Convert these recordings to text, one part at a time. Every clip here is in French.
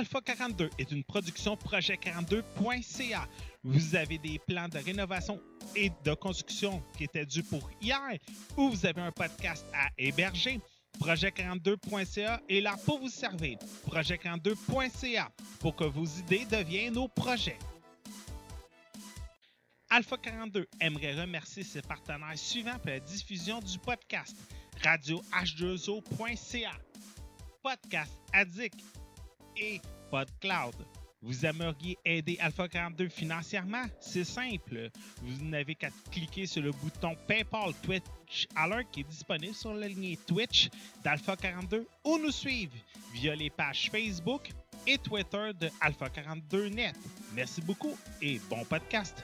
Alpha 42 est une production projet42.ca. Vous avez des plans de rénovation et de construction qui étaient dus pour hier ou vous avez un podcast à héberger. Projet42.ca est là pour vous servir. Projet42.ca pour que vos idées deviennent nos projets. Alpha 42 aimerait remercier ses partenaires suivants pour la diffusion du podcast radio h2o.ca, Podcast Addict et PodCloud. Vous aimeriez aider Alpha 42 financièrement? C'est simple. Vous n'avez qu'à cliquer sur le bouton PayPal Twitch Alert qui est disponible sur la ligne Twitch d'Alpha 42 ou nous suivre via les pages Facebook et Twitter de Alpha 42 Net. Merci beaucoup et bon podcast.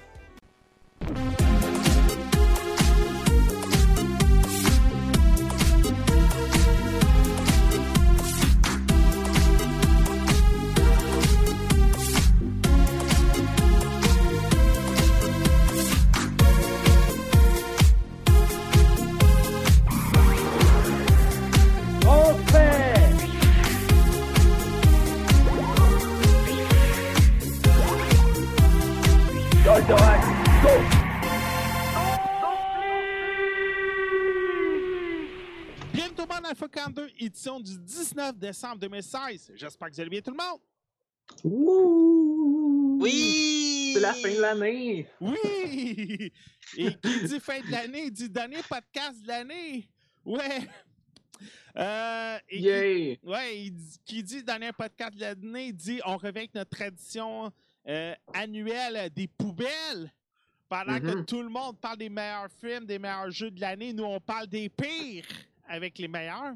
Édition du 19 décembre 2016. J'espère que vous allez bien tout le monde. Ouh Oui! C'est la fin de l'année Oui! Et qui dit fin de l'année, dit dernier podcast de l'année. Ouais. Euh, et qui- Yay ouais, il dit- qui dit dernier podcast de l'année, dit on revient avec notre tradition euh, annuelle des poubelles. Pendant que Mhm. tout le monde parle des meilleurs films, des meilleurs jeux de l'année, nous on parle des pires avec les meilleurs.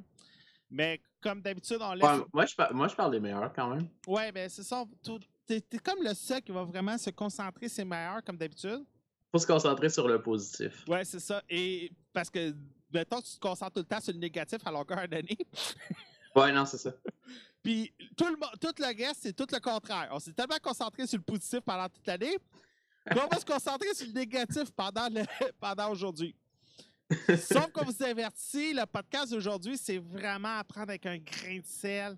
Mais comme d'habitude, on laisse. Ouais, moi, je par- moi, je parle des meilleurs quand même. Ouais, ben c'est ça. tout- T'es comme le seul qui va vraiment se concentrer sur les meilleurs, comme d'habitude. Faut se concentrer sur le positif. Ouais, c'est ça. Et parce que, mettons tu te concentres tout le temps sur le négatif à longueur d'année. Ouais, non, c'est ça. Puis tout le, tout le reste, c'est tout le contraire. On s'est tellement concentré sur le positif pendant toute l'année qu'on va se concentrer sur le négatif pendant, le- pendant aujourd'hui. Sauf qu'on vous avertit, le podcast d'aujourd'hui, c'est vraiment à prendre avec un grain de sel.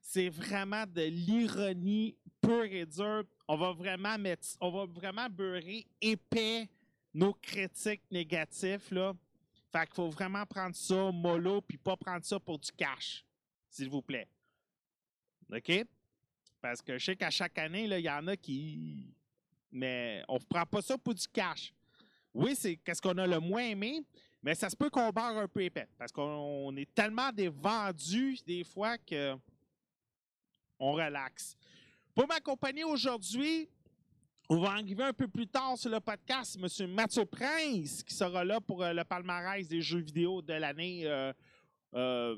C'est vraiment de l'ironie pure et dure. On va vraiment mettre, on va vraiment beurrer épais nos critiques négatifs, là. Fait qu'il faut vraiment prendre ça mollo puis pas prendre ça pour du cash, s'il vous plaît. OK? Parce que je sais qu'à chaque année, il y en a qui. Mais on ne prend pas ça pour du cash. Oui, c'est qu'est-ce qu'on a le moins aimé, mais ça se peut qu'on barre un peu épais. Parce qu'on est tellement des vendus des fois que on relaxe. Pour m'accompagner aujourd'hui, on va arriver un peu plus tard sur le podcast, M. Mathieu Prince, qui sera là pour euh, le palmarès des jeux vidéo de l'année, euh, euh,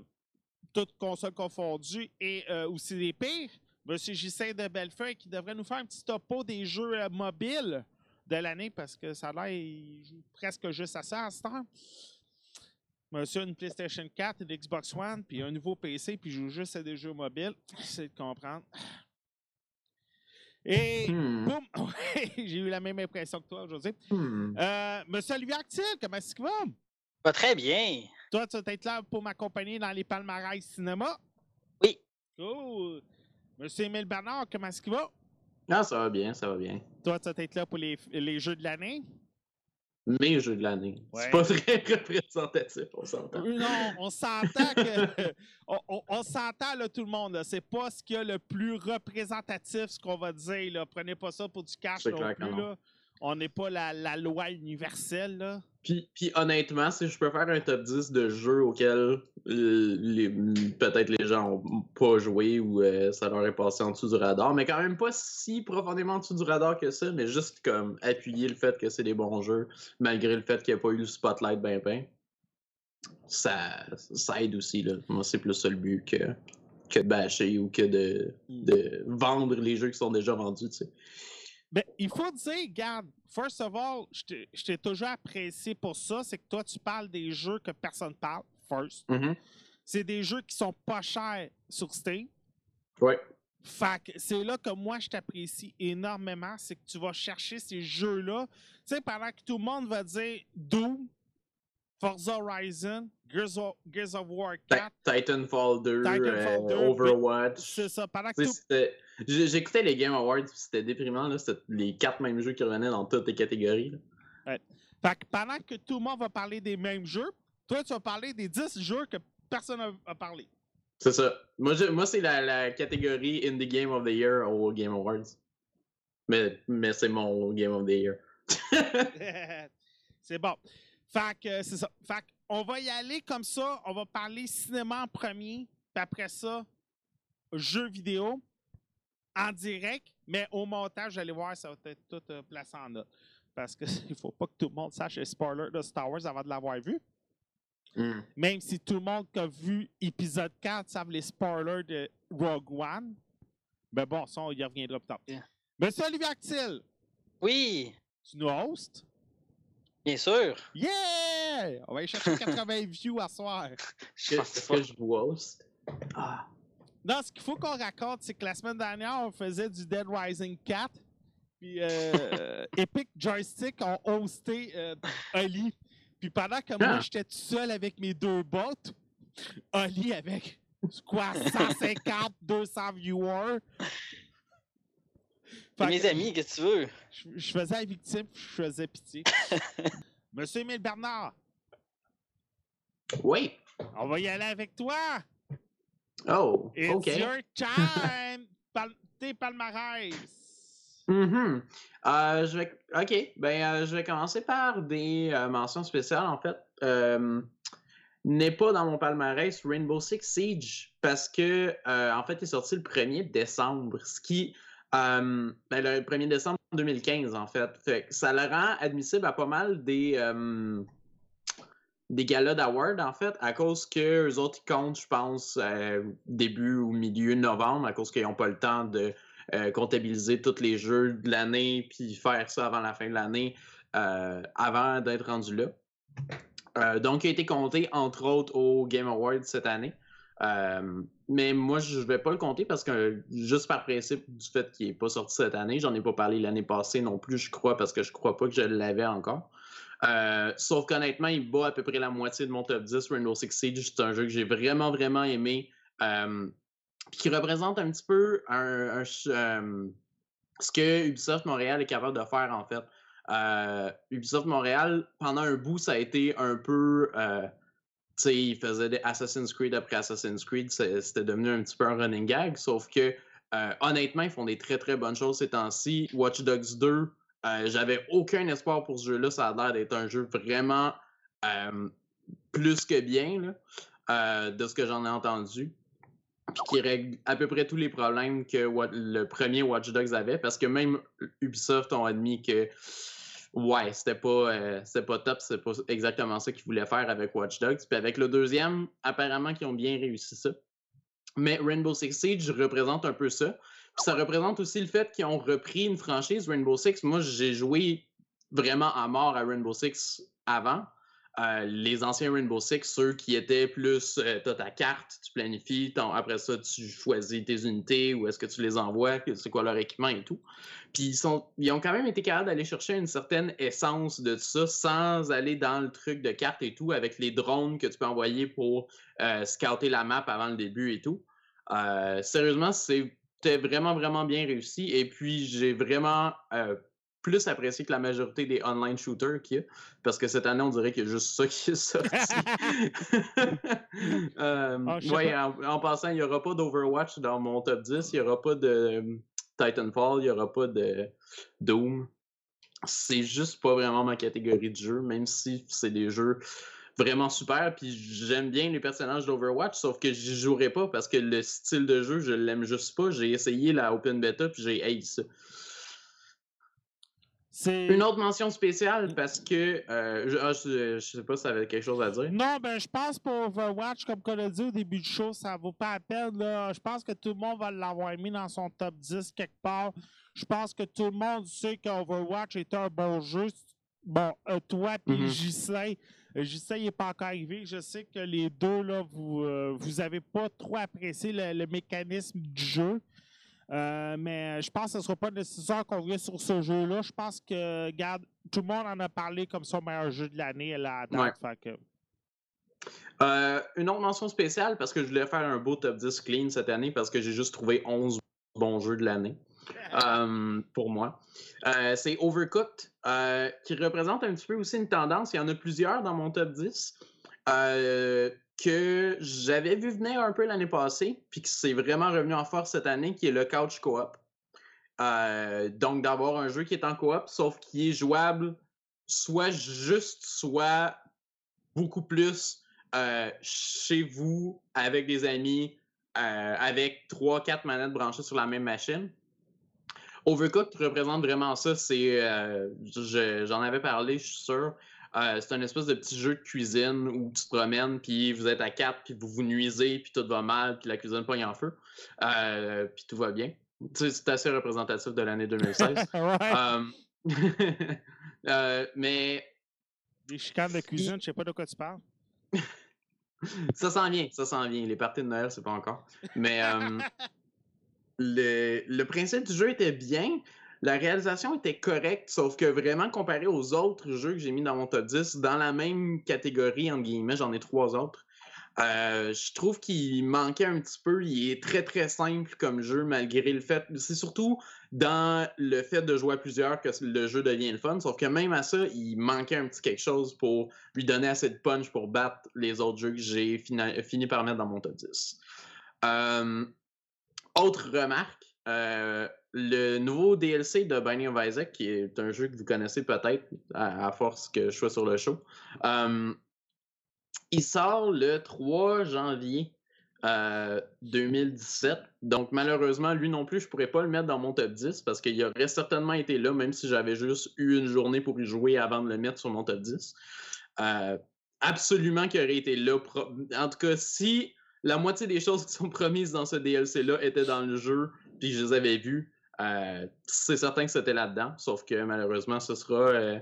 toutes consoles confondues, et aussi les pires. M. Gissin de Bellefeuille, qui devrait nous faire un petit topo des jeux mobiles de l'année, parce que ça a l'air, il joue presque juste à ça à ce temps. Monsieur a une PlayStation 4, une Xbox One, puis un nouveau PC, puis il joue juste à des jeux mobiles. C'est de comprendre. Et Hmm. boum! J'ai eu la même impression que toi aujourd'hui. Hmm. Euh, Monsieur Olivier Active, comment est-ce qu'il va? Va très bien. Toi, tu vas être là pour m'accompagner dans les palmarès cinéma? Oui. Cool. Monsieur Émile Bernard, comment est-ce qu'il va? Ah, ça va bien, ça va bien. Toi, tu vas être là pour les, les jeux de l'année? Mes jeux de l'année. Ouais. C'est pas très représentatif, on s'entend. Non, on s'entend que. on on- on s'entend, là, tout le monde. C'est pas ce qu'il y a le plus représentatif, ce qu'on va dire. Là. Prenez pas ça pour du cash C'est non clair plus. non. Là. On n'est pas la, la loi universelle. Là. Puis, puis honnêtement, si je peux faire un top 10 de jeux auxquels euh, peut-être les gens ont pas joué ou euh, ça leur est passé en dessous du radar, mais quand même pas si profondément en dessous du radar que ça, mais juste comme appuyer le fait que c'est des bons jeux, malgré le fait qu'il n'y a pas eu le spotlight ben ben. Ça, ça aide aussi, là. Moi, c'est plus ça le but que, que de bâcher ou que de, de vendre les jeux qui sont déjà vendus, tu sais. Ben, il faut dire, garde, first of all, je t'ai- toujours apprécié pour ça, c'est que toi, tu parles des jeux que personne parle, first. Mhm. C'est des jeux qui sont pas chers sur Steam. Ouais. Fait que c'est là que moi, je t'apprécie énormément, c'est que tu vas chercher ces jeux-là. Tu sais, pendant que tout le monde va dire Doom, Forza Horizon, Gears of, Gears of War Ti- 4. Titanfall 2, Titanfall euh, 2, Overwatch. C'est ça. Pendant que tout, J'écoutais les Game Awards, c'était déprimant. là. C'était les quatre mêmes jeux qui revenaient dans toutes les catégories. là. fait que pendant que tout le monde va parler des mêmes jeux, toi, tu vas parler des 10 jeux que personne n'a parlé. C'est ça. Moi, je- moi c'est la, la catégorie Indie Game of the Year au Game Awards. Mais, mais c'est mon Game of the Year. c'est bon. Fait que c'est ça. Fait que on va y aller comme ça. On va parler cinéma en premier, puis après ça, jeux vidéo en direct, mais au montage, vous allez voir, ça va être tout euh, placé en note. Parce qu'il faut pas que tout le monde sache les spoilers de Star Wars avant de l'avoir vu. Hmm. Même si tout le monde qui a vu épisode 4 savent les spoilers de Rogue One. Mais bon, ça, on y reviendra plus tard. Bien. Monsieur Olivier Actil, Oui, tu nous hostes? Bien sûr. Yeah! On va aller chercher 80 views à soir. Je pense que, je vous host? Ah. Non, ce qu'il faut qu'on raconte, c'est que la semaine dernière, on faisait du Dead Rising 4. Puis euh, Epic Joystick ont hosté euh, Oli. Puis pendant que moi, Ah. j'étais tout seul avec mes deux bots, Oli avec quoi, 150, 200 viewers. Fait Mes que amis, qu'est-ce que tu veux? Je, je faisais la victime, je faisais pitié. Monsieur Émile Bernard, Oui. on va y aller avec toi. Oh, It's OK. your time. Pal- tes palmarès. Mhm. Euh, je vais... OK. Ben, euh, je vais commencer par des euh, mentions spéciales, en fait. Euh, n'est pas dans mon palmarès Rainbow Six Siege parce que, euh, en fait, il est sorti le 1er décembre, ce qui... euh, ben, le 1er décembre 2015, en fait. Fait que ça le rend admissible à pas mal des... euh, des galas d'awards, en fait, à cause que eux autres, ils comptent, je pense, euh, début ou milieu novembre, à cause qu'ils n'ont pas le temps de comptabiliser tous les jeux de l'année, puis faire ça avant la fin de l'année, avant d'être rendu là. Donc, il a été compté, entre autres, au Game Awards cette année. Euh, mais moi, je vais pas le compter parce que, juste par principe du fait qu'il n'est pas sorti cette année, j'en ai pas parlé l'année passée non plus, je crois, parce que je crois pas que je l'avais encore. Euh, sauf qu'honnêtement, il bat à peu près la moitié de mon top 10. Rainbow Six Siege, c'est un jeu que j'ai vraiment, vraiment aimé. euh, qui représente un petit peu un, euh, ce que Ubisoft Montréal est capable de faire, en fait. Ubisoft Montréal, pendant un bout, ça a été un peu. Sais, ils faisaient des Assassin's Creed après Assassin's Creed. C'était devenu un petit peu un running gag. Sauf que, euh, honnêtement, ils font des très, très bonnes choses ces temps-ci. Watch Dogs 2, euh, j'avais aucun espoir pour ce jeu-là. Ça a l'air d'être un jeu vraiment euh, plus que bien, de ce que j'en ai entendu. Puis qui règle à peu près tous les problèmes que le premier Watch Dogs avait. Parce que même Ubisoft ont admis que ouais, c'était pas, euh, pas top, c'est pas exactement ça qu'ils voulaient faire avec Watch Dogs. Puis avec le deuxième, apparemment qu'ils ont bien réussi ça. Mais Rainbow Six Siege représente un peu ça. Puis ça représente aussi le fait qu'ils ont repris une franchise Rainbow Six. Moi, j'ai joué vraiment à mort à Rainbow Six avant. Euh, les anciens Rainbow Six, ceux qui étaient plus, euh, t'as ta carte, tu planifies, après ça, tu choisis tes unités, où est-ce que tu les envoies, c'est quoi leur équipement et tout. Puis ils, sont, ont quand même été capables d'aller chercher une certaine essence de ça sans aller dans le truc de carte et tout, avec les drones que tu peux envoyer pour euh, scouter la map avant le début et tout. Euh, sérieusement, c'était vraiment, vraiment bien réussi. Et puis, j'ai vraiment plus apprécié que la majorité des online shooters qu'il y a. Parce que cette année, on dirait qu'il y a juste ça qui est sorti. Euh, Ah, ouais, en, en passant, il n'y aura pas d'Overwatch dans mon top 10. Il n'y aura pas de euh, Titanfall. Il n'y aura pas de Doom. C'est juste pas vraiment ma catégorie de jeu, même si c'est des jeux vraiment super. Puis j'aime bien les personnages d'Overwatch, sauf que j'y jouerai pas parce que le style de jeu, je l'aime juste pas. J'ai essayé la Open Beta puis j'ai haï ça. Une autre mention spéciale parce que euh, je, ah, je, je sais pas si ça avait quelque chose à dire. Non, ben je pense pour Overwatch, comme on a dit au début du show, ça vaut pas la peine. Là. Je pense que tout le monde va l'avoir mis dans son top 10 quelque part. Je pense que tout le monde sait qu'Overwatch est un bon jeu. Bon, euh, toi puis. JC, JC n'est pas encore arrivé. Je sais que les deux, là, vous euh, vous avez pas trop apprécié le, le mécanisme du jeu. Euh, mais je pense que ce ne sera pas nécessaire qu'on vienne sur ce jeu-là. Je pense que, regarde, tout le monde en a parlé comme son meilleur jeu de l'année là, à date. Ouais. Fait que Euh, une autre mention spéciale parce que je voulais faire un beau top 10 clean cette année parce que j'ai juste trouvé 11 bons jeux de l'année euh, pour moi. Euh, c'est Overcooked qui représente un petit peu aussi une tendance. Il y en a plusieurs dans mon top 10 que j'avais vu venir un peu l'année passée puis qui s'est vraiment revenu en force cette année qui est le Couch Co-op. donc d'avoir un jeu qui est en coop sauf qui est jouable soit juste, soit beaucoup plus euh, chez vous, avec des amis, euh, avec 3-4 manettes branchées sur la même machine. Overcooked représente vraiment ça. C'est, euh, j'en avais parlé, je suis sûr. C'est un espèce de petit jeu de cuisine où tu te promènes, puis vous êtes à quatre, puis vous vous nuisez, puis tout va mal, puis la cuisine pogne en feu, puis tout va bien. C'est assez représentatif de l'année 2016. mais. Des chicanes de cuisine, je sais pas de quoi tu parles. ça s'en vient, ça s'en vient. Les parties de Noël, c'est pas encore. Mais le, le, principe du jeu était bien. La réalisation était correcte, sauf que vraiment comparé aux autres jeux que j'ai mis dans mon top 10, dans la même catégorie, entre guillemets, j'en ai trois autres. Euh, je trouve qu'il manquait un petit peu. Il est très très simple comme jeu, malgré le fait. C'est surtout dans le fait de jouer à plusieurs que le jeu devient le fun. Sauf que même à ça, il manquait un petit quelque chose pour lui donner assez de punch pour battre les autres jeux que j'ai fini, par mettre dans mon top 10. Euh, autre remarque, euh, le nouveau DLC de Binding of Isaac, qui est un jeu que vous connaissez peut-être à, force que je sois sur le show, il sort le 3 janvier 2017. Euh, Donc, malheureusement, lui non plus, je pourrais pas le mettre dans mon top 10 parce qu'il aurait certainement été là, même si j'avais juste eu une journée pour y jouer avant de le mettre sur mon top 10. Euh, absolument qu'il aurait été là. En tout cas, si la moitié des choses qui sont promises dans ce DLC-là étaient dans le jeu, puis je les avais vues, euh, c'est certain que c'était là-dedans. Sauf que malheureusement, ce sera,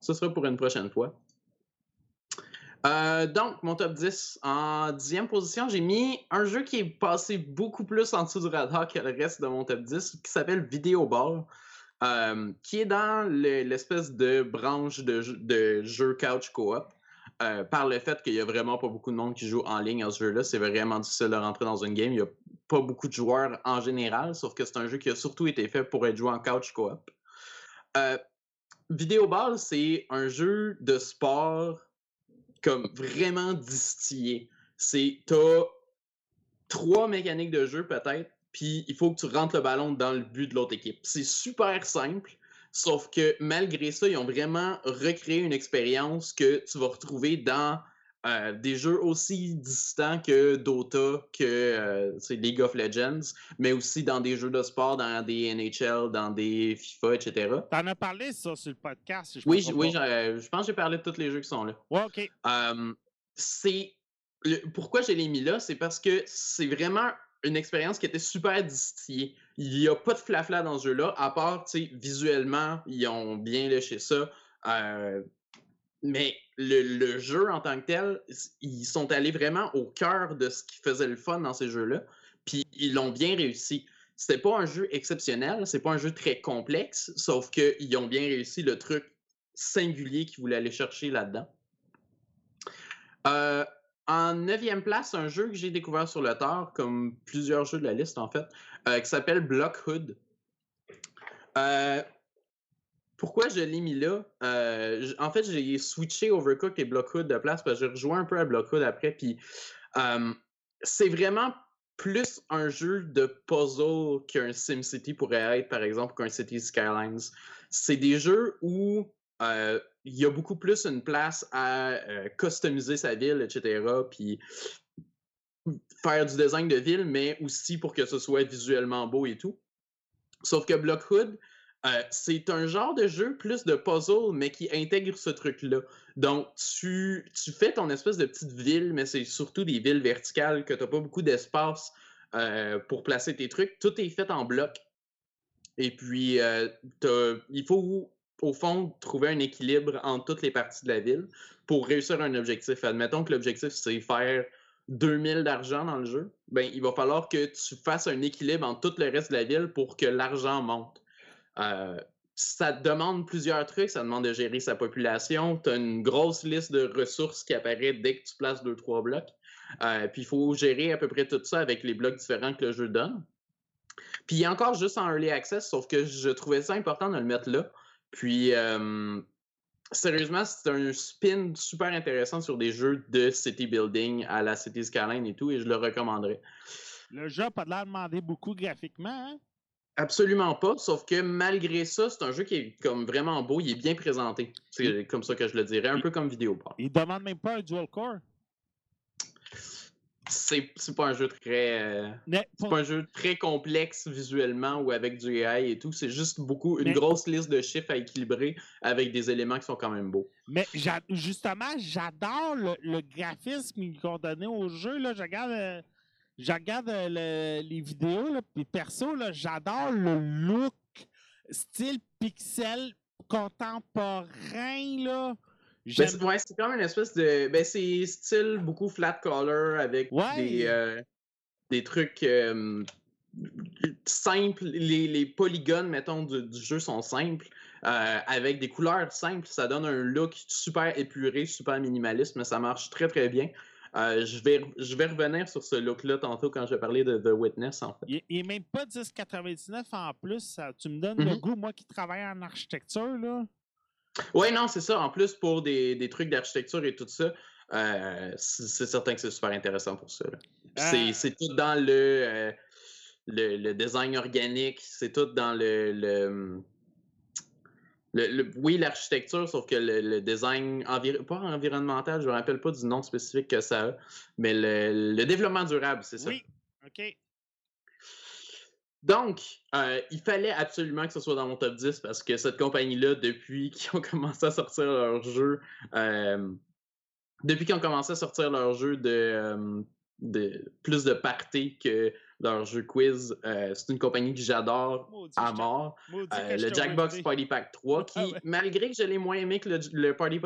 ce sera pour une prochaine fois. Euh, donc, mon top 10. En dixième position, j'ai mis un jeu qui est passé beaucoup plus en dessous du radar que le reste de mon top 10, qui s'appelle Video Ball, euh, qui est dans l'espèce de branche de, jeu couch co-op. Euh, par le fait qu'il y a vraiment pas beaucoup de monde qui joue en ligne à ce jeu-là, c'est vraiment difficile de rentrer dans une game. Pas beaucoup de joueurs en général, sauf que c'est un jeu qui a surtout été fait pour être joué en couch co-op. Video Ball, c'est un jeu de sport comme vraiment distillé. C'est, t'as trois mécaniques de jeu peut-être, puis il faut que tu rentres le ballon dans le but de l'autre équipe. C'est super simple, sauf que malgré ça, ils ont vraiment recréé une expérience que tu vas retrouver dans euh, des jeux aussi distants que Dota, que euh, League of Legends, mais aussi dans des jeux de sport, dans des NHL, dans des FIFA, etc. T'en as parlé ça sur le podcast. Je oui, oui je pense que j'ai parlé de tous les jeux qui sont là. Ouais, ok. c'est pourquoi je l'ai mis là, c'est parce que c'est vraiment une expérience qui était super distillée. Il n'y a pas de flafla dans ce jeu-là, à part, tu sais, visuellement, ils ont bien léché ça. Mais le, jeu en tant que tel, ils sont allés vraiment au cœur de ce qui faisait le fun dans ces jeux-là. Puis ils l'ont bien réussi. C'était pas un jeu exceptionnel, c'est pas un jeu très complexe, sauf qu'ils ont bien réussi le truc singulier qu'ils voulaient aller chercher là-dedans. Euh, en neuvième place, un jeu que j'ai découvert sur le tard, comme plusieurs jeux de la liste en fait, euh, qui s'appelle Blockhood. Euh, pourquoi je l'ai mis là? Euh, en fait, j'ai switché Overcooked et Blockhood de place parce que j'ai rejoint un peu à Blockhood après. Puis c'est vraiment plus un jeu de puzzle qu'un SimCity pourrait être, par exemple, qu'un City Skylines. C'est des jeux où euh, il y a beaucoup plus une place à euh, customiser sa ville, etc. Puis faire du design de ville, mais aussi pour que ce soit visuellement beau et tout. Sauf que Blockhood, euh, c'est un genre de jeu plus de puzzle, mais qui intègre ce truc-là. Donc, tu, tu fais ton espèce de petite ville, mais c'est surtout des villes verticales que tu n'as pas beaucoup d'espace euh, pour placer tes trucs. Tout est fait en bloc. Et puis, euh, il faut, au fond, trouver un équilibre entre toutes les parties de la ville pour réussir un objectif. Admettons que l'objectif, c'est faire 2000 d'argent dans le jeu. Ben, il va falloir que tu fasses un équilibre entre tout le reste de la ville pour que l'argent monte. Euh, ça demande plusieurs trucs. Ça demande de gérer sa population. Tu as une grosse liste de ressources qui apparaît dès que tu places deux, trois blocs. Euh, puis il faut gérer à peu près tout ça avec les blocs différents que le jeu donne. Puis il est encore juste en early access, sauf que je trouvais ça important de le mettre là. Puis sérieusement, c'est un spin super intéressant sur des jeux de city building à la City Skyline et tout, et je le recommanderais. Le jeu n'a pas l'air demandé beaucoup graphiquement, hein? Absolument pas, sauf que malgré ça, c'est un jeu qui est comme vraiment beau, il est bien présenté. C'est comme ça que je le dirais, un peu comme Vidéoport. Il demande même pas un dual core. C'est pas un jeu très. C'est pas un jeu très complexe visuellement ou avec du AI et tout. C'est juste beaucoup une grosse liste de chiffres à équilibrer avec des éléments qui sont quand même beaux. Mais justement, j'adore le, graphisme qu'ils ont donné au jeu. Là. Je regarde, euh, je regarde euh, les vidéos, là, puis perso, j'adore le look style pixel contemporain. Là. Ben, ouais, c'est comme une espèce de. Ben, c'est style beaucoup flat color avec des, euh, des trucs simples. Les, les, polygones, mettons, du, jeu sont simples. Euh, avec des couleurs simples, ça donne un look super épuré, super minimaliste, mais ça marche très très bien. Euh, je, vais, je vais revenir sur ce look-là tantôt quand je vais parler de The Witness, en fait. Il n'est même pas 10,99 en plus. tu me donnes le mm-hmm. goût, moi qui travaille en architecture, là. Oui, non, c'est ça. En plus, pour des, trucs d'architecture et tout ça, euh, c'est certain que c'est super intéressant pour ça. Euh. C'est tout dans euh, le, le, design organique, c'est tout dans le. le, oui, l'architecture, sauf que le, design pas environnemental, je ne me rappelle pas du nom spécifique que ça a, mais le, développement durable, c'est ça. Oui, OK. Donc, euh, il fallait absolument que ce soit dans mon top 10 parce que cette compagnie-là, depuis qu'ils ont commencé à sortir leur jeu, euh, depuis qu'ils ont commencé à sortir leur jeu de, euh, de plus de party que leur jeu quiz, c'est une compagnie que j'adore à mort. le Jackbox Party Pack 3, qui, ah malgré que je l'ai moins aimé que le, Party,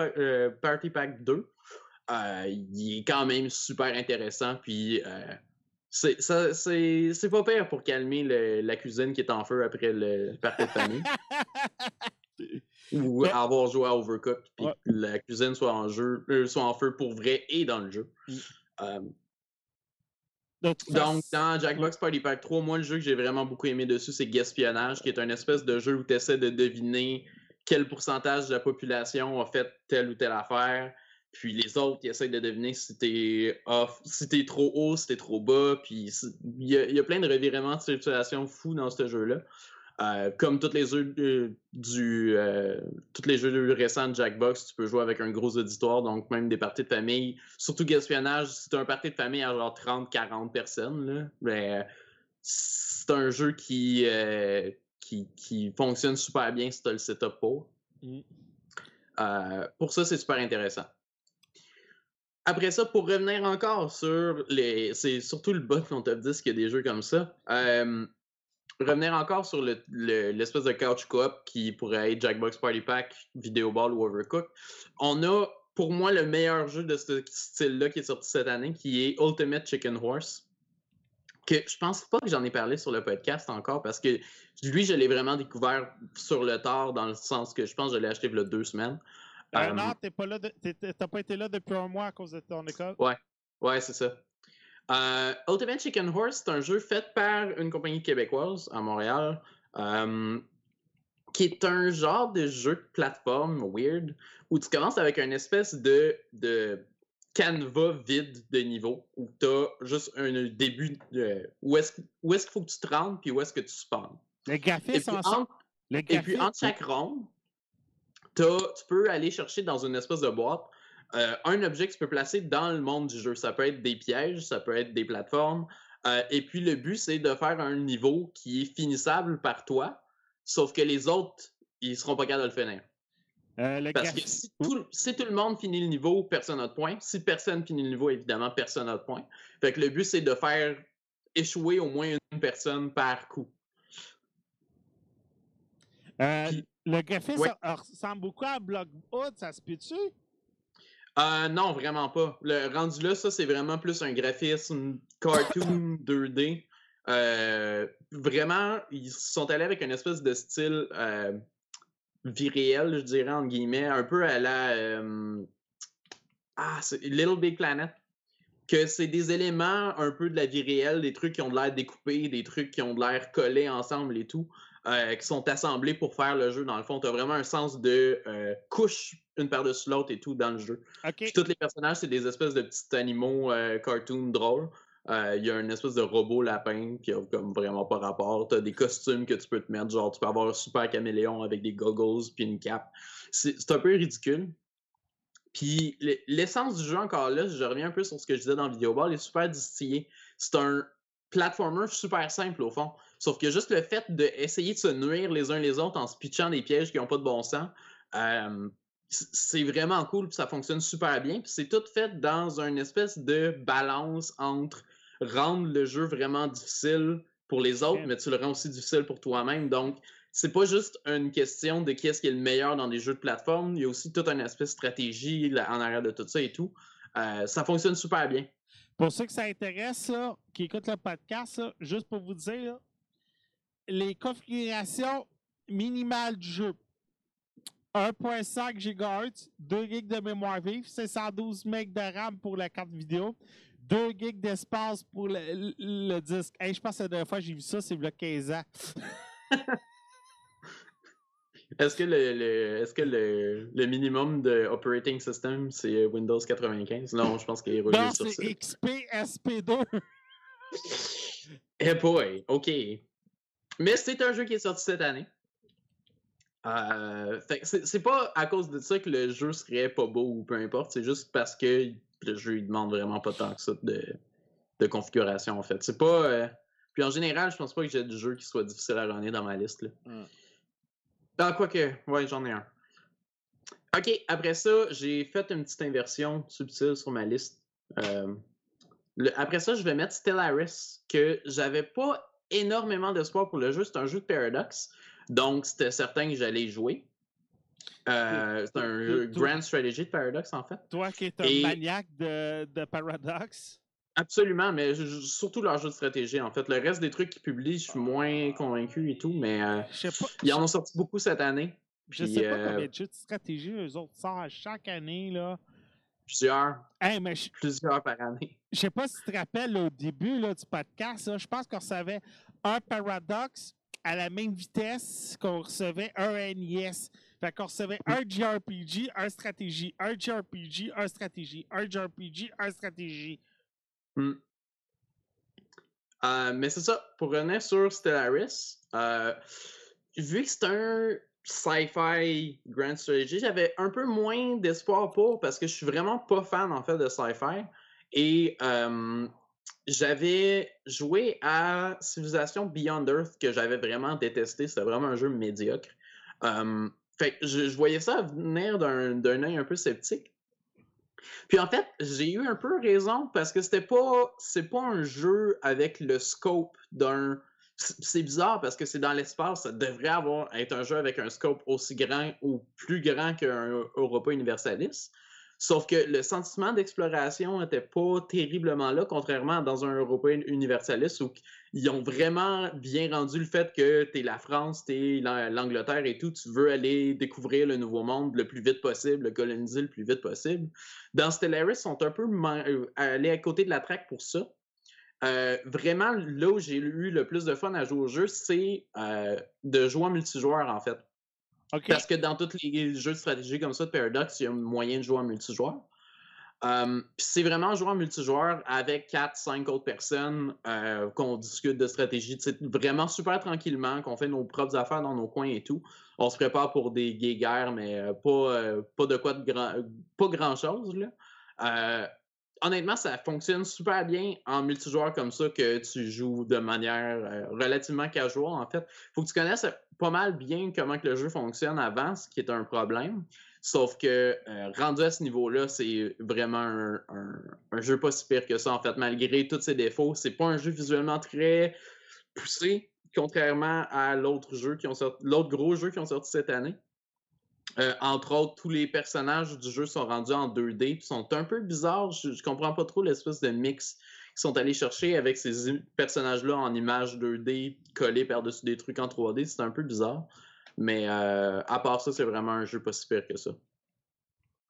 Party Pack 2, il est quand même super intéressant. Puis c'est pas pire pour calmer la cuisine qui est en feu après le party de famille. Ou avoir joué à Overcooked, puis que la cuisine soit en jeu, euh, soit en feu pour vrai et dans le jeu. Mm. Donc, dans Jackbox Party Pack 3, moi, le jeu que j'ai vraiment beaucoup aimé dessus, c'est Gaspionnage, qui est un espèce de jeu où tu essaies de deviner quel pourcentage de la population a fait telle ou telle affaire. Puis les autres, ils essayent de deviner si t'es off, si t'es trop haut, si t'es trop bas. Puis il y, a plein de revirements de situation fous dans ce jeu-là. Euh, comme tous les jeux du euh, tous les jeux récents de Jackbox, tu peux jouer avec un gros auditoire, donc même des parties de famille. Surtout gaspionnage, si tu un parti de famille à genre 30-40 personnes, là, ben, c'est un jeu qui, euh, qui, qui, fonctionne super bien si tu as le setup pour. Mm. pour ça, c'est super intéressant. Après ça, pour revenir encore sur les. C'est surtout le bot on top 10 qu'il y a des jeux comme ça. Revenir encore sur l'espèce de couch coop qui pourrait être Jackbox Party Pack, Video Ball ou Overcooked. On a pour moi le meilleur jeu de ce style-là qui est sorti cette année, qui est Ultimate Chicken Horse. Que je pense pas que j'en ai parlé sur le podcast encore parce que lui, je l'ai vraiment découvert sur le tard, dans le sens que je pense que je l'ai acheté il y a deux semaines. Euh, non, t'as pas, pas été là depuis un mois à cause de ton école? Ouais, ouais, c'est ça. Euh, Ultimate Chicken Horse, c'est un jeu fait par une compagnie québécoise à Montréal, euh, qui est un genre de jeu de plateforme weird, où tu commences avec une espèce de, de canevas vide de niveau, où tu as juste un début de où est-ce qu'il faut que tu te rendes, puis où est-ce que tu spawns. Les graphismes ensemble. Et puis entre chaque ronde, tu peux aller chercher dans une espèce de boîte euh, un objet que tu peux placer dans le monde du jeu. Ça peut être des pièges, ça peut être des plateformes. Euh, et puis le but, c'est de faire un niveau qui est finissable par toi, sauf que les autres, ils seront pas capables de le finir. Euh, Parce que si tout, le monde finit le niveau, personne n'a de point. Si personne finit le niveau, évidemment, personne n'a de point. Fait que le but, c'est de faire échouer au moins une personne par coup. Le graphisme ressemble beaucoup à Blockwood, ça se peut-tu? Euh, non, vraiment pas. Le rendu là, ça, c'est vraiment plus un graphisme cartoon 2D. Euh, vraiment, ils sont allés avec une espèce de style euh, vie réelle, je dirais, entre guillemets, un peu à la. euh, ah, c'est Little Big Planet. Que c'est des éléments un peu de la vie réelle, des trucs qui ont de l'air découpés, des trucs qui ont de l'air collés ensemble et tout, euh, qui sont assemblés pour faire le jeu. Dans le fond, tu as vraiment un sens de euh, couche une par-dessus l'autre et tout dans le jeu. Puis tous les personnages, c'est des espèces de petits animaux euh, cartoon drôles. Euh, Il y a une espèce de robot lapin qui a comme vraiment pas rapport. T'as des costumes que tu peux te mettre, genre tu peux avoir un super caméléon avec des goggles puis une cape. C'est un peu ridicule. Puis l'essence du jeu encore là, je reviens un peu sur ce que je disais dans Video Ball, est super distillé. C'est un platformer super simple au fond. Sauf que juste le fait d'essayer de se nuire les uns les autres en se pitchant des pièges qui n'ont pas de bon sens, euh, c'est vraiment cool, puis ça fonctionne super bien. Puis c'est tout fait dans une espèce de balance entre rendre le jeu vraiment difficile pour les autres, mais tu le rends aussi difficile pour toi-même. Donc, c'est pas juste une question de qui est-ce qui est le meilleur dans des jeux de plateforme, il y a aussi tout un aspect stratégie là, en arrière de tout ça et tout. Euh, ça fonctionne super bien. Pour ceux que ça intéresse, là, qui écoutent le podcast, là, juste pour vous dire, les configurations minimales du jeu. 1.5 GHz, 2 GB de mémoire vive, 512 MB de RAM pour la carte vidéo, 2 GB d'espace pour le, le- le disque. Hey, je pense que la dernière fois que j'ai vu ça, c'est il y a 15 ans. Est-ce que le, le- est-ce que le, le minimum de operating system c'est Windows 95 Non, je pense qu'il est revenu Non, sur ça. c'est XP SP2. Eh boy, ok. Mais c'est un jeu qui est sorti cette année. Euh, c'est pas à cause de ça que le jeu serait pas beau ou peu importe, c'est juste parce que le jeu il demande vraiment pas tant que ça de, de configuration en fait. C'est pas. euh, Puis en général, je pense pas que j'ai du jeu qui soit difficile à runner dans ma liste. Là. Hmm. Ah, quoique, ouais, j'en ai un. Ok, après ça, j'ai fait une petite inversion subtile sur ma liste. Euh, le- après ça, je vais mettre Stellaris, que j'avais pas énormément d'espoir pour le jeu. C'est un jeu de Paradox, donc c'était certain que j'allais y jouer. Euh, c'est un jeu Grand Strategy de Paradox, en fait. Toi qui es un Et- maniaque de, de Paradox. Absolument, mais surtout leur jeu de stratégie, en fait. Le reste des trucs qu'ils publient, je suis moins convaincu et tout, mais euh, pas. ils en ont sorti beaucoup cette année. Je Puis, sais pas euh, combien de jeux de stratégie eux autres sortent chaque année, là. Plusieurs, Hey, mais je plusieurs par année. Je sais pas si tu te rappelles au début là, du podcast, je pense qu'on recevait un Paradox à la même vitesse qu'on recevait un NES. Fait qu'on recevait un JRPG, un stratégie, un JRPG, un stratégie, un JRPG, un stratégie. Euh, mais c'est ça, pour revenir sur Stellaris, euh, vu que c'est un sci-fi grand strategy, j'avais un peu moins d'espoir pour parce que je suis vraiment pas fan en fait de sci-fi. Et j'avais joué à Civilization Beyond Earth que j'avais vraiment détesté. C'était vraiment un jeu médiocre. Fait je, voyais ça venir d'un œil un peu sceptique. Puis en fait, j'ai eu un peu raison parce que c'était pas c'est pas un jeu avec le scope d'un c'est c'est bizarre parce que c'est dans l'espace, ça devrait avoir être un jeu avec un scope aussi grand ou plus grand qu'un Europa Universalis. Sauf que le sentiment d'exploration n'était pas terriblement là, contrairement à dans un Europa Universalis où ils ont vraiment bien rendu le fait que tu es la France, tu es l'Angleterre et tout, tu veux aller découvrir le nouveau monde le plus vite possible, le coloniser le plus vite possible. Dans Stellaris, ils sont un peu euh, allés à côté de la traque pour ça. Euh, vraiment, là où j'ai eu le plus de fun à jouer au jeu, c'est euh, de jouer en multijoueur, en fait. Parce que dans tous les jeux de stratégie comme ça de Paradox, il y a moyen de jouer en multijoueur. Euh, puis c'est vraiment jouer en multijoueur avec 4-5 autres personnes euh, qu'on discute de stratégie. Vraiment super tranquillement, qu'on fait nos propres affaires dans nos coins et tout. On se prépare pour des guerres, mais euh, pas, pas de quoi de grand pas grand chose. Là. Honnêtement, ça fonctionne super bien en multijoueur comme ça que tu joues de manière relativement casual. En fait, faut que tu connaisses pas mal bien comment que le jeu fonctionne avant, ce qui est un problème. Sauf que euh, rendu à ce niveau-là, c'est vraiment un, jeu pas si pire que ça, en fait, malgré tous ses défauts. C'est pas un jeu visuellement très poussé, contrairement à l'autre jeu qui ont sorti, l'autre gros jeu qui ont sorti cette année. Euh, entre autres, tous les personnages du jeu sont rendus en 2D puis sont un peu bizarres. Je, je comprends pas trop l'espèce de mix sont allés chercher avec ces personnages-là en images 2D collés par-dessus des trucs en 3D. C'est un peu bizarre. Mais euh, à part ça, c'est vraiment un jeu pas si pire que ça.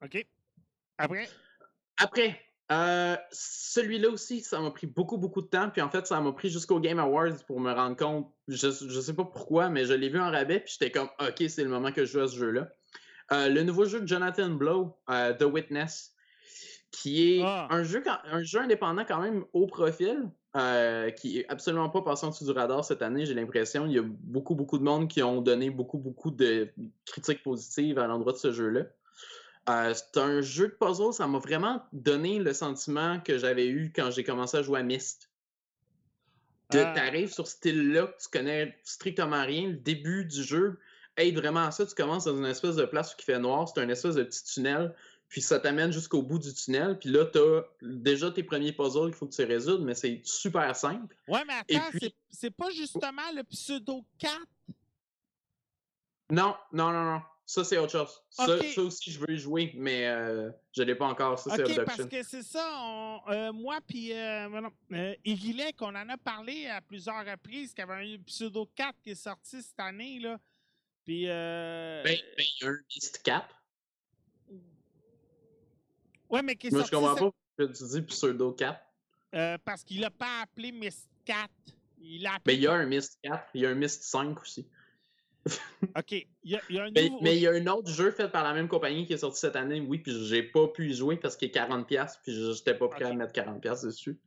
OK. Après? Après, euh, celui-là aussi, ça m'a pris beaucoup, beaucoup de temps. Puis en fait, ça m'a pris jusqu'au Game Awards pour me rendre compte. Je, je sais pas pourquoi, mais je l'ai vu en rabais. Puis j'étais comme, OK, c'est le moment que je joue à ce jeu-là. Euh, le nouveau jeu de Jonathan Blow, euh, The Witness, qui est Ah. un, jeu, un jeu indépendant quand même haut profil, euh, qui est absolument pas passé en dessous du radar cette année, j'ai l'impression. Il y a beaucoup, beaucoup de monde qui ont donné beaucoup, beaucoup de critiques positives à l'endroit de ce jeu-là. Euh, c'est un jeu de puzzle, ça m'a vraiment donné le sentiment que j'avais eu quand j'ai commencé à jouer à Myst. De, Ah. T'arrives sur ce style-là, que tu connais strictement rien, le début du jeu aide vraiment à ça. Tu commences dans une espèce de place où il fait noir, c'est un espèce de petit tunnel, puis ça t'amène jusqu'au bout du tunnel, puis là, t'as déjà tes premiers puzzles qu'il faut que tu résoudres, mais c'est super simple. Ouais, mais attends, puis- c'est- pas justement le pseudo 4? Non, non, non, non. Ça, c'est autre chose. Ça, aussi, je veux y jouer, mais euh, je l'ai pas encore. Ça, c'est parce que c'est ça, on- euh, moi puis euh, euh, Evilin, qu'on en a parlé à plusieurs reprises, qu'il y avait un Pseudo 4 qui est sorti cette année, là. Puis, Ben, ben, il y a un Beast 4. Ouais, mais qui est Moi, je comprends pas pourquoi tu dis Pseudo 4. euh, parce qu'il l'a pas appelé Mist 4. Il Mais appelé... Ben, il y a un Myst 4, il y a un Myst 5 aussi. OK, il y a, il y a un Mais, nouveau... mais il y a un autre jeu fait par la même compagnie qui est sorti cette année, oui, puis j'ai pas pu y jouer parce qu'il est 40$, puis j'étais pas prêt à mettre 40$ dessus.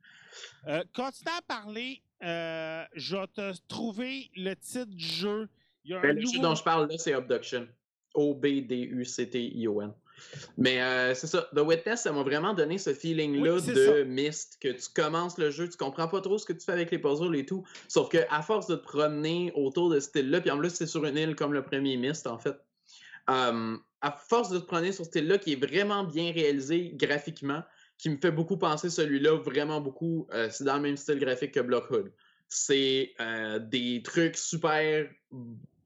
Euh, continue à parler, euh, je vais te trouver le titre du jeu. Il y a un Ben, le jeu dont je parle là, c'est Abduction. O-B-D-U-C-T-I-O-N. Mais euh, c'est ça. The Witness, ça m'a vraiment donné ce feeling-là Oui, de ça. Myst, que tu commences le jeu, tu comprends pas trop ce que tu fais avec les puzzles et tout. Sauf que à force de te promener autour de ce style-là, puis en plus, c'est sur une île comme le premier Myst, en fait. euh, à force de te promener sur ce style-là, qui est vraiment bien réalisé graphiquement, qui me fait beaucoup penser celui-là, vraiment beaucoup. euh, c'est dans le même style graphique que Blockhood. C'est des trucs super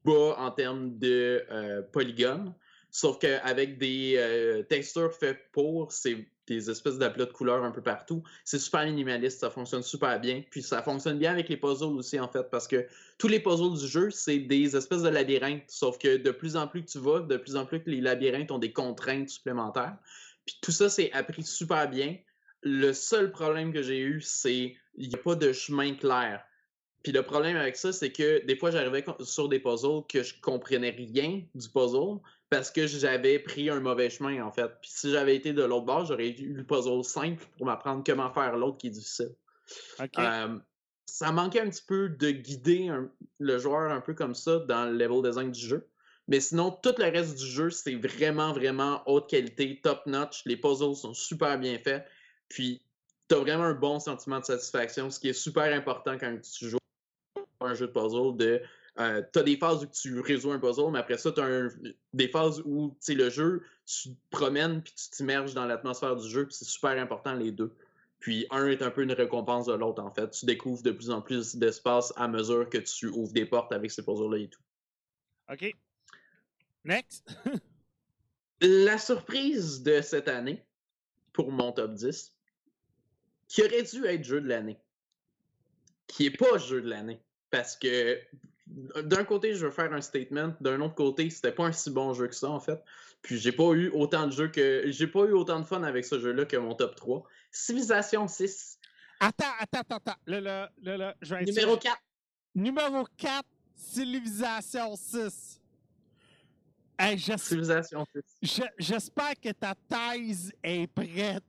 bas en termes de polygones, sauf qu'avec des euh, textures faites pour, c'est des espèces d'aplats de couleurs un peu partout. C'est super minimaliste, ça fonctionne super bien. Puis ça fonctionne bien avec les puzzles aussi, en fait, parce que tous les puzzles du jeu, c'est des espèces de labyrinthes, sauf que de plus en plus que tu vas, de plus en plus que les labyrinthes ont des contraintes supplémentaires. Puis tout ça, c'est appris super bien. Le seul problème que j'ai eu, c'est il n'y a pas de chemin clair. Puis le problème avec ça, c'est que des fois, j'arrivais sur des puzzles que je comprenais rien du puzzle parce que j'avais pris un mauvais chemin, en fait. Puis si j'avais été de l'autre bord, j'aurais eu le puzzle simple pour m'apprendre comment faire l'autre qui est difficile. Euh, ça manquait un petit peu de guider un- le joueur un peu comme ça dans le level design du jeu. Mais sinon, tout le reste du jeu, c'est vraiment, vraiment haute qualité, top notch. Les puzzles sont super bien faits. Puis, tu as vraiment un bon sentiment de satisfaction, ce qui est super important quand tu joues à un jeu de puzzle. De, euh, tu as des phases où tu résous un puzzle, mais après ça, tu as des phases où le jeu, tu te promènes puis tu t'immerges dans l'atmosphère du jeu. puis c'est super important, les deux. Puis un est un peu une récompense de l'autre, en fait. Tu découvres de plus en plus d'espace à mesure que tu ouvres des portes avec ces puzzles-là et tout. OK. Next. La surprise de cette année, pour mon top 10, qui aurait dû être jeu de l'année, qui est pas jeu de l'année. Parce que d'un côté, je veux faire un statement, d'un autre côté, c'était pas un si bon jeu que ça, en fait. Puis j'ai pas eu autant de jeux que. J'ai pas eu autant de fun avec ce jeu-là que mon top 3. Civilization 6, Attends, attends, attends, attends. Là, là, là, là, je vais numéro 4. Numéro 4, Civilisation 6. Hey, Civilization 6. je- J'espère que ta thèse est prête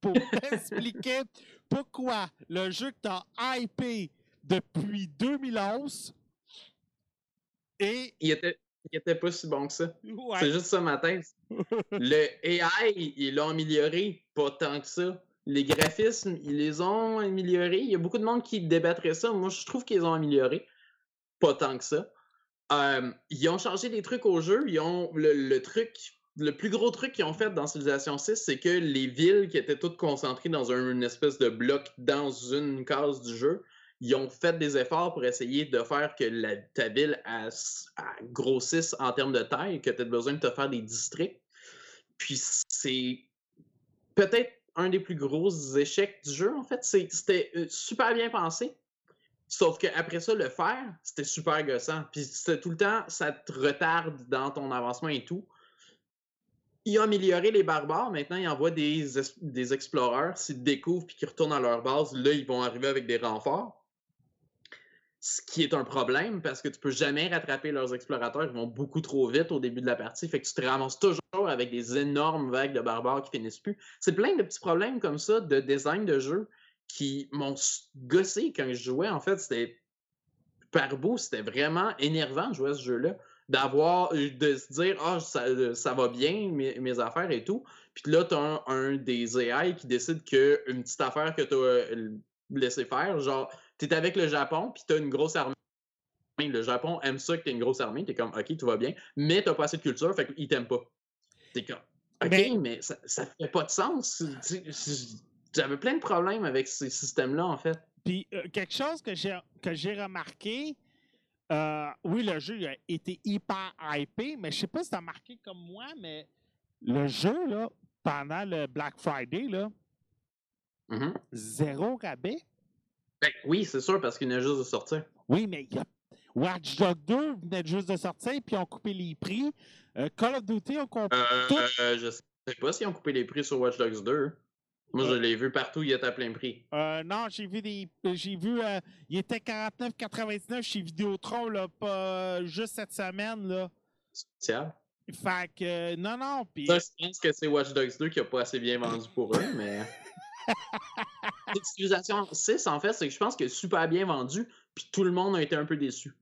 pour t'expliquer pourquoi le jeu que tu as hypé depuis 2011 et. Il était, il était pas si bon que ça. Ouais. C'est juste ça ma thèse. Le AI, ils l'ont amélioré, pas tant que ça. Les graphismes, ils les ont améliorés. Il y a beaucoup de monde qui débattrait ça. Moi, je trouve qu'ils ont amélioré, pas tant que ça. Euh, ils ont changé des trucs au jeu. Ils ont le, le truc, le plus gros truc qu'ils ont fait dans Civilization 6, c'est que les villes qui étaient toutes concentrées dans un- une espèce de bloc dans une case du jeu, ils ont fait des efforts pour essayer de faire que ta ville grossisse en termes de taille, que tu as besoin de te faire des districts. Puis c'est peut-être un des plus gros échecs du jeu, en fait. C'était euh, super bien pensé, Sauf qu'après ça, le faire, c'était super gossant. Puis tout le temps, ça te retarde dans ton avancement et tout. Il a amélioré les barbares. Maintenant, il envoie des, es- des explorers. S'ils te découvrent puis qu'ils retournent à leur base, là, ils vont arriver avec des renforts. Ce qui est un problème parce que tu peux jamais rattraper leurs explorateurs. Ils vont beaucoup trop vite au début de la partie. Fait que tu te ramasses toujours avec des énormes vagues de barbares qui finissent plus. C'est plein de petits problèmes comme ça de design de jeu qui m'ont gossé quand je jouais. En fait, c'était par bout, c'était vraiment énervant de jouer à ce jeu-là. D'avoir, euh, de se dire, ah, ça, euh, va bien, mes, affaires et tout. Puis là, tu as un, un des AI qui décide qu'une petite affaire que tu as laissé faire, genre, tu es avec le Japon, puis tu as une grosse armée. Le Japon aime ça que tu une grosse armée, tu es comme, ok, tout va bien, mais tu pas assez de culture, fait qu'ils t'aiment pas. Tu comme, ok, Mais- mais, ça, ça fait pas de sens. J'avais plein de problèmes avec ces systèmes-là, en fait. Puis euh, quelque chose que j'ai que j'ai remarqué, euh, oui, le jeu a été hyper hypé, mais je sais pas si tu as remarqué comme moi, mais le jeu, là, pendant le Black Friday, là, Mhm. zéro rabais. Ben, oui, c'est sûr, parce qu'il venait juste de sortir. Oui, mais il y a Watch Dogs 2 venait juste de sortir, puis ils ont coupé les prix. Euh, Call of Duty ont coupé. Euh, Tout- euh, je sais pas s'ils ont coupé les prix sur Watch Dogs 2. Moi, je Euh. l'ai vu partout, il était à plein prix. Euh, non, j'ai vu des. J'ai vu. euh, il était 49,99 chez Vidéotron, là, pas juste cette semaine, là. Spécial. Fait que. euh, non, non, puis. Ça, je pense que c'est Watch Dogs 2 qui a pas assez bien vendu pour eux, mais. Civilization 6, en fait, c'est que je pense que super bien vendu, puis tout le monde a été un peu déçu.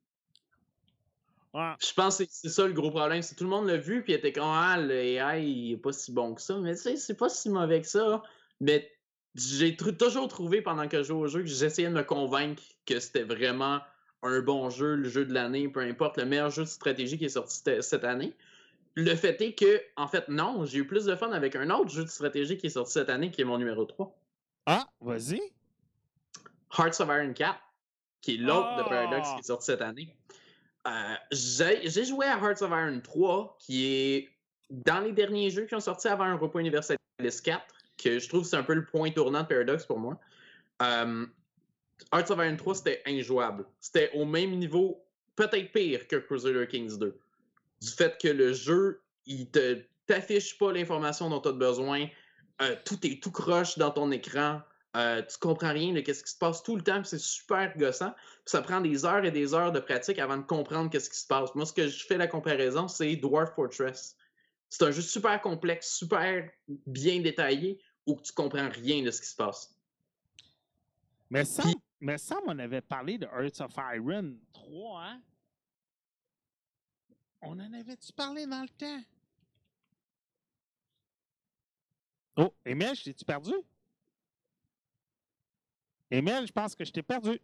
Ouais. Je pense que c'est- ça le gros problème. C'est que tout le monde l'a vu, puis était comme Ah, le AI, il est pas si bon que ça. Mais tu sais, c'est pas si mauvais que ça. Mais j'ai toujours trouvé pendant que je jouais au jeu que j'essayais de me convaincre que c'était vraiment un bon jeu, le jeu de l'année, peu importe, le meilleur jeu de stratégie qui est sorti cette année. Le fait est que, en fait, non, j'ai eu plus de fun avec un autre jeu de stratégie qui est sorti cette année, qui est mon numéro 3. Ah, vas-y. Hearts of Iron 4, qui est l'autre de Paradox Ah! qui est sorti cette année. Euh, j'ai joué à Hearts of Iron 3, qui est dans les derniers jeux qui ont sorti avant Europa Universalis 4, que je trouve c'est un peu le point tournant de Paradox pour moi. Euh, Hearts of Iron 3, c'était injouable. C'était au même niveau, peut-être pire que Crusader Kings 2. Du fait que le jeu, il te t'affiche pas l'information dont tu as besoin. Euh, tout est tout croche dans ton écran. Euh, tu comprends rien de qu'est-ce qui se passe tout le temps, c'est super gossant. Puis ça prend des heures et des heures de pratique avant de comprendre qu'est-ce qui se passe. Moi, ce que je fais la comparaison, c'est Dwarf Fortress. C'est un jeu super complexe, super bien détaillé, où tu comprends rien de ce qui se passe. Mais ça, Puis- mais ça, on avait parlé de Hearts of Iron 3, hein? On en avait-tu parlé dans le temps? Oh, Emile, je t'ai-tu perdu? Emile, je pense que je t'ai perdu.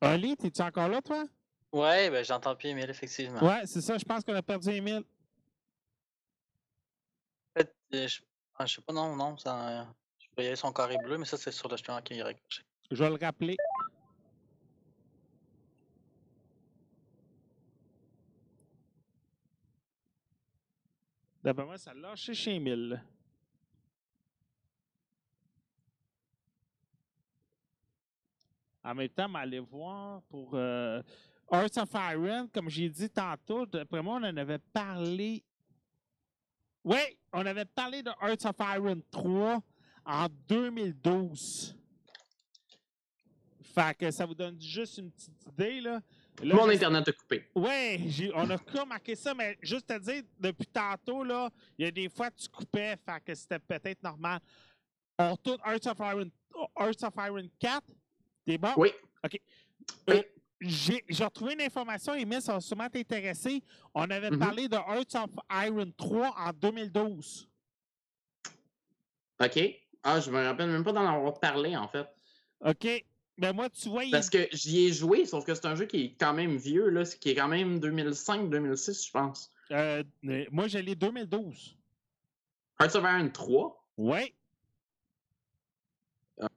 Oli, t'es-tu encore là, toi? Ouais, ben j'entends plus Emile, effectivement. Ouais, c'est ça, je pense qu'on a perdu Emile. En fait, euh, je... ah, je sais pas, non, non, ça... je voyais son carré bleu, mais ça c'est sur le chemin qui est. Je vais le rappeler. D'après moi, ça l'a lâché chez Emile. En même temps, aller voir pour euh, Hearts of Iron, comme j'ai dit tantôt, d'après moi, on en avait parlé. Oui, on avait parlé de Hearts of Iron 3 en 2012. Fait que ça vous donne juste une petite idée, là. Là, Mon internet a coupé. J'ai- on a remarqué ça, mais juste à dire, depuis tantôt, là, il y a des fois tu coupais, fait que c'était peut-être normal. On retourne Hearts of Iron, Hearts of Iron 4. T'es bon? Oui. Euh, j'ai retrouvé une information, Emile, ça va sûrement t'intéresser. On avait Mhm. parlé de Hearts of Iron 3 en 2012. OK. Ah, je me rappelle même pas d'en avoir parlé, en fait. OK? Ben moi, tu vois, il Parce que j'y ai joué, sauf que c'est un jeu qui est quand même vieux, là, qui est quand même 2005-2006, je pense. euh, moi, j'ai les 2012. Hearts of Iron 3. Ouais.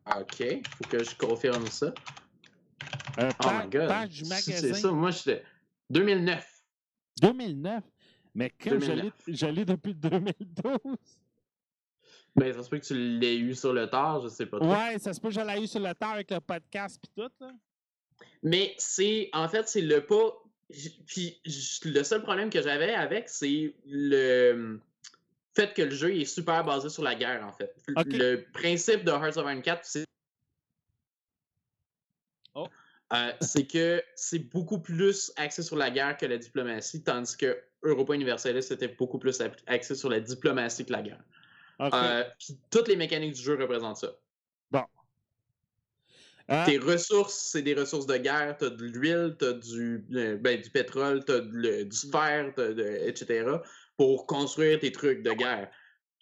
Ah, OK. Faut que je confirme ça. Euh, Oh my god. page du Si magasin. C'est ça, moi, j'étais. 2009. 2009. Mais comme je 2009. l'ai- je l'ai depuis 2012. Ben, ça se peut que tu l'aies eu sur le tard, je sais pas trop. Ouais, ça se peut que je l'ai eu sur le tard avec le podcast puis tout. Là. Mais c'est, en fait, c'est le pas. Puis le seul problème que j'avais avec, c'est le fait que le jeu est super basé sur la guerre, en fait. Le principe de Hearts of Iron 4, c'est. Oh. Euh, c'est que c'est beaucoup plus axé sur la guerre que la diplomatie, tandis que Europa Universalis était beaucoup plus axé sur la diplomatie que la guerre. Euh, Puis toutes les mécaniques du jeu représentent ça. Euh, Tes ressources, c'est des ressources de guerre. T'as de l'huile, t'as du, euh, ben, du pétrole, t'as du fer, t'as de- etc. pour construire tes trucs de guerre.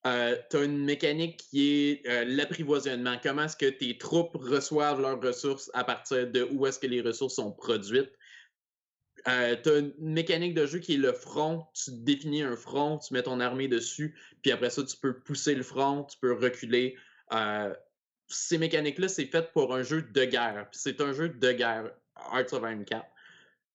Euh, t'as une mécanique qui est euh, l'apprivoisonnement. Comment est-ce que tes troupes reçoivent leurs ressources à partir de où est-ce que les ressources sont produites? Euh, t'as une mécanique de jeu qui est le front. Tu définis un front, tu mets ton armée dessus, puis après ça, tu peux pousser le front, tu peux reculer. Euh, ces mécaniques-là, c'est fait pour un jeu de guerre. C'est un jeu de guerre, Hearts of Iron 4.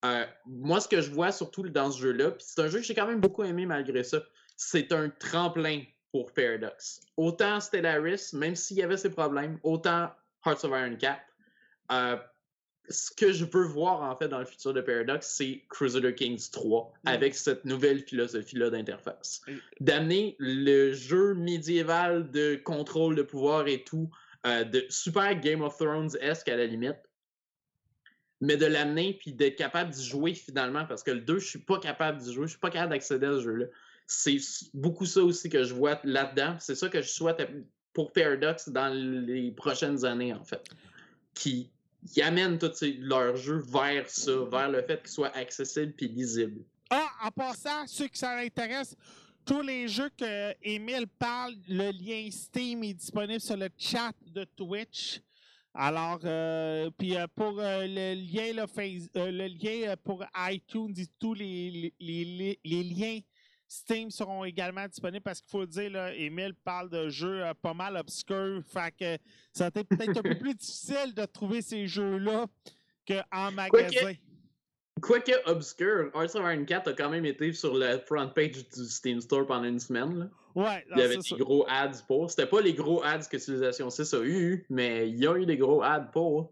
Euh, moi, ce que je vois surtout dans ce jeu-là, puis c'est un jeu que j'ai quand même beaucoup aimé malgré ça, c'est un tremplin pour Paradox. Autant Stellaris, même s'il y avait ses problèmes, autant Hearts of Iron 4. Ce que je veux voir en fait dans le futur de Paradox, c'est Crusader Kings 3 Mm. avec cette nouvelle philosophie-là d'interface. Et- D'amener le jeu médiéval de contrôle de pouvoir et tout, euh, de super Game of Thrones-esque à la limite, mais de l'amener puis d'être capable d'y jouer finalement parce que le 2, je suis pas capable d'y jouer, je suis pas capable d'accéder à ce jeu-là. C'est beaucoup ça aussi que je vois là-dedans. C'est ça que je souhaite pour Paradox dans les prochaines années, en fait. Qui, qui amènent tous ces- leurs jeux vers ça, vers le fait qu'ils soient accessibles puis lisibles. Ah, en passant, ceux qui ça intéresse, tous les jeux que Emile parle, le lien Steam est disponible sur le chat de Twitch. Alors, euh, puis euh, pour euh, le lien, le, face, le lien pour iTunes tous les, les- les liens Steam seront également disponibles parce qu'il faut le dire, là, Emile parle de jeux euh, pas mal obscurs. Fait que ça a été peut-être un peu plus difficile de trouver ces jeux-là qu'en magasin. Quoique obscur, Hearts of Iron 4 a quand même été sur la front page du Steam Store pendant une semaine. là. Ouais, Il y avait des ça. gros ads pour. C'était pas les gros ads que Civilization 6 a eu, mais il y a eu des gros ads pour.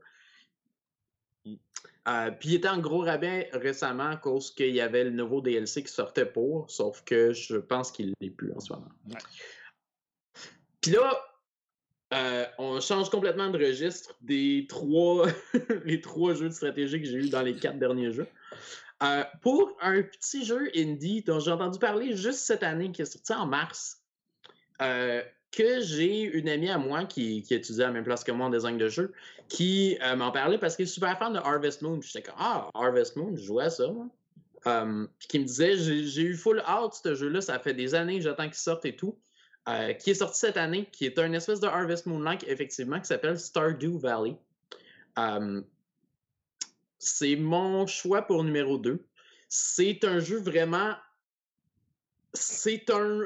Euh, puis il était en gros rabais récemment à cause qu'il y avait le nouveau DLC qui sortait pour, sauf que je pense qu'il l'est plus en ce moment. Ouais. Puis là, euh, on change complètement de registre des trois, les trois jeux de stratégie que j'ai eu dans les quatre derniers jeux. Euh, pour un petit jeu indie dont j'ai entendu parler juste cette année, qui est sorti en mars, euh, que j'ai une amie à moi qui, qui étudie à la même place que moi en design de jeu, qui euh, m'en parlait parce qu'elle est super fan de Harvest Moon. J'étais comme Ah, Harvest Moon, je jouais à ça. Euh, puis qui me disait J'ai eu full out ce jeu-là, ça fait des années que j'attends qu'il sorte et tout. Euh, qui est sorti cette année, qui est un espèce de Harvest Moon-like, effectivement, qui s'appelle Stardew Valley. C'est mon choix pour numéro 2. C'est un jeu vraiment. C'est un.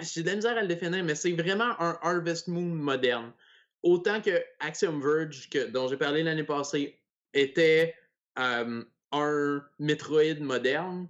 J'ai de la misère à le définir, mais c'est vraiment un Harvest Moon moderne. Autant que Axiom Verge, dont j'ai parlé l'année passée, était un Metroid moderne,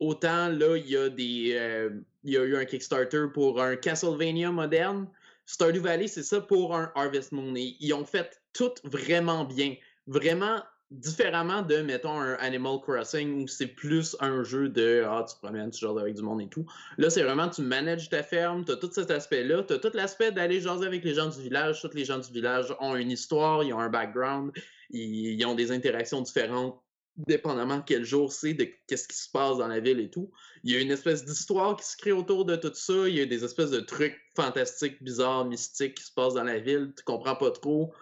autant là, il y, a des, euh, il y a eu un Kickstarter pour un Castlevania moderne. Stardew Valley, c'est ça pour un Harvest Moon. Ils ont fait tout vraiment bien. Vraiment différemment de, mettons, un Animal Crossing où c'est plus un jeu de Ah, tu promènes, tu joues avec du monde et tout. Là, c'est vraiment tu manages ta ferme, tu as tout cet aspect-là. Tu as tout l'aspect d'aller jaser avec les gens du village. Tous les gens du village ont une histoire, ils ont un background, ils, ont des interactions différentes dépendamment quel jour c'est, de qu'est-ce qui se passe dans la ville et tout. Il y a une espèce d'histoire qui se crée autour de tout ça. Il y a des espèces de trucs fantastiques, bizarres, mystiques qui se passent dans la ville. Tu comprends pas trop.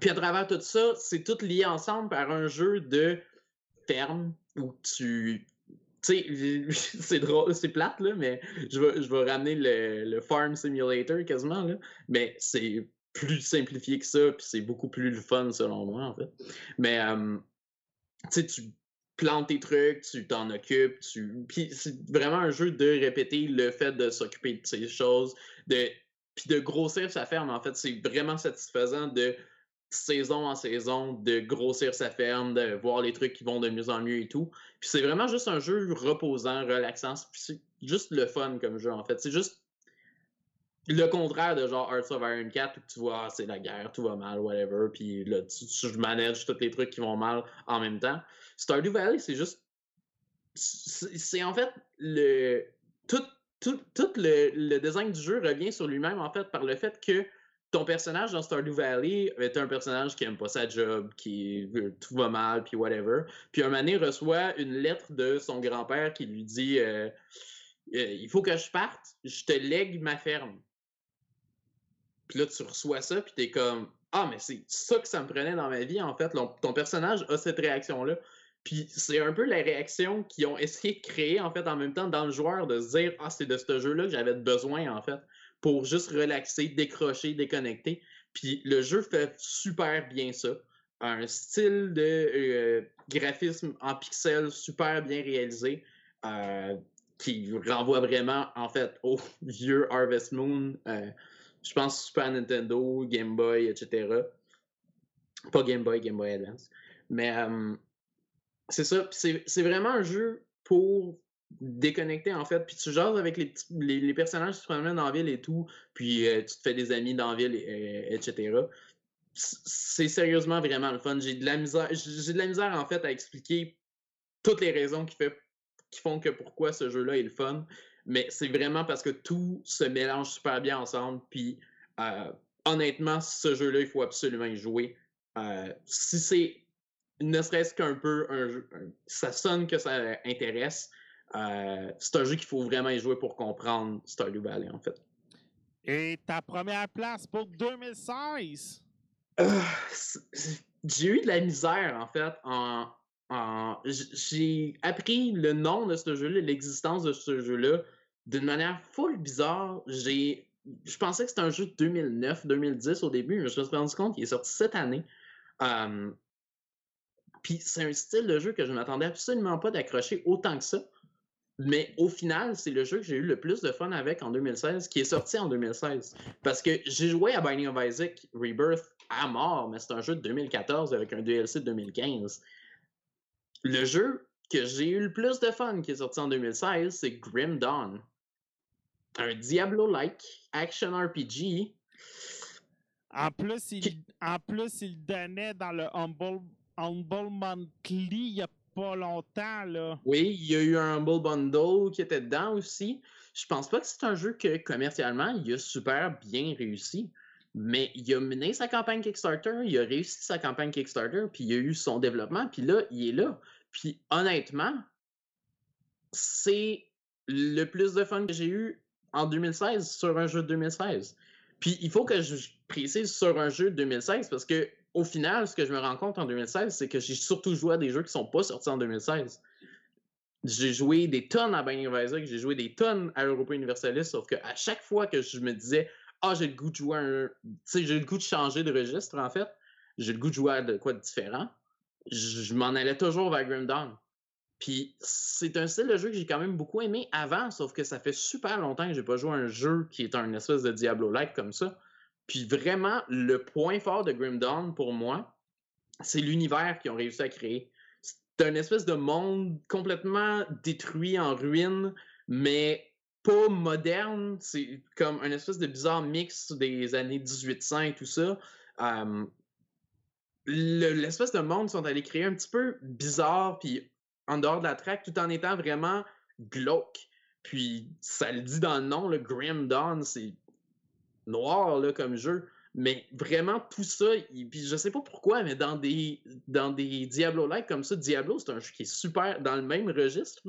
Puis à travers tout ça, c'est tout lié ensemble par un jeu de ferme où tu. Tu sais, c'est drôle, c'est plate, là, mais je vais, je ramener le, le Farm Simulator quasiment, là. Mais c'est plus simplifié que ça, puis c'est beaucoup plus le fun selon moi, en fait. Mais, euh, tu sais, tu plantes tes trucs, tu t'en occupes, tu... Puis c'est vraiment un jeu de répéter le fait de s'occuper de ces choses, de... puis de grossir sa ferme, en fait. C'est vraiment satisfaisant de saison en saison, de grossir sa ferme, de voir les trucs qui vont de mieux en mieux et tout. Puis c'est vraiment juste un jeu reposant, relaxant. C'est juste le fun comme jeu, en fait. C'est juste le contraire de genre Hearts of Iron 4 où tu vois, ah, c'est la guerre, tout va mal, whatever, puis là, tu, tu manage tous les trucs qui vont mal en même temps. Stardew Valley, c'est juste. C'est en fait le. Tout, tout, tout le, le, design du jeu revient sur lui-même, en fait, par le fait que ton personnage dans Stardew Valley est un personnage qui aime pas sa job, qui tout va mal, puis whatever. Puis un moment reçoit une lettre de son grand-père qui lui dit euh, euh, Il faut que je parte, je te lègue ma ferme. Puis là, tu reçois ça, puis t'es comme Ah, mais c'est ça que ça me prenait dans ma vie, en fait. Ton personnage a cette réaction-là. Puis c'est un peu la réaction qu'ils ont essayé de créer, en fait, en même temps, dans le joueur, de se dire Ah, c'est de ce jeu-là que j'avais besoin, en fait pour juste relaxer, décrocher, déconnecter. Puis le jeu fait super bien ça. Un style de euh, graphisme en pixels super bien réalisé euh, qui renvoie vraiment en fait au vieux Harvest Moon. Euh, je pense Super Nintendo, Game Boy, etc. Pas Game Boy, Game Boy Advance. Mais c'est ça. C'est vraiment un jeu pour déconnecté en fait, puis tu jases avec les, les, personnages qui se promènent dans la ville et tout, puis euh, tu te fais des amis dans la ville, etc. C'est sérieusement vraiment le fun. J'ai de la misère, j'ai de la misère en fait à expliquer toutes les raisons qui, fait, qui font que pourquoi ce jeu-là est le fun, mais c'est vraiment parce que tout se mélange super bien ensemble, puis euh, honnêtement, ce jeu-là, il faut absolument y jouer. Euh, si c'est ne serait-ce qu'un peu un jeu, ça sonne que ça intéresse, euh, c'est un jeu qu'il faut vraiment y jouer pour comprendre Stardew Valley, en fait. Et ta première place pour 2016? Euh, j'ai eu de la misère, en fait, en, j'ai appris le nom de ce jeu-là, l'existence de ce jeu-là, d'une manière full bizarre. J'ai, je pensais que c'était un jeu de 2009-2010 au début, mais je me suis rendu compte qu'il est sorti cette année. Euh, puis c'est un style de jeu que je ne m'attendais absolument pas d'accrocher autant que ça. Mais au final, c'est le jeu que j'ai eu le plus de fun avec en 2016, qui est sorti en 2016. Parce que j'ai joué à Binding of Isaac Rebirth à mort, mais c'est un jeu de 2014 avec un DLC de 2015. Le jeu que j'ai eu le plus de fun qui est sorti en 2016, c'est Grim Dawn. Un Diablo-like action RPG. En plus, il, en plus, il donnait dans le Humble, Humble Monthly il y a pas longtemps, là. Oui, il y a eu un Humble Bundle qui était dedans aussi. Je pense pas que c'est un jeu que commercialement, il a super bien réussi. Mais il a mené sa campagne Kickstarter, il a réussi sa campagne Kickstarter, puis il a eu son développement, puis là, il est là. Puis honnêtement, c'est le plus de fun que j'ai eu en 2016 sur un jeu de 2016. Puis il faut que je précise sur un jeu de 2016 parce que au final, ce que je me rends compte en 2016, c'est que j'ai surtout joué à des jeux qui sont pas sortis en 2016. J'ai joué des tonnes à Binding of j'ai joué des tonnes à Europa Universalis, sauf qu'à chaque fois que je me disais Ah, j'ai le goût de jouer un. Tu sais, j'ai le goût de changer de registre, en fait, j'ai le goût de jouer à de quoi de différent, je, m'en allais toujours vers Grim Dawn. Puis c'est un style de jeu que j'ai quand même beaucoup aimé avant, sauf que ça fait super longtemps que j'ai pas joué à un jeu qui est un espèce de Diablo-like comme ça. Puis vraiment, le point fort de Grim Dawn pour moi, c'est l'univers qu'ils ont réussi à créer. C'est un espèce de monde complètement détruit en ruine, mais pas moderne. C'est comme un espèce de bizarre mix des années 1800 et tout ça. L'espèce de monde sont allés créer un petit peu bizarre, puis en dehors de la track, tout en étant vraiment glauque. Puis ça le dit dans le nom, le Grim Dawn, c'est noir là, comme jeu. Mais vraiment, tout ça, puis je sais pas pourquoi, mais dans des, dans des Diablo-like comme ça, Diablo, c'est un jeu qui est super, dans le même registre.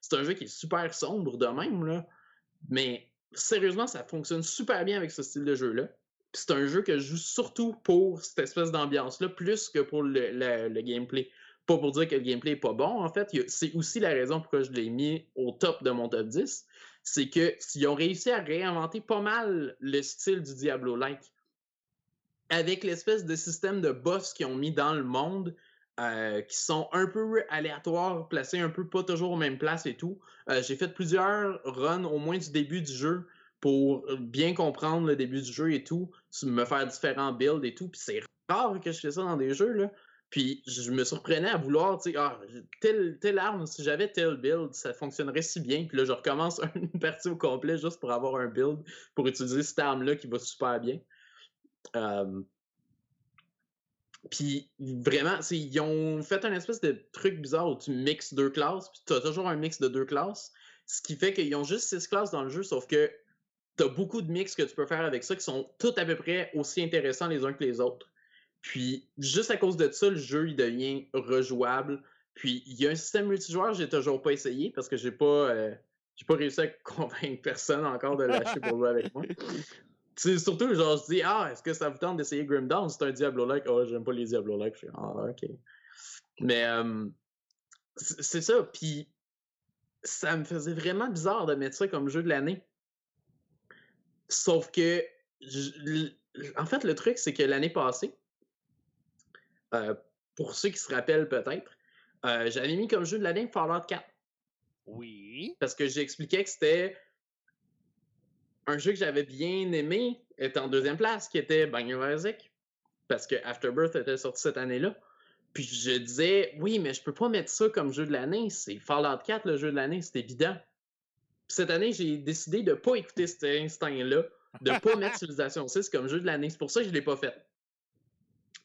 C'est un jeu qui est super sombre de même. Mais sérieusement, ça fonctionne super bien avec ce style de jeu-là. C'est un jeu que je joue surtout pour cette espèce d'ambiance-là, plus que pour le, le, gameplay. Pas pour dire que le gameplay est pas bon, en fait. C'est aussi la raison pourquoi je l'ai mis au top de mon top 10 c'est que s'ils ont réussi à réinventer pas mal le style du Diablo-like avec l'espèce de système de boss qu'ils ont mis dans le monde, euh, qui sont un peu aléatoires, placés un peu pas toujours aux mêmes places et tout. Euh, j'ai fait plusieurs runs au moins du début du jeu pour bien comprendre le début du jeu et tout, me faire différents builds et tout. Puis c'est rare que je fais ça dans des jeux, là. Puis je me surprenais à vouloir, tu sais, ah, telle, telle arme, si j'avais tel build, ça fonctionnerait si bien. Puis là, je recommence une partie au complet juste pour avoir un build pour utiliser cette arme-là qui va super bien. Euh, Puis vraiment, ils ont fait un espèce de truc bizarre où tu mixes deux classes, puis tu as toujours un mix de deux classes. Ce qui fait qu'ils ont juste six classes dans le jeu, sauf que tu as beaucoup de mix que tu peux faire avec ça qui sont tous à peu près aussi intéressants les uns que les autres. Puis juste à cause de ça, le jeu il devient rejouable. Puis il y a un système multijoueur, j'ai toujours pas essayé parce que j'ai pas euh, j'ai pas réussi à convaincre personne encore de lâcher pour jouer avec moi. C'est surtout genre je dis ah est-ce que ça vous tente d'essayer Grim Dawn c'est un Diablo-like oh j'aime pas les Diablo-like. Je fais ah ok mais c'est ça. Puis ça me faisait vraiment bizarre de mettre ça comme jeu de l'année. Sauf que en fait le truc c'est que l'année passée euh, pour ceux qui se rappellent peut-être euh, j'avais mis comme jeu de l'année Fallout 4 Oui. parce que j'expliquais que c'était un jeu que j'avais bien aimé, était en deuxième place, qui était of Isaac, parce que Afterbirth était sorti cette année-là. Puis je disais, oui, mais je peux pas mettre ça comme jeu de l'année, c'est Fallout 4 le jeu de l'année, c'est évident. Puis cette année, j'ai décidé de pas écouter cet instinct-là, de pas mettre Civilization 6 comme jeu de l'année. C'est pour ça que je l'ai pas fait.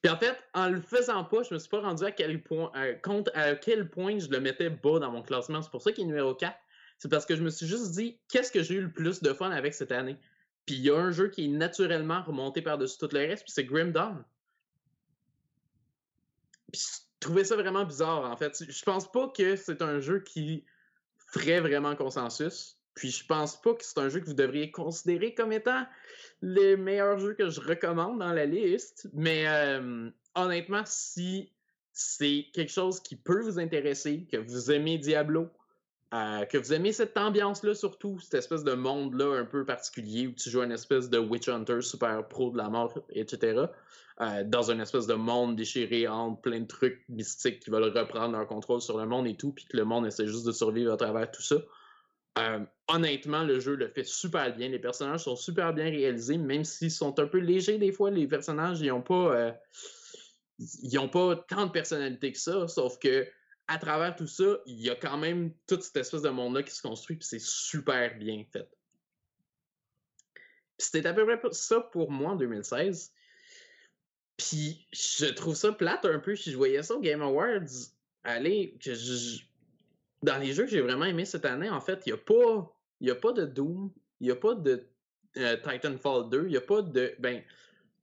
En fait, en le faisant pas, je me suis pas rendu à quel point, compte à quel point je le mettais bas dans mon classement. C'est pour ça qu'il est numéro 4. C'est parce que je me suis juste dit, qu'est-ce que j'ai eu le plus de fun avec cette année? Puis il y a un jeu qui est naturellement remonté par-dessus tout le reste, puis c'est Grim Dawn. Puis je trouvais ça vraiment bizarre, en fait. Je pense pas que c'est un jeu qui ferait vraiment consensus. Puis je pense pas que c'est un jeu que vous devriez considérer comme étant le meilleur jeu que je recommande dans la liste. Mais euh, honnêtement, si c'est quelque chose qui peut vous intéresser, que vous aimez Diablo, euh, que vous aimez cette ambiance-là surtout, cette espèce de monde-là un peu particulier où tu joues une espèce de Witch Hunter super pro de la mort, etc. euh, dans une espèce de monde déchiré entre plein de trucs mystiques qui veulent reprendre leur contrôle sur le monde et tout, puis que le monde essaie juste de survivre à travers tout ça. Euh, honnêtement, le jeu le fait super bien. Les personnages sont super bien réalisés, même s'ils sont un peu légers des fois. Les personnages, ils n'ont pas, euh, pas tant de personnalité que ça. Sauf que à travers tout ça, il y a quand même toute cette espèce de monde-là qui se construit, puis c'est super bien fait. C'était à peu près ça pour moi en 2016. Puis je trouve ça plate un peu si je voyais ça au Game Awards. Aller, que je- dans les jeux que j'ai vraiment aimé cette année, en fait, il n'y a pas. Y a pas de Doom, il n'y a pas de euh, Titanfall 2, il n'y a pas de. Ben,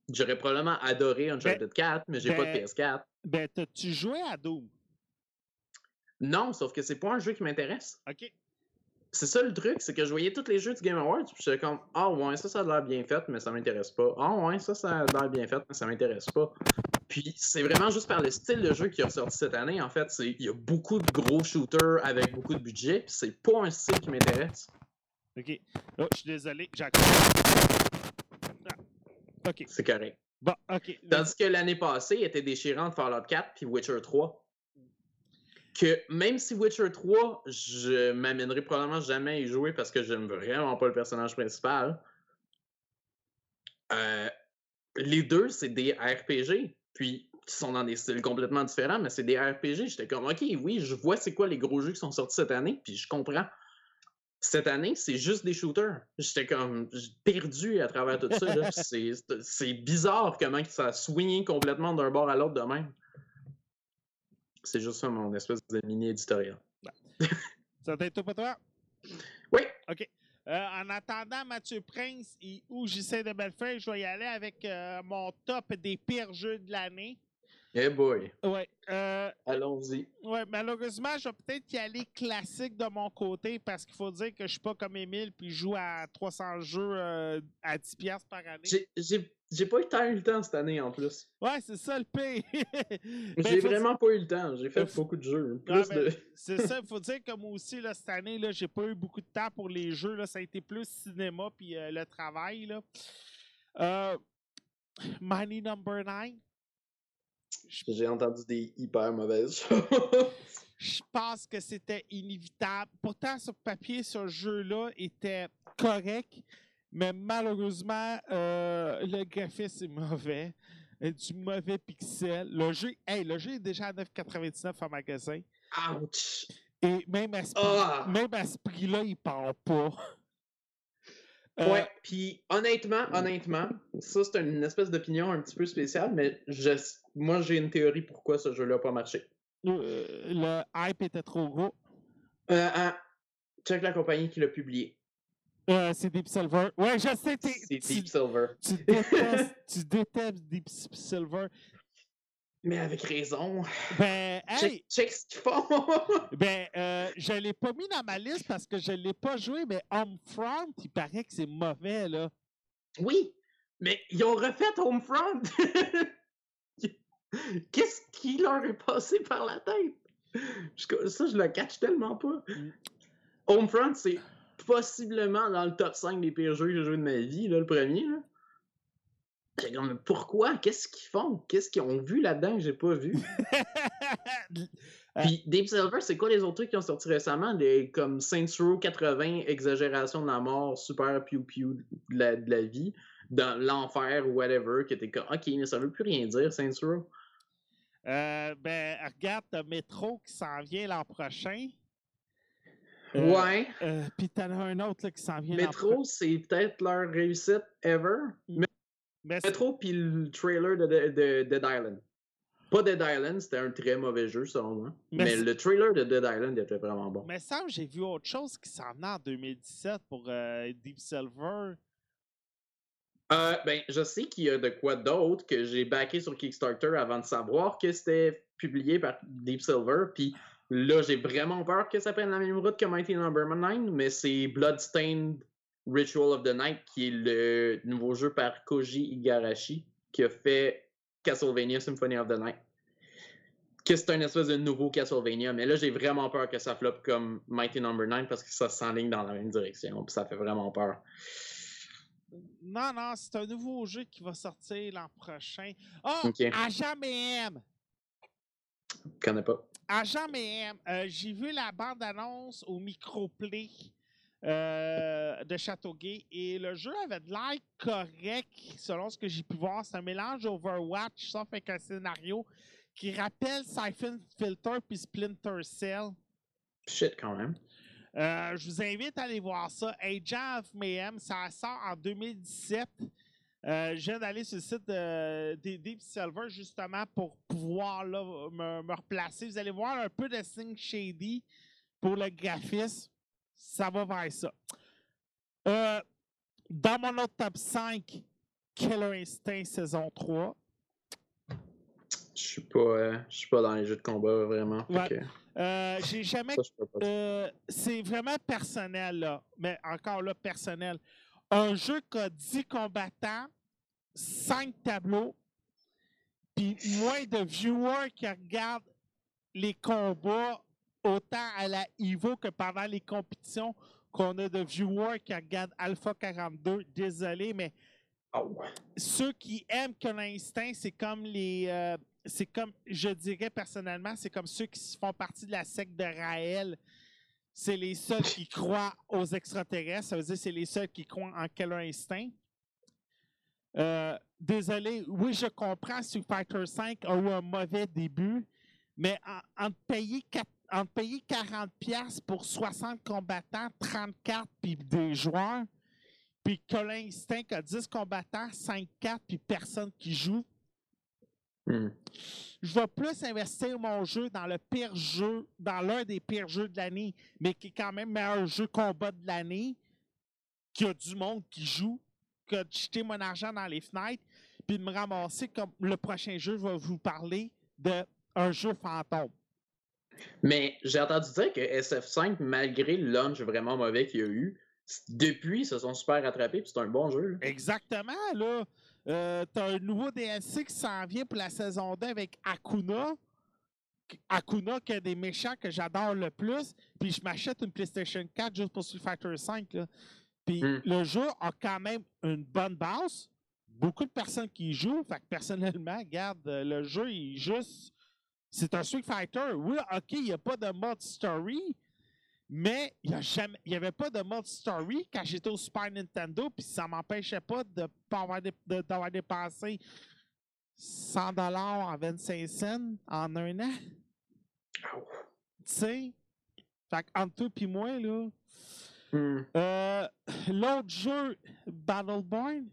j'aurais probablement adoré Uncharted 4, mais j'ai pas de ben- PS4. Ben, t'as-tu joué à Doom? Non, sauf que c'est pas un jeu qui m'intéresse. OK. C'est ça le truc, c'est que je voyais tous les jeux du Game Awards, puis j'étais comme Ah ouais, ça, ça a l'air bien fait, mais ça m'intéresse pas. Ah ouais, ça, ça a l'air bien fait, mais ça m'intéresse pas. Puis c'est vraiment juste par le style de jeu qui est ressorti cette année, en fait. Il y a beaucoup de gros shooters avec beaucoup de budget, puis c'est pas un style qui m'intéresse. OK. Oh, je suis désolé. J'ai Ah. OK. C'est correct. Bon, OK. Tandis que l'année passée était déchirante Fallout 4 puis Witcher 3. Que même si Witcher 3, je m'amènerai probablement jamais à y jouer parce que j'aime vraiment pas le personnage principal. euh, les deux, c'est des RPG. Puis, qui sont dans des styles complètement différents, mais c'est des RPG. J'étais comme, OK, oui, je vois c'est quoi les gros jeux qui sont sortis cette année, puis je comprends. Cette année, c'est juste des shooters. J'étais comme perdu à travers tout ça. C'est bizarre comment ça a swingé complètement d'un bord à l'autre de même. C'est juste ça mon espèce de mini éditorial. Ça t'aide tout pour toi? Oui. OK. Euh, en attendant Mathieu Prince et où j'essaie de Bellefeuille, je vais y aller avec euh, mon top des pires jeux de l'année. Eh boy, Ouais. Euh, allons-y. ouais, malheureusement, je vais peut-être y aller classique de mon côté parce qu'il faut dire que je suis pas comme Émile puis je joue à 300 jeux euh, à 10$ piastres par année. J'ai- J'ai pas eu tant eu le temps cette année en plus. Ouais, c'est ça le pire. Ben, J'ai vraiment pas eu le temps. J'ai fait beaucoup de jeux. Ah, Plus ben, de... C'est ça, il faut dire que moi aussi, là, cette année, là, j'ai pas eu beaucoup de temps pour les jeux. Là, ça a été plus cinéma puis euh, le travail. Là. Euh, Money Number 9. J'ai entendu des hyper mauvaises choses. Je pense que c'était inévitable. Pourtant, sur papier, ce jeu-là était correct, mais malheureusement, euh, le graphisme est mauvais. euh, du mauvais pixel. Le jeu, hey, le jeu est déjà à 9,99 en magasin. Ouch! Et même à ce Ah! même à ce prix-là, il part pas. Euh, Ouais, puis honnêtement, honnêtement, ça c'est une espèce d'opinion un petit peu spéciale, mais je, moi j'ai une théorie pourquoi ce jeu-là n'a pas marché. euh, le hype était trop gros. Euh, hein, check la compagnie qui l'a publié. Euh, c'est Deep Silver. Ouais, je sais, t'es- C'est tu, Deep Silver. tu détestes, tu détestes Deep Silver. Mais avec raison. Ben, hey, Check, check ce qu'ils font! ben, euh, je l'ai pas mis dans ma liste parce que je l'ai pas joué, mais Homefront, il paraît que c'est mauvais, là. oui, mais ils ont refait Homefront! Qu'est-ce qui leur est passé par la tête? Ça, je le catch tellement pas. Mm. Homefront, c'est possiblement dans le top 5 des pires jeux que j'ai joué de ma vie, là, le premier. Là. J'ai comme, pourquoi? Qu'est-ce qu'ils font? Qu'est-ce qu'ils ont vu là-dedans que j'ai pas vu? Puis Deep Silver, c'est quoi les autres trucs qui ont sorti récemment? Des, comme Saints Row 80, exagération de la mort, super piou-piou de la, de la vie, dans l'enfer ou whatever, que t'es comme, ok, mais ça veut plus rien dire, Saints Row. euh, ben, regarde, t'as Metro qui s'en vient l'an prochain. Euh, ouais, Euh, Puis t'en as un autre là, qui s'en vient Metro, c'est peut-être leur réussite ever. Mais Metro, puis le trailer de, de, de Dead Island. Pas Dead Island, c'était un très mauvais jeu selon moi. Mais le trailer de Dead Island était vraiment bon. Mais ça, j'ai vu autre chose qui s'en venait en 2017 pour euh, Deep Silver. Euh, ben, je sais qu'il y a de quoi d'autre que j'ai backé sur Kickstarter avant de savoir que c'était publié par Deep Silver. Puis là, j'ai vraiment peur que ça prenne la même route que Mighty Number 9, mais c'est Bloodstained Ritual of the Night qui est le nouveau jeu par Koji Igarashi qui a fait Castlevania Symphony of the Night. Que c'est un espèce de nouveau Castlevania, mais là j'ai vraiment peur que ça floppe comme Mighty Number 9 parce que ça s'enligne dans la même direction, puis ça fait vraiment peur. Non, non, c'est un nouveau jeu qui va sortir l'an prochain. Oh, Ok. Agent M&M! Je connais pas. Agent M&M, euh, j'ai vu la bande-annonce au microplay euh, de Châteauguay et le jeu avait de l'air correct selon ce que j'ai pu voir. C'est un mélange Overwatch sauf avec un scénario qui rappelle Siphon Filter puis Splinter Cell. Shit, quand même. Euh, je vous invite à aller voir ça. Agent of Mayhem, ça sort en 2017. Euh, je viens d'aller sur le site de, des Deep Silver justement pour pouvoir là, me, me replacer. Vous allez voir un peu de Sing Shady pour le graphisme. Ça va vers ça. Euh, dans mon autre top 5, Killer Instinct saison 3. Je suis pas, euh, je suis pas dans les jeux de combat vraiment. fait Ouais. que Euh, J'ai jamais. Euh, c'est vraiment personnel, là. Mais encore là, personnel. Un jeu qui a 10 combattants, 5 tableaux, puis moins de viewers qui regardent les combats autant à la Evo que pendant les compétitions qu'on a de viewers qui regardent Alpha 42. Désolé, mais Oh. ceux qui aiment que l'instinct, c'est comme les. euh, c'est comme, je dirais personnellement, c'est comme ceux qui font partie de la secte de Raël. C'est les seuls qui croient aux extraterrestres. Ça veut dire c'est les seuls qui croient en quel instinct. Euh, désolé, oui, je comprends Street Fighter V a eu un mauvais début, mais en, en te payer, en te payer 40$ pour 60 combattants, 30 cartes puis des joueurs, puis que l'instinct a 10 combattants, 5 cartes, puis personne qui joue, Hmm. je vais plus investir mon jeu dans le pire jeu, dans l'un des pires jeux de l'année, mais qui est quand même meilleur jeu combat de l'année, qui a du monde qui joue, que de jeter mon argent dans les fenêtres, puis de me ramasser comme le prochain jeu, je vais vous parler de un jeu fantôme. Mais j'ai entendu dire que SF5, malgré le launch vraiment mauvais qu'il y a eu, depuis, ils se sont super rattrapés, puis c'est un bon jeu. là. Exactement, là. Euh, T'as un nouveau DLC qui s'en vient pour la saison 2 avec Akuna. Akuna, qui a des méchants que j'adore le plus. Puis je m'achète une PlayStation 4 juste pour Street Fighter 5. Là. Puis Mm. le jeu a quand même une bonne base. Beaucoup de personnes qui y jouent. Fait que personnellement, regarde, euh, le jeu est juste. C'est un Street Fighter. Oui, OK, il n'y a pas de mode story. Mais il n'y avait pas de mode story quand j'étais au Super Nintendo, puis ça m'empêchait pas de pas avoir dé- d'avoir dépensé 100 dollars en 25 cents en un an. Tu sais? Fait qu'entre toi et moi, là. Hmm. Euh, L'autre jeu, Battleborn,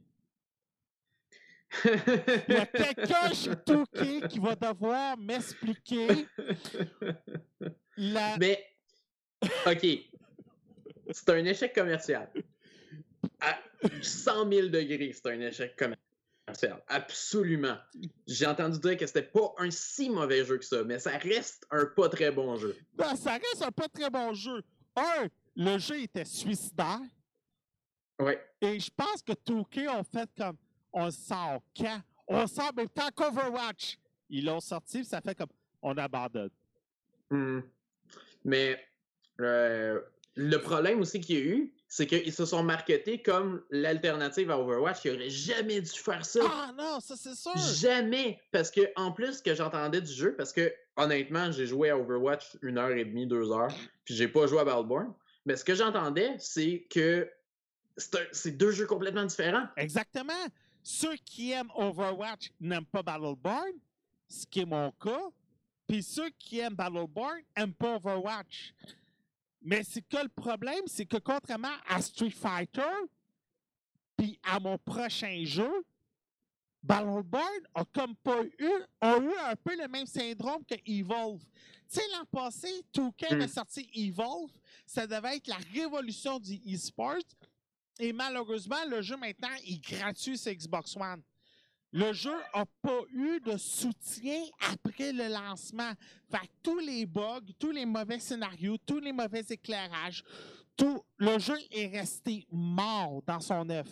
il y a quelqu'un chez Touquet qui va devoir m'expliquer la. Mais, OK. C'est un échec commercial. À 100 000 degrés, c'est un échec commercial. Absolument. J'ai entendu dire que c'était pas un si mauvais jeu que ça, mais ça reste un pas très bon jeu. Ben, ça reste un pas très bon jeu. Un, le jeu était suicidaire. Ouais. Et je pense que Touquet ont fait comme on sort quand? On sort même temps qu'Overwatch. Ils l'ont sorti, puis ça fait comme on abandonne. Hmm. Mais euh, le problème aussi qu'il y a eu, c'est qu'ils se sont marketés comme l'alternative à Overwatch. Ils auraient jamais dû faire ça. Ah non, ça c'est sûr. Jamais! Parce que, en plus, ce que j'entendais du jeu, parce que, honnêtement, j'ai joué à Overwatch une heure et demie, deux heures, puis j'ai pas joué à Battleborn. Mais ce que j'entendais, c'est que c'est deux jeux complètement différents. Exactement. Ceux qui aiment Overwatch n'aiment pas Battleborn, ce qui est mon cas. Puis ceux qui aiment Battleborn n'aiment pas Overwatch. Mais c'est que le problème, c'est que contrairement à Street Fighter, puis à mon prochain jeu, Battleborn a comme pas eu, a eu un peu le même syndrome que Evolve. Tu sais, l'an passé, 2K avait Mm. sorti Evolve. Ça devait être la révolution du e-sport. Et malheureusement, le jeu maintenant est gratuit sur Xbox One. Le jeu n'a pas eu de soutien après le lancement. Fait que tous les bugs, tous les mauvais scénarios, tous les mauvais éclairages, tout le jeu est resté mort dans son œuvre.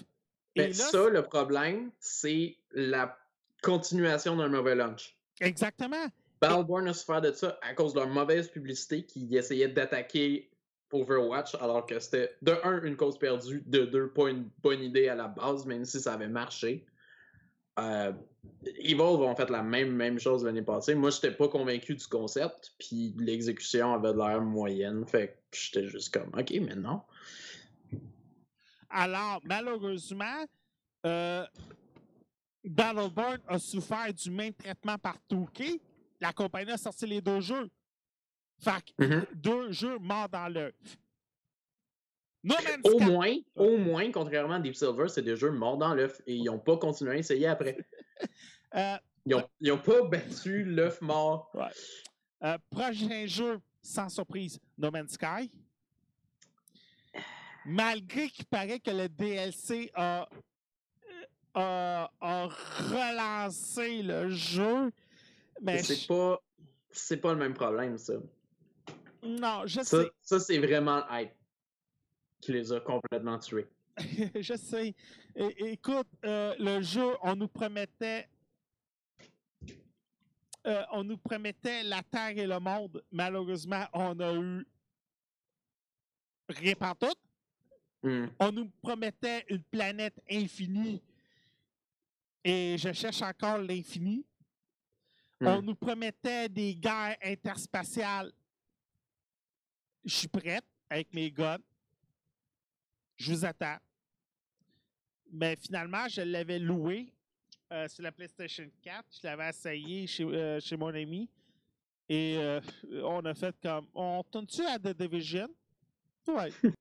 Et Mais là, ça, le problème, c'est la continuation d'un mauvais launch. exactement. Battleborn a souffert de ça à cause de leur mauvaise publicité qui essayait d'attaquer Overwatch alors que c'était de un une cause perdue, de deux pas une bonne idée à la base, même si ça avait marché. Euh, Evolve ont fait la même, même chose l'année passée. Moi, j'étais pas convaincu du concept, puis l'exécution avait de l'air moyenne. Fait que j'étais juste comme, ok, mais non. Alors, malheureusement, euh, Battleborn a souffert du même traitement par 2K. La compagnie a sorti les deux jeux. Fait que Mhm. deux jeux morts dans l'œuf. No Man's Au Sky- moins, au moins, contrairement à Deep Silver, c'est des jeux morts dans l'œuf et ils n'ont pas continué à essayer après. Euh, Ils ont, ils ont pas battu l'œuf mort. euh, prochain jeu, sans surprise, No Man's Sky. Malgré qu'il paraît que le DLC a, a, a relancé le jeu, mais c'est je- pas, c'est pas le même problème, ça. Non, je Ça, sais. ça, c'est vraiment hype qui les a complètement tués. je sais. É- écoute, euh, le jeu, on nous promettait. euh, on nous promettait la Terre et le monde. Malheureusement, on a eu rien tout. Hmm. On nous promettait une planète infinie. Et je cherche encore l'infini. On Hmm. nous promettait des guerres interspatiales. Je suis prête avec mes guns. Je vous attends. Mais finalement, je l'avais loué euh, sur la PlayStation 4. Je l'avais essayé chez, euh, chez mon ami. Et euh, on a fait comme. On tourne-tu à The Division? Ouais.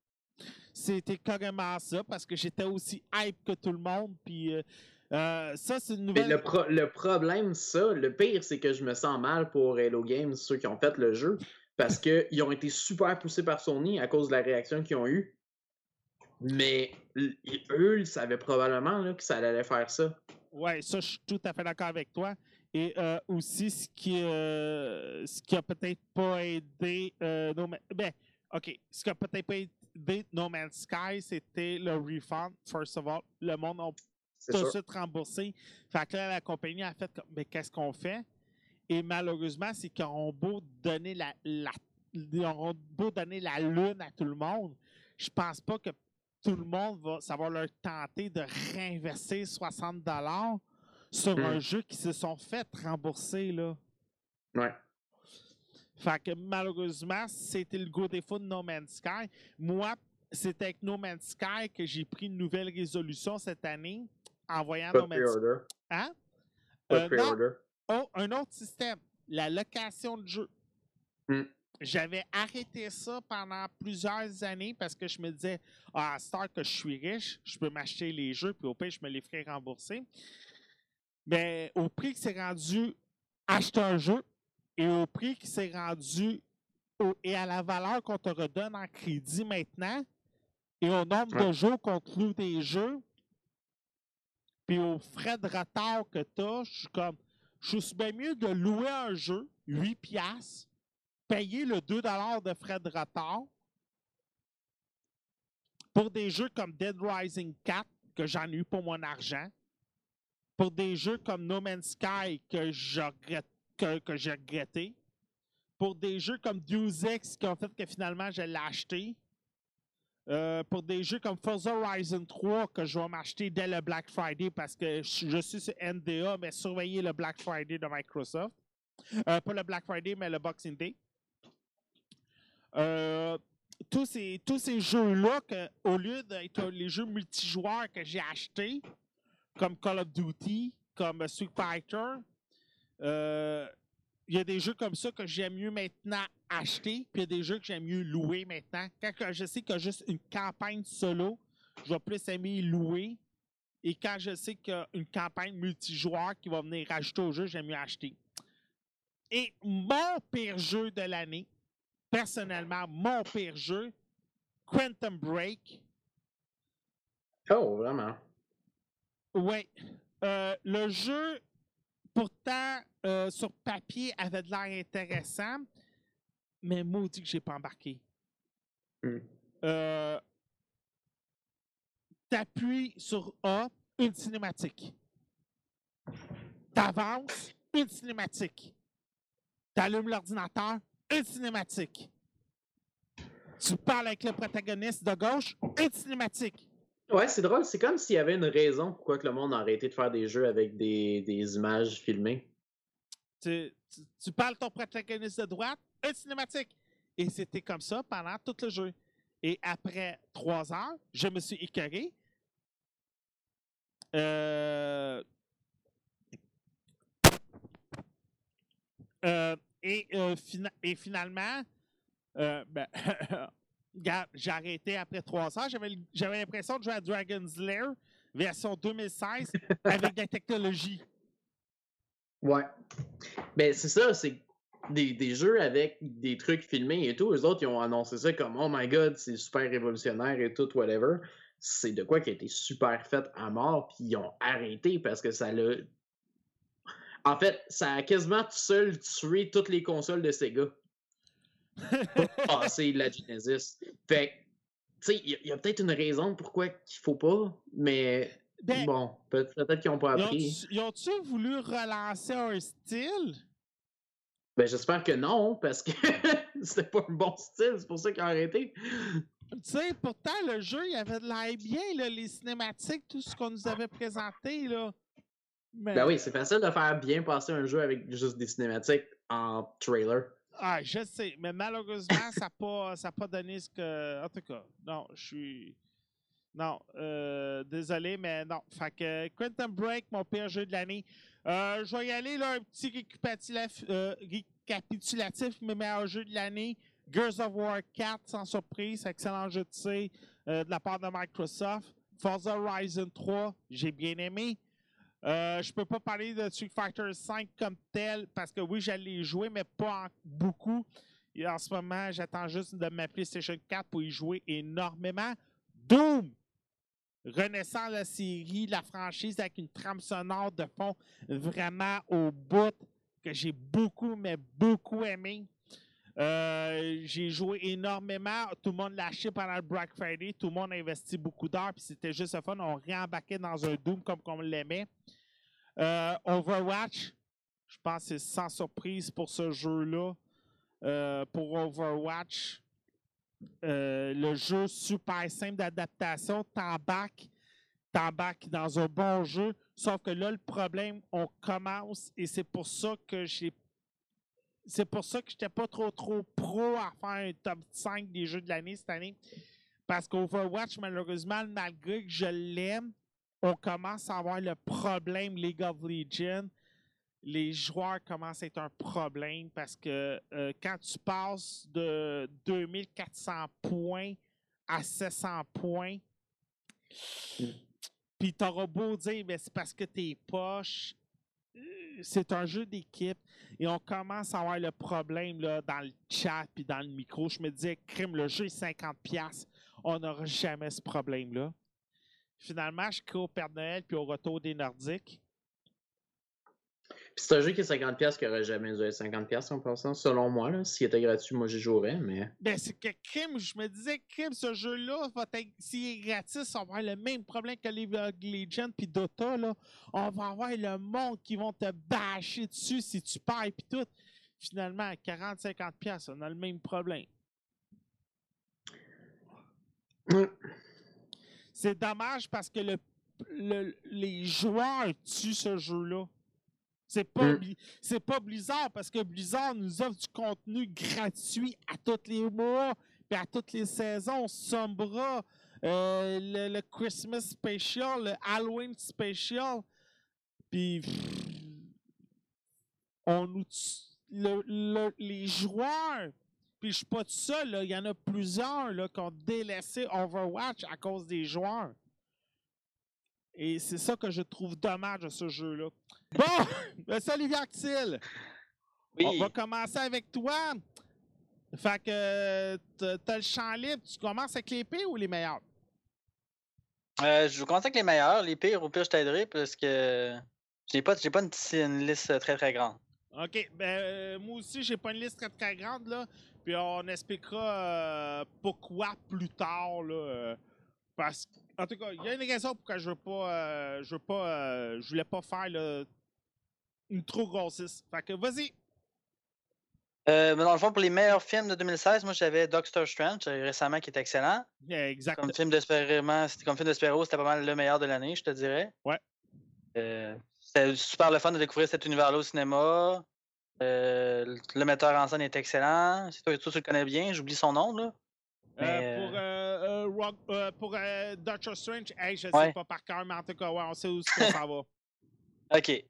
C'était carrément ça parce que j'étais aussi hype que tout le monde. Puis euh, ça, c'est une Mais nouvelle. le, pro- le problème, ça, le pire, c'est que je me sens mal pour Halo Games, ceux qui ont fait le jeu, parce qu'ils ont été super poussés par Sony à cause de la réaction qu'ils ont eue. Mais eux, ils savaient probablement là, que ça allait faire ça. Oui, ça, je suis tout à fait d'accord avec toi. Et euh, aussi, ce qui, euh, ce qui a peut-être pas aidé euh, No Man- Ben, OK. Ce qui a peut-être pas aidé No Man's Sky, c'était le refund, first of all. Le monde a tout de suite remboursé. Fait que là, la compagnie a fait comme, mais qu'est-ce qu'on fait? Et malheureusement, c'est qu'ils ont beau donner la, la, ils auront beau donner la lune à tout le monde. Je pense pas que tout le monde va savoir leur tenter de réinvestir 60 dollars sur Mm. un jeu qui se sont fait rembourser, là. Ouais. Fait que malheureusement, c'était le gros défaut de No Man's Sky. Moi, c'est avec No Man's Sky que j'ai pris une nouvelle résolution cette année en voyant Pas No Man's pre-order. Hein? Pas Euh, de. Oh, un autre système, la location de jeux. Hmm. J'avais arrêté ça pendant plusieurs années parce que je me disais, ah, à Star que je suis riche, je peux m'acheter les jeux, puis au pire, je me les ferai rembourser. Mais au prix que c'est rendu acheter un jeu et au prix qui s'est rendu au- et à la valeur qu'on te redonne en crédit maintenant et au nombre de jours qu'on te loue des jeux, puis aux frais de retard que tu as, je suis comme, je suis bien mieux de louer un jeu, 8 piastres, payer le 2 de frais de retard pour des jeux comme Dead Rising 4, que j'en ai eu pour mon argent, pour des jeux comme No Man's Sky, que j'ai que, que regretté, pour des jeux comme Deus Ex, qui ont fait que finalement je l'ai acheté, euh, pour des jeux comme Forza Horizon 3 que je vais m'acheter dès le Black Friday parce que je, suis sur NDA, mais surveillez le Black Friday de Microsoft. Euh, pas le Black Friday, mais le Boxing Day. Euh, tous ces, tous ces jeux-là, au lieu d'être les jeux multijoueurs que j'ai achetés, comme Call of Duty, comme Street Fighter, il y a des jeux comme ça que j'aime mieux maintenant acheter, puis il y a des jeux que j'aime mieux louer maintenant. Quand que je sais qu'il y a juste une campagne solo, je vais plus aimer louer. Et quand je sais qu'il y a une campagne multijoueur qui va venir rajouter au jeu, j'aime mieux acheter. Et mon pire jeu de l'année, personnellement, mon pire jeu, Quantum Break. Oh, vraiment? Oui. Euh, le jeu, pourtant, euh, sur papier, avait de l'air intéressant, mais maudit que j'ai pas embarqué. Hmm. Euh, T'appuies sur A, une cinématique. T'avances, une cinématique. T'allumes l'ordinateur, une cinématique. Tu parles avec le protagoniste de gauche, une cinématique. Ouais, c'est drôle. C'est comme s'il y avait une raison pourquoi que le monde a arrêté de faire des jeux avec des, des images filmées. tu, parles ton protagoniste de droite, une cinématique. Et c'était comme ça pendant tout le jeu. Et après trois heures, je me suis écœuré. Euh, euh, et, euh, et finalement, euh, ben, j'ai arrêté après trois heures. J'avais l'impression de jouer à Dragon's Lair version 2016 avec des technologies. Ouais. Ben, c'est ça, c'est des, des jeux avec des trucs filmés et tout. Eux autres, ils ont annoncé ça comme Oh my god, c'est super révolutionnaire et tout, whatever. C'est de quoi qui a été super fait à mort, puis ils ont arrêté parce que ça l'a. En fait, ça a quasiment tout seul tué toutes les consoles de Sega. Passer la Genesis. Fait tu sais, il y a- peut-être une raison pourquoi qu'il faut pas, mais Ben, bon, peut- peut-être qu'ils n'ont pas appris. Ils ont-tu voulu relancer un style? Ben, j'espère que non, parce que c'était pas un bon style, c'est pour ça qu'ils ont arrêté. Tu sais, pourtant, le jeu, il avait de l'air bien, là, les cinématiques, tout ce qu'on nous avait présenté, là. Mais, Ben oui, c'est facile de faire bien passer un jeu avec juste des cinématiques en trailer. Ah, je sais, mais malheureusement, ça n'a pas, pas donné ce que... En tout cas, non, je suis... Non, euh, désolé, mais non. Fait que Quantum Break, mon pire jeu de l'année. Euh, je vais y aller, là, un petit récapitulatif, euh, récapitulatif mes meilleurs jeux de l'année. Gears of War 4, sans surprise, excellent jeu de de la part de Microsoft. Forza Horizon 3, j'ai bien aimé. Euh, je peux pas parler de Street Fighter 5 comme tel parce que oui, j'allais jouer, mais pas beaucoup. Et en ce moment, j'attends juste de ma PlayStation 4 pour y jouer énormément. Doom! Renaissant la série, la franchise avec une trame sonore de fond vraiment au bout que j'ai beaucoup, mais beaucoup aimé. Euh, j'ai joué énormément. Tout le monde acheté pendant le Black Friday. Tout le monde a investi beaucoup d'heures. Puis c'était juste le fun. On réembarquait dans un Doom comme on l'aimait. Euh, Overwatch, je pense que c'est sans surprise pour ce jeu-là. Euh, pour Overwatch, le jeu super simple d'adaptation, t'embarques, t'embarques dans un bon jeu. Sauf que là, le problème, on commence et c'est pour ça que j'ai c'est pour ça que j'étais pas trop trop pro à faire un top 5 des jeux de l'année cette année. Parce qu'Overwatch, malheureusement, malgré que je l'aime, on commence à avoir le problème League of Legends les joueurs commencent à être un problème parce que euh, quand tu passes de 2400 points à 700 points, Mm. puis t'auras beau dire, mais c'est parce que t'es poche. C'est un jeu d'équipe et on commence à avoir le problème dans le chat puis dans le micro. Je me disais, crime, le jeu est 50$. On n'aura jamais ce problème-là. Finalement, je crée au Père Noël puis au retour des Nordiques. Puis c'est un jeu qui est 50$ qui aurait jamais dû être 50$ en passant, selon moi. là. S'il était gratuit, moi j'y jouerais, mais. Ben, c'est que crime, je me disais, crime, ce jeu-là, va être- s'il est gratis, on va avoir le même problème que League of Legends puis Dota, là. On va avoir le monde qui vont te bâcher dessus si tu perds puis tout. Finalement, à 40-50$, piastres, on a le même problème. C'est dommage parce que le, le- les joueurs tuent ce jeu-là. C'est pas, Mm. C'est pas Blizzard parce que Blizzard nous offre du contenu gratuit à tous les mois puis à toutes les saisons. Sombra, euh, le, le Christmas Special, le Halloween Special. Puis on nous le- le- les joueurs. Puis je suis pas tout seul, il y en a plusieurs là, qui ont délaissé Overwatch à cause des joueurs. Et c'est ça que je trouve dommage de ce jeu-là. Bon, monsieur Olivier Actil, Oui. on va commencer avec toi. Fait que t'as- le champ libre, tu commences avec les pires ou les meilleurs? Euh, je vais commencer avec les meilleurs. Les pires, au pire, je t'aiderai parce que j'ai pas, j'ai pas une, une liste très très grande. OK. Ben, euh, moi aussi, j'ai pas une liste très, très grande, là. Puis on expliquera euh, pourquoi plus tard, là. euh, parce que, en tout cas, il y a une raison pourquoi je veux pas. euh, je veux pas. euh, je voulais pas faire là, une trop grosse liste. Fait que vas-y. Euh, mais dans le fond, pour les meilleurs films de 2016, moi j'avais Doctor Strange euh, récemment qui est excellent. Euh, Exact. Comme film c'était comme film de super c'était pas mal le meilleur de l'année, je te dirais. Ouais. Euh, c'était super le fun de découvrir cet univers-là au cinéma. Euh, le- metteur en scène est excellent. C'est toi, toi, tu le connais bien, j'oublie son nom là. Mais, pour Rock- pour Doctor Strange, hey, je sais Ouais. pas par cœur, mais en tout cas, ouais, on sait où ça va. Ok.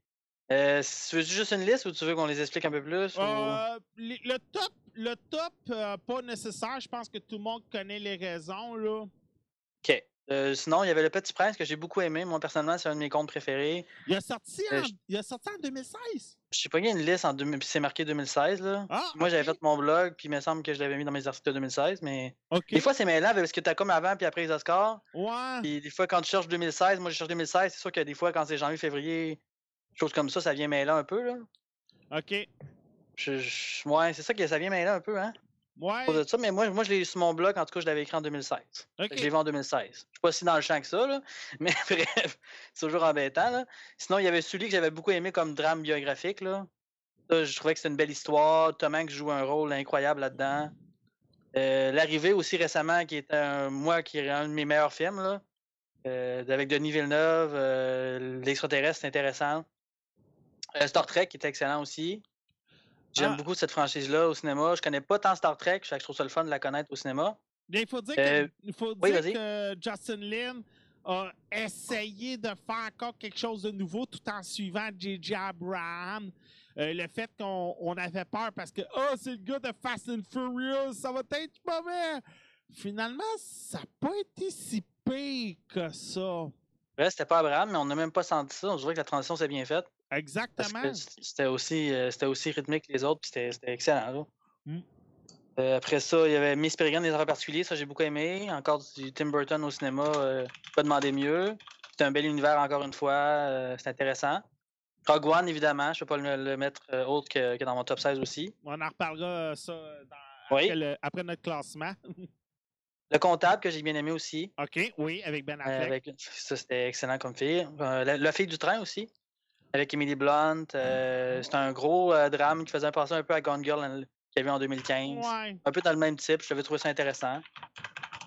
Euh, tu veux juste une liste ou tu veux qu'on les explique un peu plus? ou- Euh, le top, le top euh, pas nécessaire. Je pense que tout le monde connaît les raisons. Là. Ok. Euh, sinon, il y avait Le Petit Prince que j'ai beaucoup aimé. Moi, personnellement, c'est un de mes comptes préférés. Il a sorti en, je- il a sorti en 2016. Je sais pas, il y a une liste en 2000 puis c'est marqué 2016. Là. Ah, Moi, j'avais fait mon blog, puis il me semble que je l'avais mis dans mes articles de 2016, mais des fois, c'est mêlant parce que t'as comme avant puis après les Oscars. Ouais. Puis des fois, quand tu cherches 2016, moi, je cherche 2016, c'est sûr que des fois, quand c'est janvier, février, choses comme ça, ça vient mêlant un peu, là. OK. Je, je- ouais, c'est ça que ça vient mêlant un peu, hein. Ouais. de ça, mais moi, moi je l'ai sur mon blog, en tout cas, je l'avais écrit en 2016. Fait que OK. Je l'ai vu en 2016. Je suis pas si dans le champ que ça, là, mais bref, c'est toujours embêtant. Là. Sinon, il y avait celui que j'avais beaucoup aimé comme drame biographique. Là. Ça, je trouvais que c'était une belle histoire. Tom Hanks joue un rôle incroyable là-dedans. Euh, L'arrivée aussi récemment, qui est un, moi, qui est un de mes meilleurs films, là, euh, avec Denis Villeneuve, euh, l'extraterrestre, c'est intéressant. Euh, Star Trek, est excellent aussi. J'aime Ah. beaucoup cette franchise-là au cinéma. Je connais pas tant Star Trek, je trouve ça le fun de la connaître au cinéma. Mais il faut dire, Euh, que, il faut oui, dire vas-y. que Justin Lin a essayé de faire encore quelque chose de nouveau tout en suivant J.J. Abraham. Euh, le fait qu'on on avait peur parce que oh, c'est le gars de Fast and Furious, ça va être mauvais. Finalement, ça n'a pas été si pire que ça. Ouais, c'était pas Abraham, mais on n'a même pas senti ça. On dirait que la transition s'est bien faite. Exactement. c'était aussi, euh, c'était aussi rythmique que les autres, puis c'était excellent. là. Mm. Euh, après ça, il y avait Miss Peregrine des affaires particuliers, ça j'ai beaucoup aimé. Encore du Tim Burton au cinéma, euh, pas demander mieux. C'est un bel univers encore une fois, euh, c'est intéressant. Rogue One, évidemment, je peux pas le, le mettre autre que, que dans mon top 16 aussi. On en reparlera ça dans- Oui. après, le- après notre classement. Le comptable que j'ai bien aimé aussi. OK, oui, avec Ben euh, Affleck. avec, ça c'était excellent comme fille. Euh, la, la fille du train aussi. Avec Emily Blunt. euh, c'est un gros euh, drame qui faisait penser un peu à Gone Girl qu'il y avait en 2015. Ouais. un peu dans le même type. Je l'avais trouvé ça intéressant.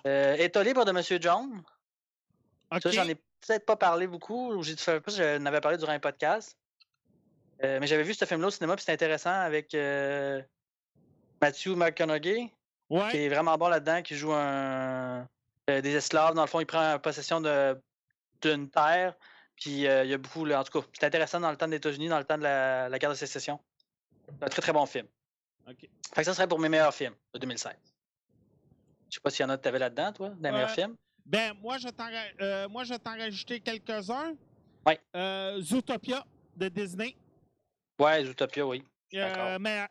Euh, État libre de Monsieur John. Ça, j'en ai peut-être pas parlé beaucoup. ou J'ai plus, j'en avais parlé durant un podcast. Euh, mais j'avais vu ce film-là au cinéma, puis c'était intéressant avec euh, Matthew McConaughey, qui est vraiment bon là-dedans, qui joue un, des esclaves. Dans le fond, il prend possession d'une terre, Puis euh, il y a beaucoup, là, en tout cas, c'est intéressant dans le temps des États-Unis, dans le temps de la, la guerre de sécession. C'est un très très bon film. Fait que ça serait pour mes meilleurs films de 2016. Je sais pas s'il y en a que t'avais là-dedans, toi, des meilleurs films. Ben, moi, je t'en euh, moi, je vais t'en rajouter quelques-uns. Euh, Zootopia de Disney. Ouais, Zootopia, oui. Euh, mais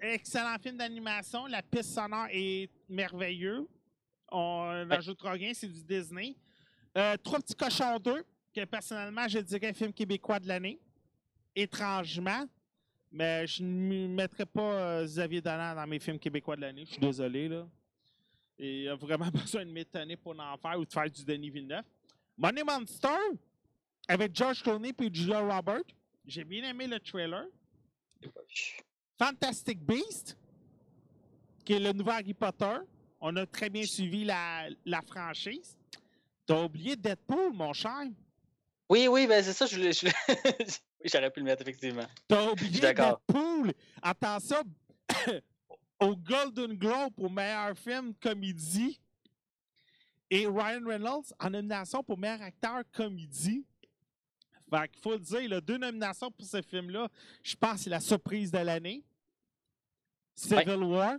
excellent film d'animation. La piste sonore est merveilleuse. On n'ajoutera rien, c'est du Disney. Trois petits cochons 2, que personnellement, je dirais film québécois de l'année. Étrangement. Mais je ne mettrais pas euh, Xavier Dolan dans mes films québécois de l'année. Je suis désolé, là. Et il a vraiment besoin de m'étonner pour en faire ou de faire du Denis Villeneuve. Money Monster, avec George Clooney et Julia Roberts. J'ai bien aimé le trailer. Fantastic Beast, qui est le nouveau Harry Potter. On a très bien suivi la, la franchise. T'as oublié Deadpool, mon cher. Oui, oui, ben c'est ça, je voulais. je j'aurais pu le mettre, effectivement. T'as oublié. Deadpool. Attention, au Golden Globe pour meilleur film comédie. Et Ryan Reynolds en nomination pour meilleur acteur comédie. Fait qu'il faut le dire, il a deux nominations pour ce film-là. Je pense que c'est la surprise de l'année. Civil War.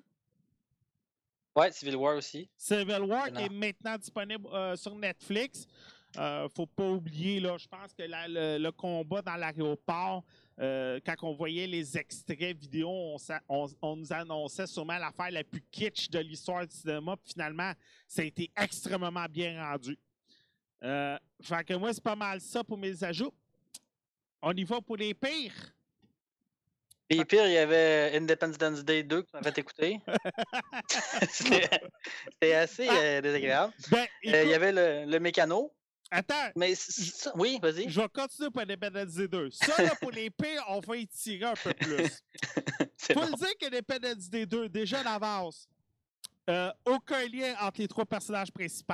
Ouais, Civil War aussi. Civil War qui est maintenant disponible euh, sur Netflix. Euh, faut pas oublier, là, je pense que la- le, le combat dans l'aéroport, euh, quand on voyait les extraits vidéo, on, sa- on- on nous annonçait sûrement l'affaire la plus kitsch de l'histoire du cinéma. Puis finalement, ça a été extrêmement bien rendu. Euh, fait que moi, c'est pas mal ça pour mes ajouts. On y va pour les pires. Puis pire, il y avait Independence Day 2 que tu m'avais écouté. C'était assez euh, désagréable. Ben, Euh, il y avait le, le mécano. Attends, Mais oui, vas-y. je vais continuer pour Independence Day 2. Ça, là, pour les pires, on va y tirer un peu plus. Faut bon. le dire que Independence Day 2, déjà d'avance, euh, aucun lien entre les trois personnages principaux.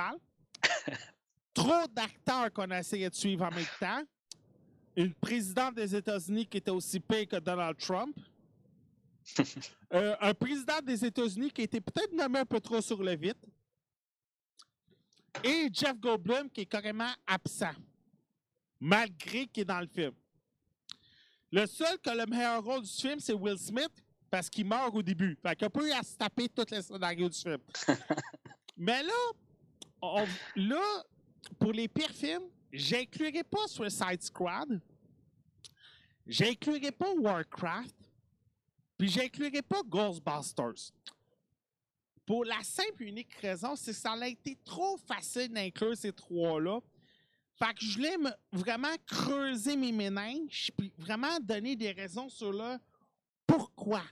Trop d'acteurs qu'on a essayé de suivre en même temps. Une présidente des États-Unis qui était aussi pire que Donald Trump. Euh, un président des États-Unis qui était peut-être nommé un peu trop sur le vite. Et Jeff Goldblum qui est carrément absent, malgré qu'il est dans le film. Le seul qui a le meilleur rôle du film, c'est Will Smith, parce qu'il meurt au début. Fait qu'il eu à se taper tous les scénarios du film. Mais là, on- là, pour les pires films, j'inclurai pas Suicide Squad, j'inclurai pas Warcraft, puis j'inclurai pas Ghostbusters. Pour la simple et unique raison, c'est que ça a été trop facile d'inclure ces trois-là. Fait que je voulais me- vraiment creuser mes méninges, puis vraiment donner des raisons sur le pourquoi.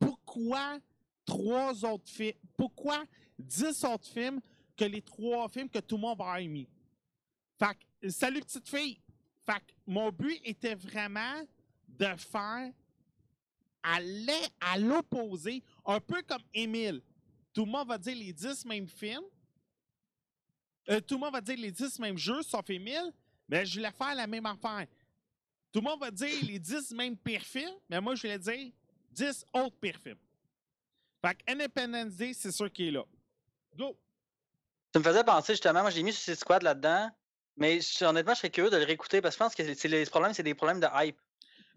Pourquoi trois autres films? Pourquoi dix autres films que les trois films que tout le monde va aimé? Fait que, salut petite fille! Fait que mon but était vraiment de faire aller à l'opposé, un peu comme Émile. Tout le monde va dire les 10 mêmes films. Tout le monde va dire les 10 mêmes jeux, sauf Émile. Mais je voulais faire la même affaire. Tout le monde va dire les 10 mêmes pires films, mais moi, je voulais dire 10 autres pires films. Fait que Independence Day, c'est sûr qu'il est là. Go! Tu me faisais penser justement, moi j'ai mis Suicide Squad là-dedans, mais honnêtement, je serais curieux de le réécouter parce que je pense que c'est les problèmes, c'est des problèmes de hype.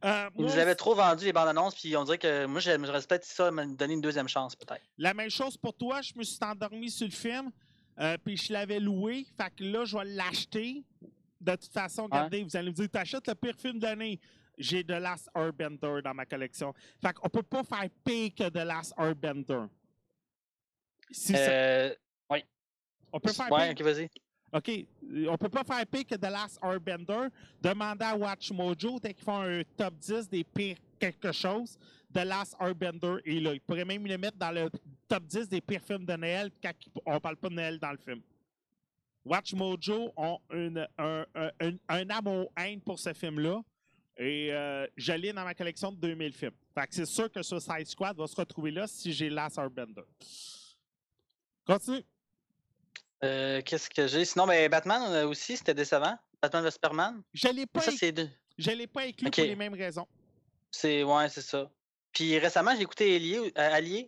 Euh, Ils moi, nous avaient trop vendu les bandes annonces, puis on dirait que moi j'aimerais peut-être ça me donner une deuxième chance peut-être. La même chose pour toi, je me suis endormi sur le film, euh, puis je l'avais loué. Fait que là, je vais l'acheter. De toute façon, regardez, vous allez me dire, t'achètes le pire film de l'année. J'ai The Last Airbender dans ma collection. Fait qu'on peut pas faire pire que The Last Airbender. Si ça- Euh, on peut faire ouais, pire? ok, vas-y. OK? euh, On peut pas faire pire que The Last Airbender. Demandez à Watch Mojo, dès qu'ils font un top 10 des pires quelque chose, The Last Airbender est là. Ils pourraient même le mettre dans le top 10 des pires films de Noël quand on parle pas de Noël dans le film. Watch Mojo ont un, un, un- un amour-haine pour ce film-là. Et euh, je l'ai dans ma collection de 2000 films. Fait que c'est sûr que Suicide Squad va se retrouver là si j'ai Last Airbender. Continue. Euh, Qu'est-ce que j'ai? Sinon, ben, Batman euh, aussi, c'était décevant. Batman vs Superman. Je l'ai pas l'ai pas inclus pour les mêmes raisons. C'est ouais, c'est ça. Puis récemment, j'ai écouté Allié, euh,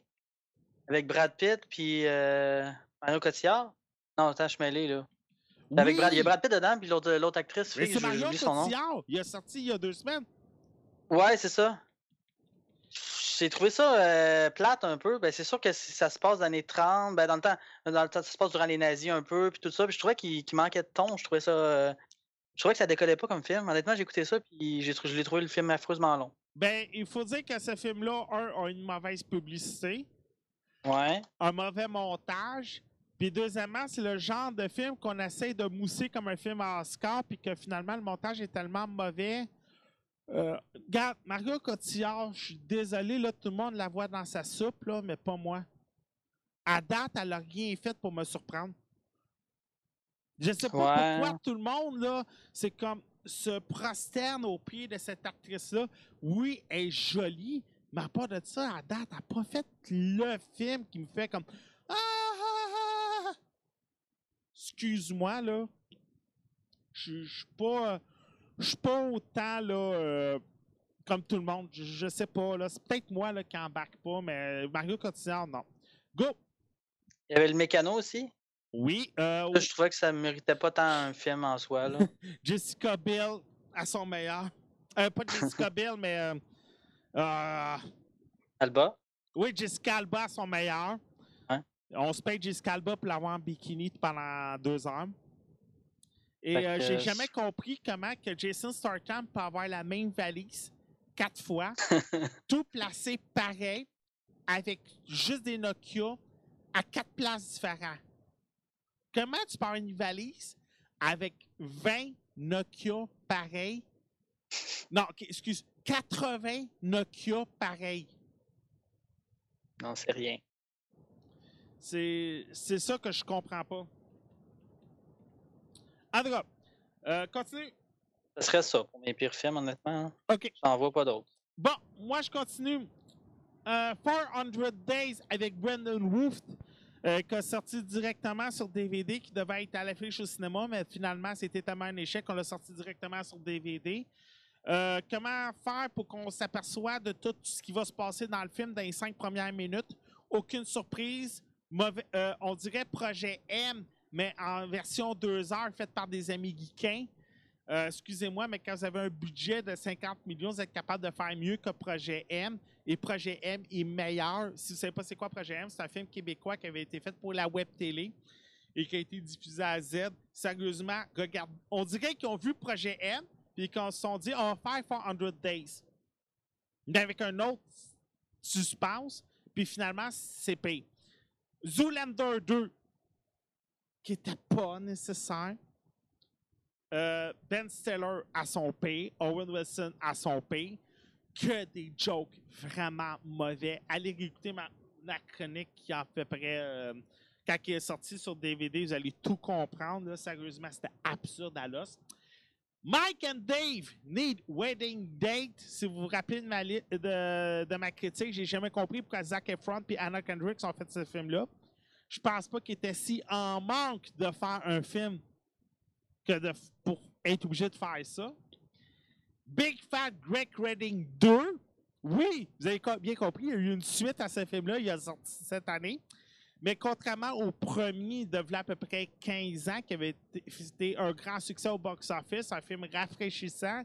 avec Brad Pitt puis Mario Cotillard. Non, attends, je suis mêlé là. Avec Brad, il y a Brad Pitt dedans, puis l'autre actrice, fille, oublié son nom. Il a sorti il y a deux semaines. Ouais, c'est ça. J'ai trouvé ça euh, plate un peu. Ben, c'est sûr que ça se passe dans les années 30, ben, dans le temps, dans le temps, ça se passe durant les nazis un peu, puis tout ça. Puis je trouvais qu'il manquait de ton. Je trouvais ça. euh, je trouvais que ça décollait pas comme film. Honnêtement, j'ai écouté ça, puis je l'ai trouvé le film affreusement long. Ben, il faut dire que ce film-là, un, a une mauvaise publicité, Ouais. un mauvais montage, puis deuxièmement, c'est le genre de film qu'on essaie de mousser comme un film à Oscar, puis que finalement, le montage est tellement mauvais. Euh, regarde, Margot Cotillard, je suis désolé, là, tout le monde la voit dans sa soupe, là, mais pas moi. À date, elle n'a rien fait pour me surprendre. Je sais pas Ouais. pourquoi tout le monde, là, c'est comme se prosterne au pied de cette actrice-là. Oui, elle est jolie, mais à part de ça, à date, elle n'a pas fait le film qui me fait comme Ah, ah, ah. Excuse-moi, là. Je je suis pas. Je suis pas autant, là. euh, comme tout le monde. Je, je sais pas. C'est peut-être moi, là, qui embarque pas, mais Mario Cotillard, non. Go! Il y avait le mécano aussi? Oui, euh, je trouvais que ça méritait pas tant un film en soi. Là. Jessica Biel à son meilleur. Euh, pas Jessica Biel, mais. euh, euh, Alba? oui, Jessica Alba à son meilleur. Ouais. On se paye Jessica Alba pour l'avoir en bikini pendant deux heures. Et euh, j'ai jamais compris comment que Jason Statham peut avoir la même valise quatre fois, tout placé pareil, avec juste des Nokia à quatre places différentes. Comment tu peux avoir une valise avec 20 Nokia pareils? Non, excuse, 80 Nokia pareils. Non, c'est rien. C'est c'est ça que je comprends pas. Cas, euh, continue. Ce serait ça pour mes pires films, honnêtement. hein. OK. J'en vois pas d'autres. Bon, moi, je continue. Euh, 400 Days avec Brendan Wolf, euh, qui a sorti directement sur DVD, qui devait être à l'affiche au cinéma, mais finalement, c'était tellement un échec qu'on l'a sorti directement sur DVD. Euh, comment faire pour qu'on s'aperçoive de tout ce qui va se passer dans le film dans les cinq premières minutes? Aucune surprise. Mauvais- on dirait Projet M, mais en version deux heures, faite par des amis geekins. Euh, Excusez-moi, mais quand vous avez un budget de 50 millions, vous êtes capable de faire mieux que Projet M. Et Projet M est meilleur. Si vous ne savez pas c'est quoi Projet M, c'est un film québécois qui avait été fait pour la web télé et qui a été diffusé à Z. Sérieusement, regarde, on dirait qu'ils ont vu Projet M puis qu'ils se sont dit on va faire 400 Days. Mais avec un autre suspense, puis finalement, c'est payé. Zoolander 2, qui n'était pas nécessaire. Euh, ben Stiller à son pays, Owen Wilson à son pays, que des jokes vraiment mauvais. Allez écouter ma, chronique qui en fait près. euh, quand il est sorti sur DVD, vous allez tout comprendre. Sérieusement, c'était absurde à l'os. Mike and Dave need wedding date. Si vous vous rappelez de ma critique, j'ai jamais compris pourquoi Zac Efron et Anna Kendrick ont fait ce film-là. Je pense pas qu'ils étaient si en manque de faire un film que de, pour être obligé de faire ça. Big Fat Greg Redding 2. Oui, vous avez bien compris, il y a eu une suite à ce film-là, il a sorti cette année. Mais contrairement au premier de à peu près 15 ans, qui avait été été un grand succès au box-office, un film rafraîchissant,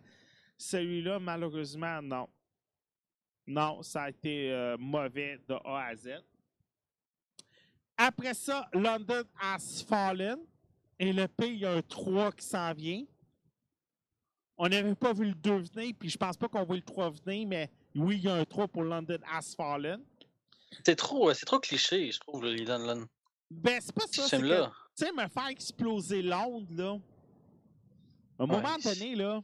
celui-là, malheureusement, non. Non, ça a été euh, mauvais de A à Z. Après ça, London Has Fallen. Et le P, il y a un 3 qui s'en vient. On n'avait pas vu le 2 venir, puis je pense pas qu'on voit le 3 venir, mais oui, il y a un 3 pour London Has Fallen. C'est trop, euh, c'est trop cliché, je trouve, le Lee London. Ben, c'est pas ça. Tu sais, me faire exploser Londres, là. À un Ouais, moment donné, là.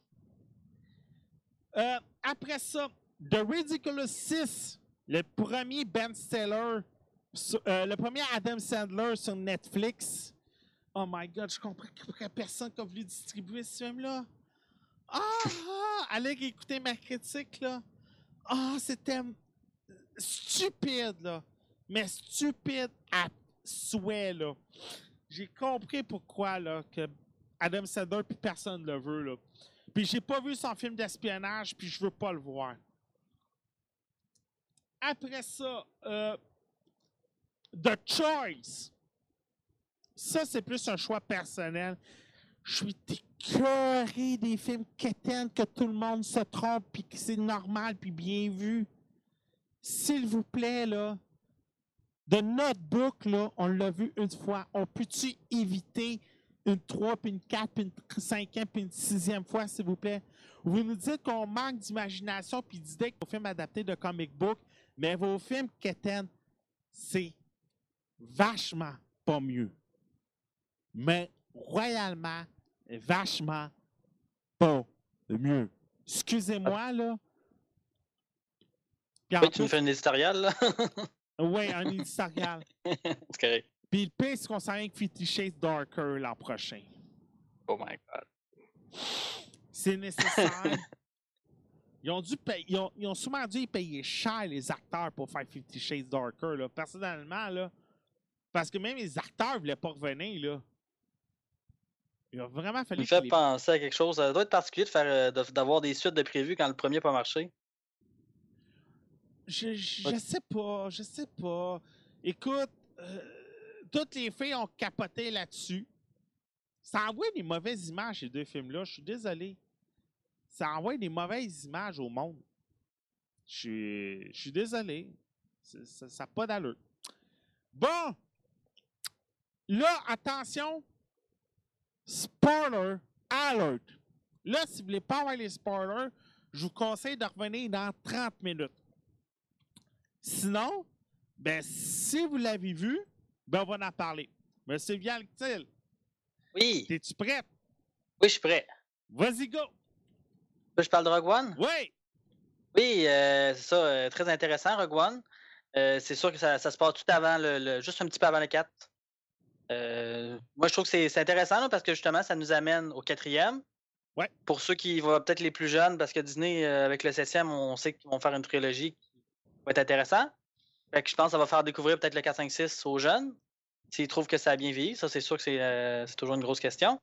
Euh, après ça, The Ridiculous 6, le premier Ben Stiller, euh, le premier Adam Sandler sur Netflix. Oh my god, je comprends a personne qui a voulu distribuer ce film-là. Ah! ah, allez écouter ma critique, là. Ah, c'était stupide, là. Mais stupide à souhait, là. J'ai compris pourquoi, là, que Adam Sandler, puis personne le veut, là. Puis j'ai pas vu son film d'espionnage, puis je veux pas le voir. Après ça, euh, The Choice. Ça, c'est plus un choix personnel. Je suis écœuré des films quétaines que tout le monde se trompe puis que c'est normal puis bien vu. S'il vous plaît, là, The Notebook, là, on l'a vu une fois. On peut-tu éviter une 3, puis une 4, puis une 5 puis une sixième fois, s'il vous plaît? Vous nous dites qu'on manque d'imagination puis d'idées vos films adaptés de comic book, mais vos films quétaines, c'est vachement pas mieux. Mais royalement, vachement pas mieux. Excusez-moi, là. Oui, tu me fais une éditorial, là. Oui, un éditorial. c'est correct. Puis le pire, c'est qu'on s'en vient avec Fifty Shades Darker l'an prochain. Oh my god. C'est nécessaire. Ils ont, dû payer, ils, ont, ils ont sûrement dû payer cher les acteurs pour faire Fifty Shades Darker. Là. Personnellement, là, parce que même les acteurs ne voulaient pas revenir. Là. Il a vraiment fallu me fait les- penser à quelque chose. Ça doit être particulier de faire euh, d'avoir des suites de prévues quand le premier n'a pas marché. Je, je sais pas, je sais pas. Écoute, euh, toutes les filles ont capoté là-dessus. Ça envoie des mauvaises images, ces deux films-là. Je suis désolé. Ça envoie des mauvaises images au monde. Je suis, je suis désolé. C'est- Ça n'a pas d'allure. Bon. Là, attention. Spoiler alert. Là, si vous voulez pas avoir les spoilers, je vous conseille de revenir dans 30 minutes. Sinon, ben, si vous l'avez vu, ben, on va en parler. Monsieur Vialtil, Oui, es-tu prête? oui, je suis prêt. Vas-y, go! Je parle de Rogue One? Oui! Oui, euh, c'est ça, euh, très intéressant, Rogue One. Euh, c'est sûr que ça, ça se passe tout avant, le, le- juste un petit peu avant le 4. Euh, moi, je trouve que c'est intéressant là, parce que justement, ça nous amène au quatrième. Ouais. Pour ceux qui vont peut-être les plus jeunes, parce que Disney, euh, avec le septième, on sait qu'ils vont faire une trilogie qui va être intéressant. Fait que je pense que ça va faire découvrir peut-être le 4, 5, 6 aux jeunes. S'ils trouvent que ça a bien vieilli, ça, c'est sûr que c'est euh, toujours une grosse question.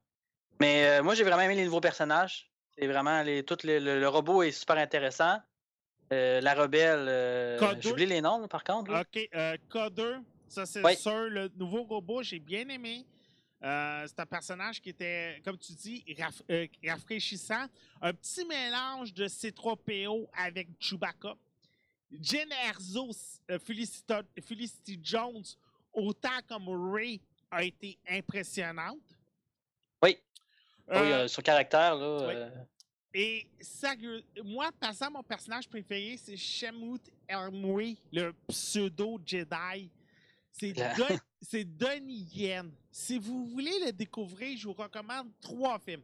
Mais moi, j'ai vraiment aimé les nouveaux personnages. C'est vraiment les, tout le, le- le robot est super intéressant. La rebelle, j'oublie les noms par contre. là. OK, euh, K2, ça c'est Oui. sûr. Le nouveau robot, j'ai bien aimé. Euh, c'est un personnage qui était, comme tu dis, raf- euh, rafraîchissant. Un petit mélange de C3PO avec Chewbacca. Jen Erzo, euh, Felicita- Felicity Jones, autant comme Ray, a été impressionnante. Oui. Euh, Oui, euh, son caractère, là. oui. Et sérieux, moi, par exemple, mon personnage préféré, c'est Shemut Ermui, le pseudo Jedi. C'est Donnie Yen. Si vous voulez le découvrir, je vous recommande trois films.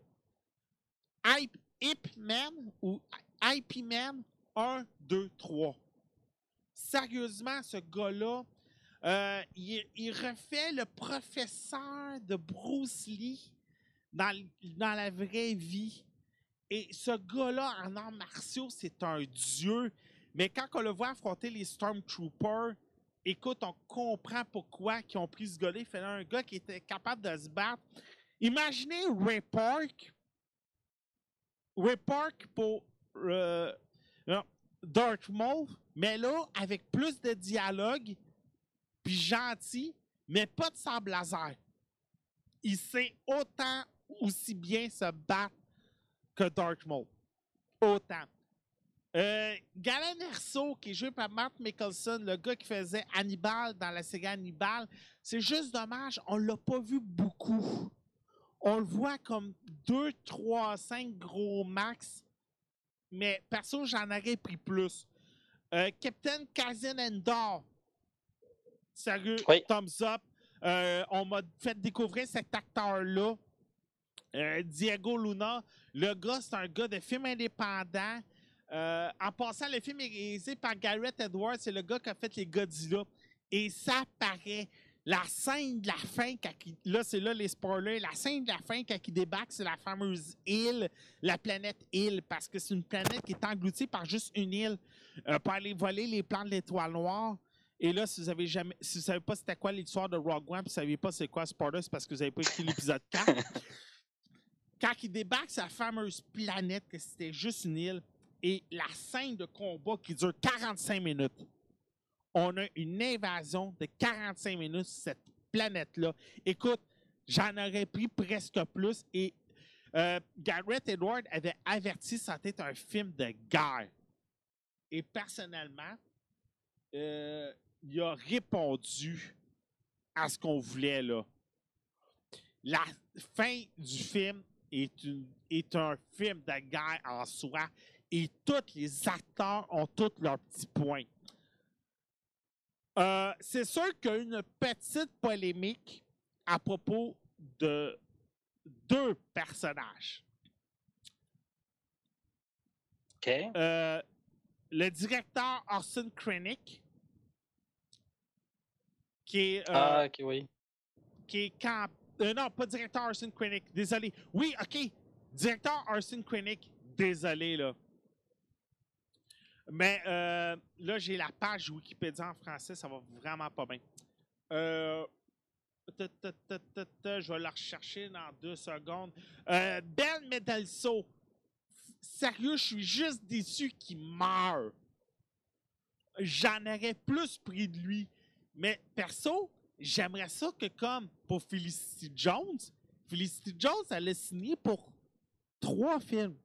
Hype, Ip Man ou IP Man 1, 2, 3. Sérieusement, ce gars-là, euh, il, il refait le professeur de Bruce Lee dans, dans la vraie vie. Et ce gars-là, en arts martiaux, c'est un dieu. Mais quand on le voit affronter les Stormtroopers, écoute, on comprend pourquoi ils ont pris ce gars-là. Il fallait un gars qui était capable de se battre. Imaginez Ray Park. Ray Park pour euh, Maul, mais là, avec plus de dialogue, puis gentil, mais pas de sable laser. Il sait autant aussi bien se battre que Darth Maul. Autant. Euh, Galen Erso, qui est joué par Matt Mickelson, le gars qui faisait Hannibal dans la série Hannibal, c'est juste dommage, on l'a pas vu beaucoup. On le voit comme 2, 3, 5 gros max, mais perso, j'en aurais pris plus. Euh, Captain Kazin Endor, sérieux, Oui. thumbs up. Euh, on m'a fait découvrir cet acteur-là, Diego Luna. Le gars, c'est un gars de film indépendant. Euh, en passant, le film est réalisé par Garrett Edwards. C'est le gars qui a fait les Godzilla. Et ça paraît. La scène de la fin, quand il- là, c'est là les spoilers. La scène de la fin, quand il débarque, c'est la fameuse île, la planète île, parce que c'est une planète qui est engloutie par juste une île euh, pour aller voler les plans de l'étoile noire. Et là, si vous avez jamais, si vous savez pas c'était quoi l'histoire de Rogue One, puis vous savez pas c'est quoi spoiler, c'est parce que vous avez pas écouté l'épisode 4. quand il débarque sur la fameuse planète, que c'était juste une île, et la scène de combat qui dure 45 minutes. On a une invasion de 45 minutes sur cette planète-là. Écoute, j'en aurais pris presque plus. Et Euh, Garrett Edward avait averti que être un film de guerre. Et personnellement, euh, il a répondu à ce qu'on voulait là. La fin du film est, est un film de guerre en soi et tous les acteurs ont tous leurs petits points. Euh, c'est sûr qu'il y a une petite polémique à propos de deux personnages. OK. Euh, le directeur Orson Krennic, qui est, euh, ah, OK, oui. qui est camp- non, pas directeur Orson Krennic, désolé. Oui, OK, directeur Orson Krennic, désolé, là. Mais euh, là, j'ai la page Wikipédia en français, ça va vraiment pas bien. Euh, je vais la rechercher dans deux secondes. Euh, ben. Sérieux, je suis juste déçu qu'il meure. J'en aurais plus pris de lui. Mais perso, j'aimerais ça que comme pour Felicity Jones, Felicity Jones, elle a signé pour trois films.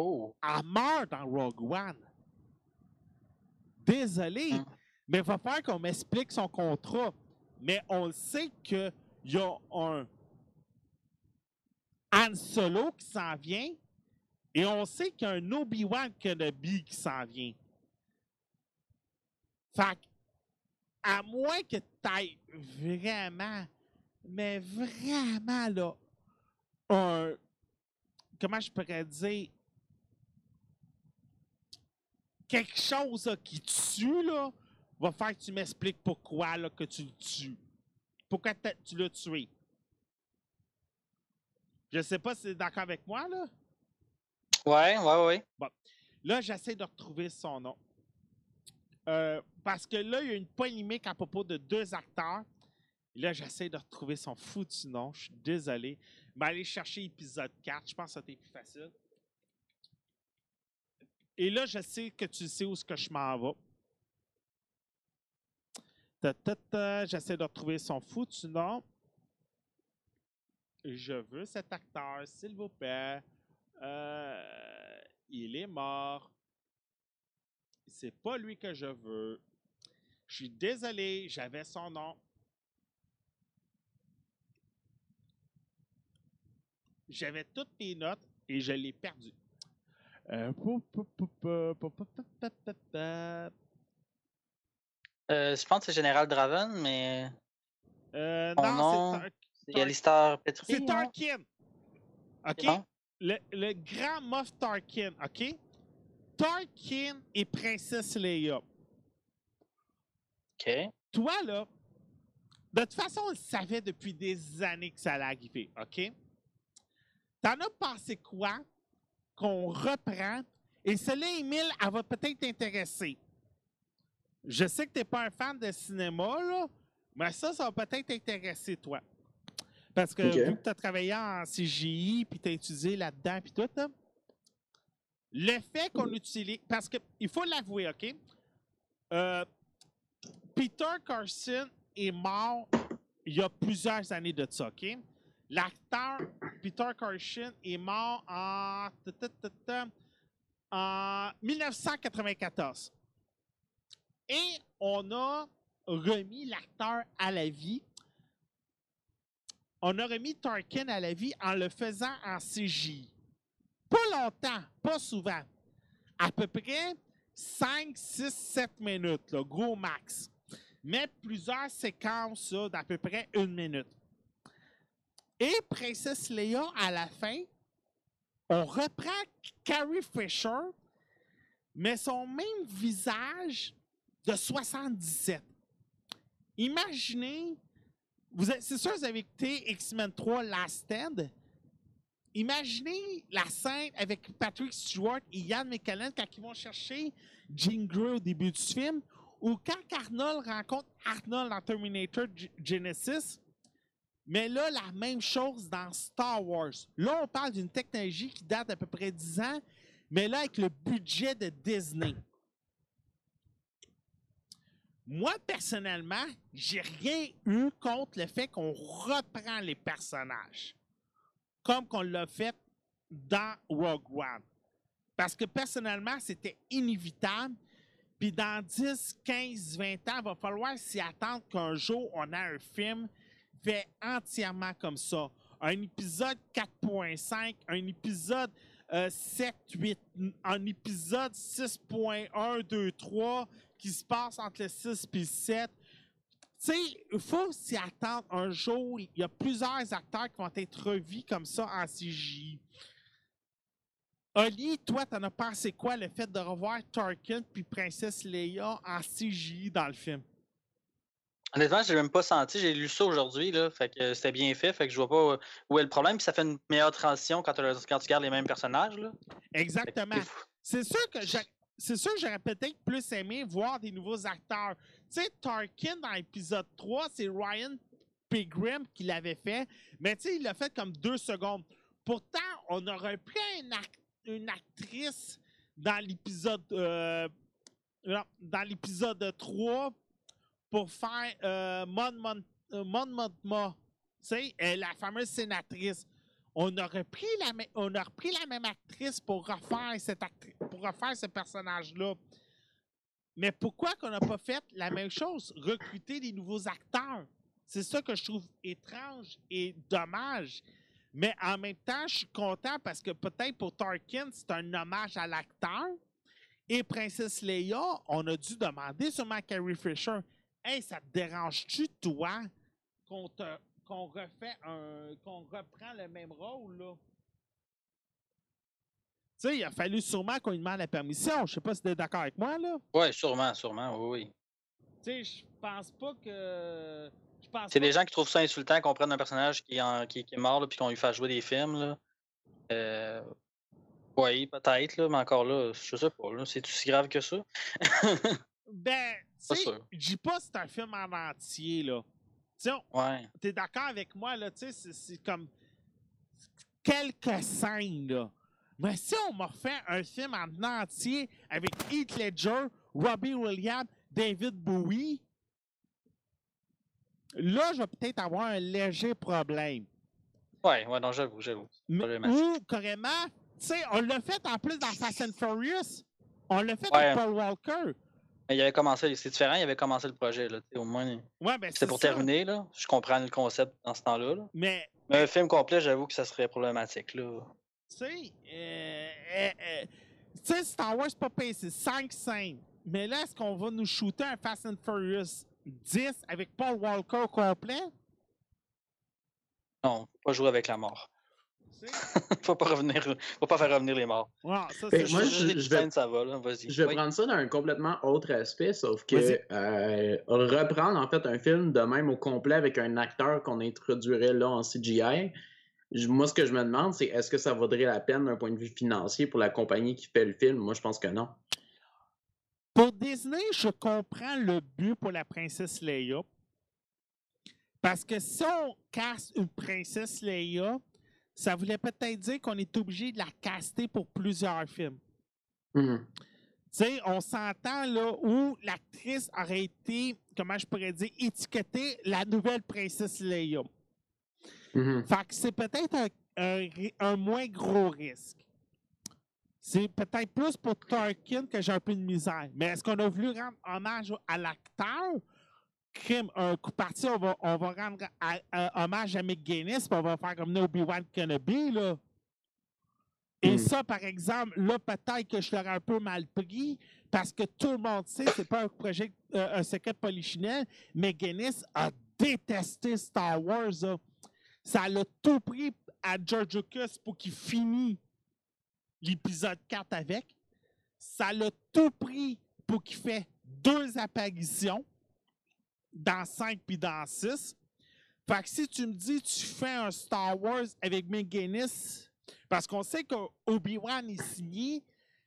Oh. Elle meurt dans Rogue One. Désolé, Hmm. mais il va falloir qu'on m'explique son contrat. Mais on le sait qu'il y a un Han Solo qui s'en vient et on sait qu'il y a un Obi-Wan Kenobi qui s'en vient. Fait que, à moins que tu ailles vraiment, mais vraiment là, un. Comment je pourrais dire? Quelque chose là, qui tue, là, va faire que tu m'expliques pourquoi là, que tu le tues. Pourquoi tu l'as tué. Je sais pas si tu es d'accord avec moi, là. Ouais, ouais, ouais. Là, j'essaie de retrouver son nom. Euh, parce que là, il y a une polémique à propos de deux acteurs. Là, j'essaie de retrouver son foutu nom. Je suis désolé. Mais aller chercher épisode 4, je pense que ça a été plus facile. Et là, je sais que tu sais où est-ce que je m'en vais. J'essaie de retrouver son foutu nom. Je veux cet acteur, s'il vous plaît. Euh, il est mort. C'est pas lui que je veux. Je suis désolé, j'avais son nom. J'avais toutes mes notes et je l'ai perdu. Euh, je pense que c'est Général Draven, mais. Euh, non, c'est Tar... Petri. C'est Tarkin! Ok? Le, le, grand Moff Tarkin, ok? Tarkin et Princesse Leia. Ok. Toi, là, de toute façon, on le savait depuis des années que ça allait arriver, ok? T'en as pensé quoi qu'on reprend? Et celle-là, Emile, elle va peut-être t'intéresser. Je sais que t'es pas un fan de cinéma, là, mais ça, ça va peut-être t'intéresser, toi. Parce que vu que tu as travaillé en CGI, puis tu as étudié là-dedans, puis tout, là, le fait qu'on utilise... Parce qu'il faut l'avouer, OK? Euh, Peter Carson est mort il y a plusieurs années de ça, OK? L'acteur Peter Carson est mort en, ta, ta, ta, ta, en 1994. Et on a remis l'acteur à la vie. On a remis Tarkin à la vie en le faisant en CGI. Pas longtemps, pas souvent. À peu près 5, 6, 7 minutes, là, gros max. Mais plusieurs séquences d'à peu près une minute. Et Princesse Leia, à la fin, on reprend Carrie Fisher, mais son même visage de 77. Imaginez, vous êtes- c'est sûr que vous avez écouté X-Men 3 Last Stand. Imaginez la scène avec Patrick Stewart et Ian McKellen quand ils vont chercher Jean Grey au début du film, ou quand Arnold rencontre Arnold dans Terminator Genesis. Mais là, la même chose dans Star Wars. Là, on parle d'une technologie qui date d'à peu près 10 ans, mais là, avec le budget de Disney. Moi, personnellement, j'ai rien eu contre le fait qu'on reprend les personnages. comme qu'on l'a fait dans Rogue One. Parce que personnellement, c'était inévitable. Puis dans 10, 15, 20 ans, il va falloir s'y attendre qu'un jour, on a un film entièrement comme ça. Un épisode 4.5, un épisode euh, 7, 8, un épisode 6.1, 2, 3 qui se passe entre le 6 et le 7. Tu sais, il faut s'y attendre un jour. Il y a plusieurs acteurs qui vont être revus comme ça en CGI. Oli, toi, t'en as pensé quoi le fait de revoir Tarkin puis Princesse Leia en CGI dans le film? Honnêtement, j'ai même pas senti. J'ai lu ça aujourd'hui, là. Fait que c'était bien fait. Fait que je vois pas euh, où est le problème. Puis ça fait une meilleure transition quand, tu- quand tu gardes les mêmes personnages, là. Exactement. c'est- sûr que c'est sûr que j'aurais peut-être plus aimé voir des nouveaux acteurs. Tu sais, Tarkin dans l'épisode 3, c'est Ryan Pilgrim qui l'avait fait, mais tu sais, il l'a fait comme deux secondes. Pourtant, on aurait pris act- une actrice dans l'épisode euh, dans l'épisode 3 pour faire euh, Mon Mon- euh, euh, la fameuse sénatrice. On aurait pris la, même actrice pour refaire ce personnage-là. Mais pourquoi qu'on n'a pas fait la même chose, recruter des nouveaux acteurs? C'est ça que je trouve étrange et dommage. Mais en même temps, je suis content parce que peut-être pour Tarkin, c'est un hommage à l'acteur. Et Princesse Leia, on a dû demander sûrement à Carrie Fisher Hey, ça te dérange-tu, toi, qu'on te- qu'on refait un. qu'on reprend le même rôle, là? Tu sais, il a fallu sûrement qu'on lui demande la permission. Je sais pas si tu es d'accord avec moi, là. Ouais, sûrement, sûrement, oui, oui. Tu sais, je pense pas que. C'est des gens qui trouvent ça insultant qu'on prenne un personnage qui, en- qui, qui est mort, puis qu'on lui fasse jouer des films, là. Euh... Oui, peut-être, là, mais encore là, je sais pas. C'est aussi grave que ça? Ben, Je dis pas que c'est un film en entier, là. Tu Ouais. t'es d'accord avec moi, là, tu sais, c'est- comme quelques scènes, là. Mais si on m'a refait un film en entier avec Heath Ledger, Robbie Williams, David Bowie, là, je vais peut-être avoir un léger problème. Ouais, ouais, non, j'avoue, j'avoue. Ou, carrément, tu sais, on l'a fait en plus dans Fast and Furious. On l'a fait Ouais. avec Paul Walker. Mais il avait commencé, c'est différent, il avait commencé le projet, là. Au moins, Ouais, ben, c'est pour ça. terminer, là. Je comprends le concept dans ce temps-là, là. Mais Mais un film complet, j'avoue que ça serait problématique, là. Tu sais, euh, euh, euh, tu sais, Star Wars, c'est pas payé, c'est 5 scènes. Mais là, est-ce qu'on va nous shooter un Fast and Furious 10 avec Paul Walker au complet? Non, faut pas jouer avec la mort. Faut pas revenir, faut pas faire revenir les morts. Ça, Ben, moi, je- vais- scènes, ça va, là. Vas-y. Je vais Oui. prendre ça d'un complètement autre aspect, sauf que euh, reprendre en fait un film de même au complet avec un acteur qu'on introduirait là en CGI. je- Moi, ce que je me demande, c'est est-ce que ça vaudrait la peine d'un point de vue financier pour la compagnie qui fait le film? Moi, je pense que non. Pour Disney, je comprends le but pour la princesse Leia. Parce que si on casse une princesse Leia, ça voulait peut-être dire qu'on est obligé de la caster pour plusieurs films. Mhm. Tu sais, on s'entend là où l'actrice aurait été, comment je pourrais dire, étiquetée la nouvelle princesse Leia. Mhm. Fait que c'est peut-être un, un un moins gros risque. C'est peut-être plus pour Tarkin que j'ai un peu de misère. Mais est-ce qu'on a voulu rendre hommage à l'acteur? Crime, un coup parti, on va, on va rendre à- à- hommage à Mick Guinness, puis on va faire comme Obi-Wan Kenobi, là. Et Hmm. ça, par exemple, là, peut-être que je l'aurais un peu mal pris, parce que tout le monde sait, c'est pas un projet, euh, un secret de polichinelle, mais Guinness a détesté Star Wars, là. Ça l'a tout pris à George Lucas pour qu'il finisse l'épisode 4 avec. Ça l'a tout pris pour qu'il fait deux apparitions dans 5 puis dans 6. Fait que si tu me dis tu fais un Star Wars avec Mick Guinness, parce qu'on sait que Obi-Wan est signé,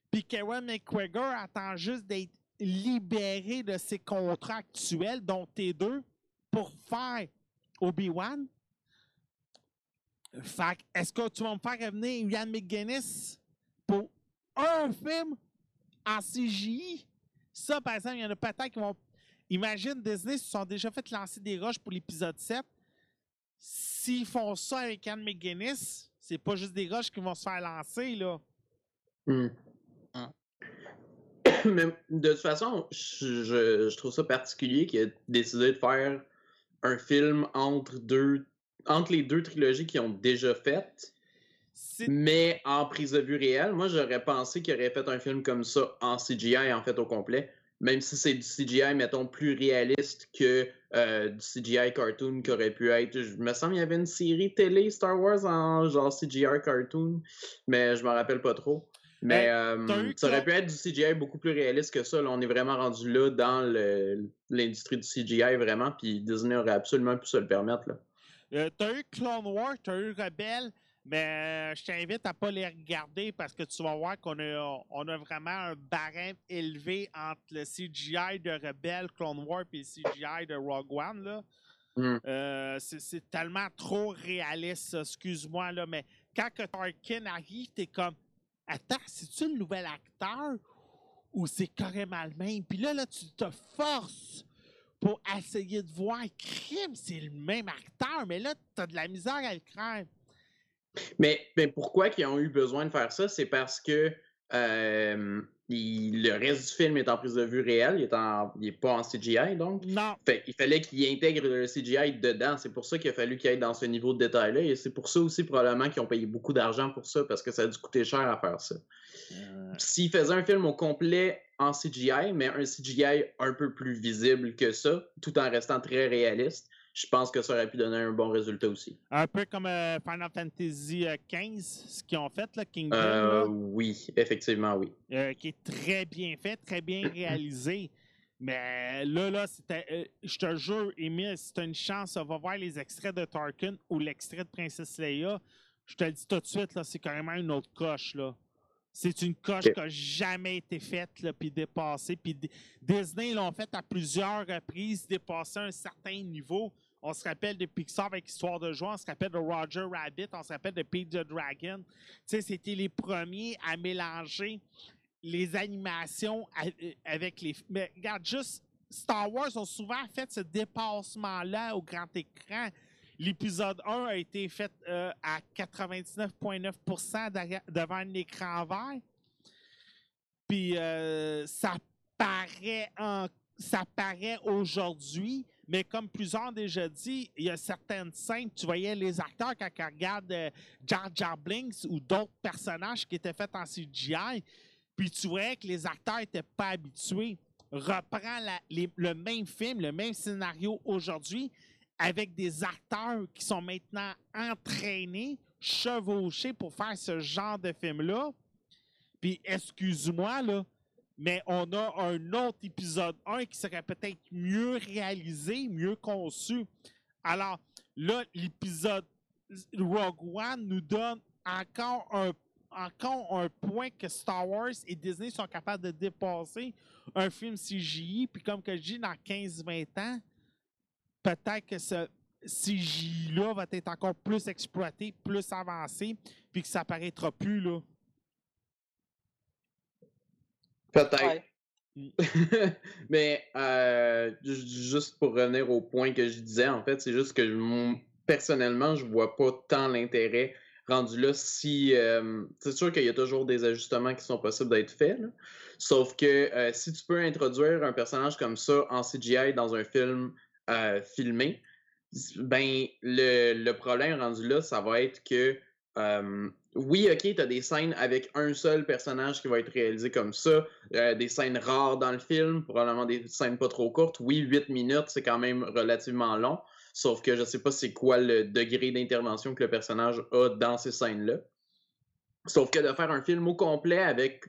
puis Karen McGregor attend juste d'être libéré de ses contrats actuels, dont T2, pour faire Obi-Wan. Fait est-ce que tu vas me faire revenir Ian McGuinness pour un film en CGI? Ça, par exemple, il y en a peut-être qui vont. Imagine, Disney se sont déjà fait lancer des roches pour l'épisode 7. S'ils font ça avec Ian McGuinness, C'est pas juste des roches qui vont se faire lancer, là. Hmm. Mais de toute façon, je, je- je trouve ça particulier qu'il ait décidé de faire un film entre deux entre les deux trilogies qu'ils ont déjà faites, mais en prise de vue réelle. Moi, j'aurais pensé qu'il aurait fait un film comme ça en CGI, en fait, au complet. Même si c'est du CGI, mettons, plus réaliste que euh, du CGI cartoon qui aurait pu être. Je me semble qu'il y avait une série télé Star Wars en genre CGI cartoon, mais je me rappelle pas trop. Mais Ben, euh, eu ça aurait pu être du CGI beaucoup plus réaliste que ça. Là, on est vraiment rendu là dans l'industrie du CGI, vraiment, puis Disney aurait absolument pu se le permettre. Là. Euh, t'as eu Clone Wars, t'as eu Rebelle, mais euh, je t'invite à pas les regarder parce que tu vas voir qu'on a, on a vraiment un barème élevé entre le CGI de Rebelle, Clone Wars et le CGI de Rogue One. Là. Hmm. Euh, c'est, tellement trop réaliste, ça, excuse-moi, là, mais quand que Tarkin arrive, t'es comme Attends, c'est-tu le nouvel acteur ou c'est carrément le même? Puis là, là, tu te forces pour essayer de voir crime, c'est le même acteur, mais là, t'as de la misère à le craindre. Mais, mais pourquoi ils ont eu besoin de faire ça? C'est parce que euh, il- le reste du film est en prise de vue réelle, il est, en- il est pas en CGI, donc. Non, Fait, il fallait qu'il intègre le CGI dedans. C'est pour ça qu'il a fallu qu'il aille dans ce niveau de détail-là. Et c'est pour ça aussi, probablement, qu'ils ont payé beaucoup d'argent pour ça, parce que ça a dû coûter cher à faire ça. S'il faisait un film au complet en CGI, mais un CGI un peu plus visible que ça, tout en restant très réaliste, je pense que ça aurait pu donner un bon résultat aussi. un peu comme euh, Final Fantasy euh, XV, ce qu'ils ont fait, là, Kingdom, Euh, là, oui, effectivement, oui. euh, qui est très bien fait, très bien réalisé. Mais là, là, c'était. euh, je te jure, Emile, si tu as une chance, va voir les extraits de Tarkin ou l'extrait de Princesse Leia. Je te le dis tout de suite, là, c'est carrément une autre coche, là. C'est une coche qui n'a jamais été faite, là, puis dépassée. Puis Disney l'ont fait à plusieurs reprises, dépasser un certain niveau. On se rappelle de Pixar avec Histoire de joie, on se rappelle de Roger Rabbit, on se rappelle de Pete the Dragon. Tu sais, c'était les premiers à mélanger les animations euh, avec les. Mais regarde, juste Star Wars ont souvent fait ce dépassement-là au grand écran. L'épisode 1 a été fait euh, à 99,9 derrière- devant un écran vert. Puis euh, ça paraît ça paraît aujourd'hui, mais comme plusieurs ont déjà dit, il y a certaines scènes, tu voyais les acteurs quand ils regardent euh, Jar Jar Blinks ou d'autres personnages qui étaient faits en CGI, puis tu voyais que les acteurs n'étaient pas habitués. Reprends le même film, le même scénario aujourd'hui, avec des acteurs qui sont maintenant entraînés, chevauchés pour faire ce genre de film-là. Puis, excuse-moi, là, mais on a un autre épisode 1 qui serait peut-être mieux réalisé, mieux conçu. Alors, là, l'épisode Rogue One nous donne encore un, encore un point que Star Wars et Disney sont capables de dépasser un film CGI. Puis, comme que je dis, dans 15-20 ans, peut-être que ce CGI-là va être encore plus exploité, plus avancé, puis que ça paraîtra plus, là. Peut-être. Ouais. Mais euh, ju- juste pour revenir au point que je disais, en fait, c'est juste que personnellement, je vois pas tant l'intérêt rendu là si. euh, c'est sûr qu'il y a toujours des ajustements qui sont possibles d'être faits, là. sauf que euh, si tu peux introduire un personnage comme ça en CGI dans un film euh, filmé, ben le, problème rendu là, ça va être que oui, ok, tu as des scènes avec un seul personnage qui va être réalisé comme ça, euh, des scènes rares dans le film, probablement des scènes pas trop courtes. Oui, 8 minutes, c'est quand même relativement long, sauf que je sais pas c'est quoi le degré d'intervention que le personnage a dans ces scènes-là. Sauf que de faire un film au complet avec,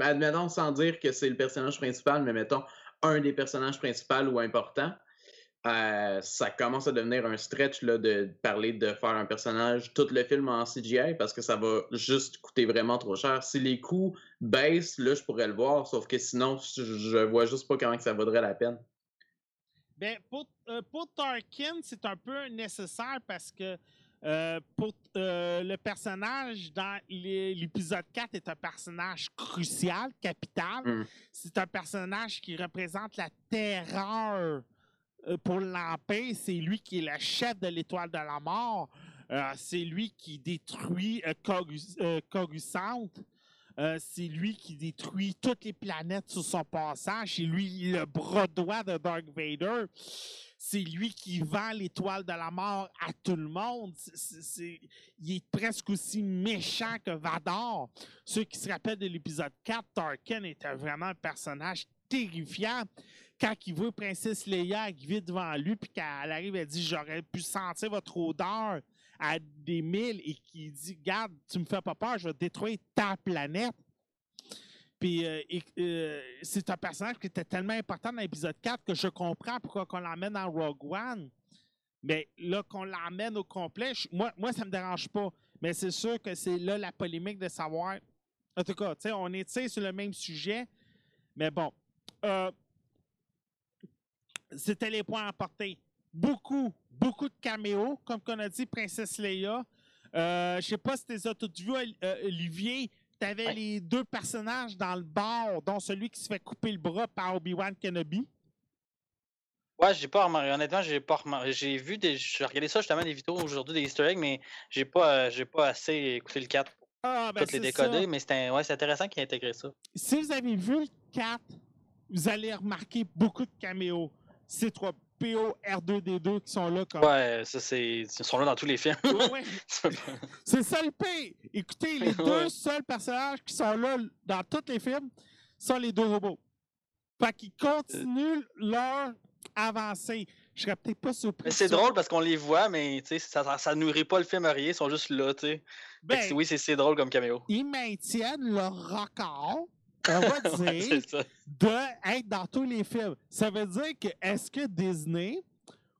admettons sans dire que c'est le personnage principal, mais mettons un des personnages principaux ou importants, euh, ça commence à devenir un stretch là, de parler de faire un personnage tout le film en CGI parce que ça va juste coûter vraiment trop cher. Si les coûts baissent, là, je pourrais le voir, sauf que sinon, je, vois juste pas comment que ça vaudrait la peine. Ben, pour, euh, pour Tarkin, c'est un peu nécessaire parce que euh, pour le personnage dans l'é- l'épisode 4 est un personnage crucial, capital. Mm. C'est un personnage qui représente la terreur pour l'Empire. C'est lui qui est le chef de l'étoile de la mort. Euh, c'est lui qui détruit euh, Corus- euh, Coruscant. Euh, c'est lui qui détruit toutes les planètes sur son passage. C'est lui le bras droit de Dark Vader. C'est lui qui vend l'étoile de la mort à tout le monde. Il est presque aussi méchant que Vador. Ceux qui se rappellent de l'épisode 4, Tarkin était vraiment un personnage terrifiant. Quand il voit Princesse Leia arriver devant lui, puis qu'elle arrive, elle dit J'aurais pu sentir votre odeur à des milles, et qui dit Garde, tu me fais pas peur, je vais détruire ta planète. Puis euh, euh, c'est un personnage qui était tellement important dans l'épisode 4 que je comprends pourquoi on l'emmène dans Rogue One. Mais là, qu'on l'emmène au complet, moi, moi, ça me dérange pas. Mais c'est sûr que c'est là la polémique de savoir. En tout cas, on est sur le même sujet. Mais bon. Euh, C'était les points à apporter. Beaucoup, beaucoup de caméos. Comme qu'on a dit, Princesse Leia. Euh, je sais pas si as toutes vues, euh, Olivier. Tu avais Ouais. les deux personnages dans le bar, dont celui qui se fait couper le bras par Obi-Wan Kenobi. Ouais, j'ai pas remarqué. Honnêtement, j'ai pas remarqué. J'ai vu des. J'ai regardé ça justement des vidéos aujourd'hui, des Easter eggs, mais j'ai pas, euh, j'ai pas assez écouté le 4 pour Ah, ben toutes les c'est ça. décoder. Mais c'était ouais, c'est intéressant qu'il ait intégré ça. Si vous avez vu le 4, vous allez remarquer beaucoup de caméos. C3PO, R2D2 qui sont là comme. Ouais, ça c'est. Ils sont là dans tous les films. Ouais. C'est ça le pire. Écoutez, les deux seuls personnages qui sont là dans tous les films sont les deux robots. Fait qu'ils continuent leur avancée. Je serais peut-être pas surpris. C'est drôle parce qu'on les voit, mais tu sais, ça, ça, ça nourrit pas le film à rien, ils sont juste là, tu sais. Ben, c'est- oui, c'est c'est drôle comme caméo. ils maintiennent leur record, on va dire, ça. d'être dans tous les films. Ça veut dire que est-ce que Disney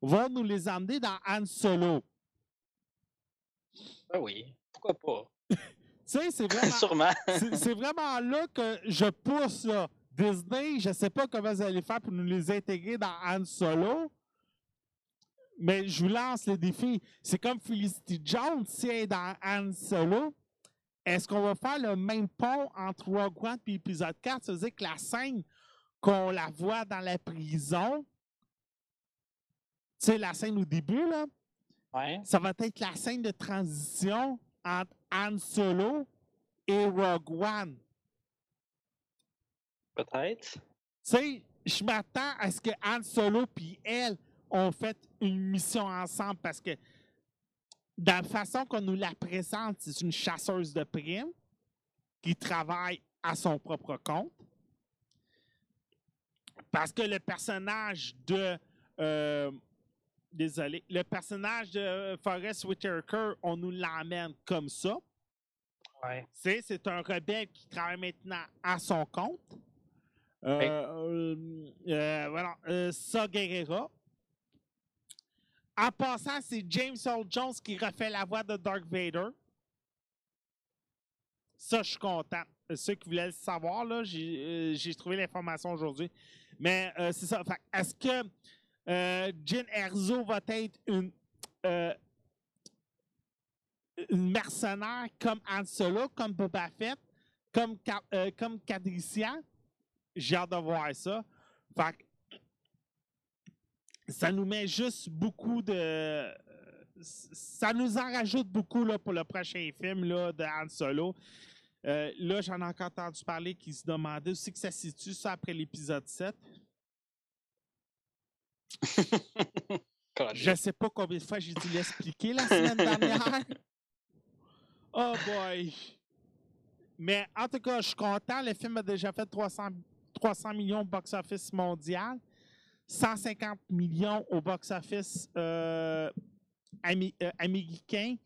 va nous les emmener dans Han Solo? Ah oui, pourquoi pas? Tu sais, c'est vraiment. Sûrement. c'est c'est vraiment là que je pousse là. Disney, je sais pas comment vous allez faire pour nous les intégrer dans Han Solo. Mais je vous lance le défi. C'est comme Felicity Jones, si elle est dans Han Solo. Est-ce qu'on va faire le même pont entre Rogue One et épisode 4? Ça veut dire que la scène qu'on la voit dans la prison, tu sais, la scène au début, là, Ouais. ça va être la scène de transition entre Han Solo et Rogue One. Peut-être. Tu sais, je m'attends à ce que Han Solo puis elle ont fait une mission ensemble parce que dans la façon qu'on nous la présente, c'est une chasseuse de primes qui travaille à son propre compte. Parce que le personnage de euh, désolé, le personnage de Forrest Whitaker, on nous l'emmène comme ça. Ouais. C'est, un rebelle qui travaille maintenant à son compte. Euh, euh, euh, voilà, Sa Guerrera. En passant, c'est James Earl Jones qui refait la voix de Dark Vader. Ça, je suis content. Euh, Ceux qui voulaient le savoir, là, j'ai, euh, trouvé l'information aujourd'hui. Mais euh, c'est ça. Est-ce que euh, Jin Erso va être une, mercenaire comme Han Solo, comme Boba Fett, comme, comme Cadricia? J'ai hâte de voir ça. Fait ça nous met juste beaucoup de. Ça nous en rajoute beaucoup là, pour le prochain film là, de Han Solo. Euh, là, j'en ai encore entendu parler qui se demandait aussi que ça se situe ça après l'épisode 7. Je sais pas combien de fois j'ai dû l'expliquer la semaine dernière. Oh boy! Mais en tout cas, je suis content. Le film a déjà fait 300, 300 millions au box-office mondial, 150 millions au box-office euh, euh, américain.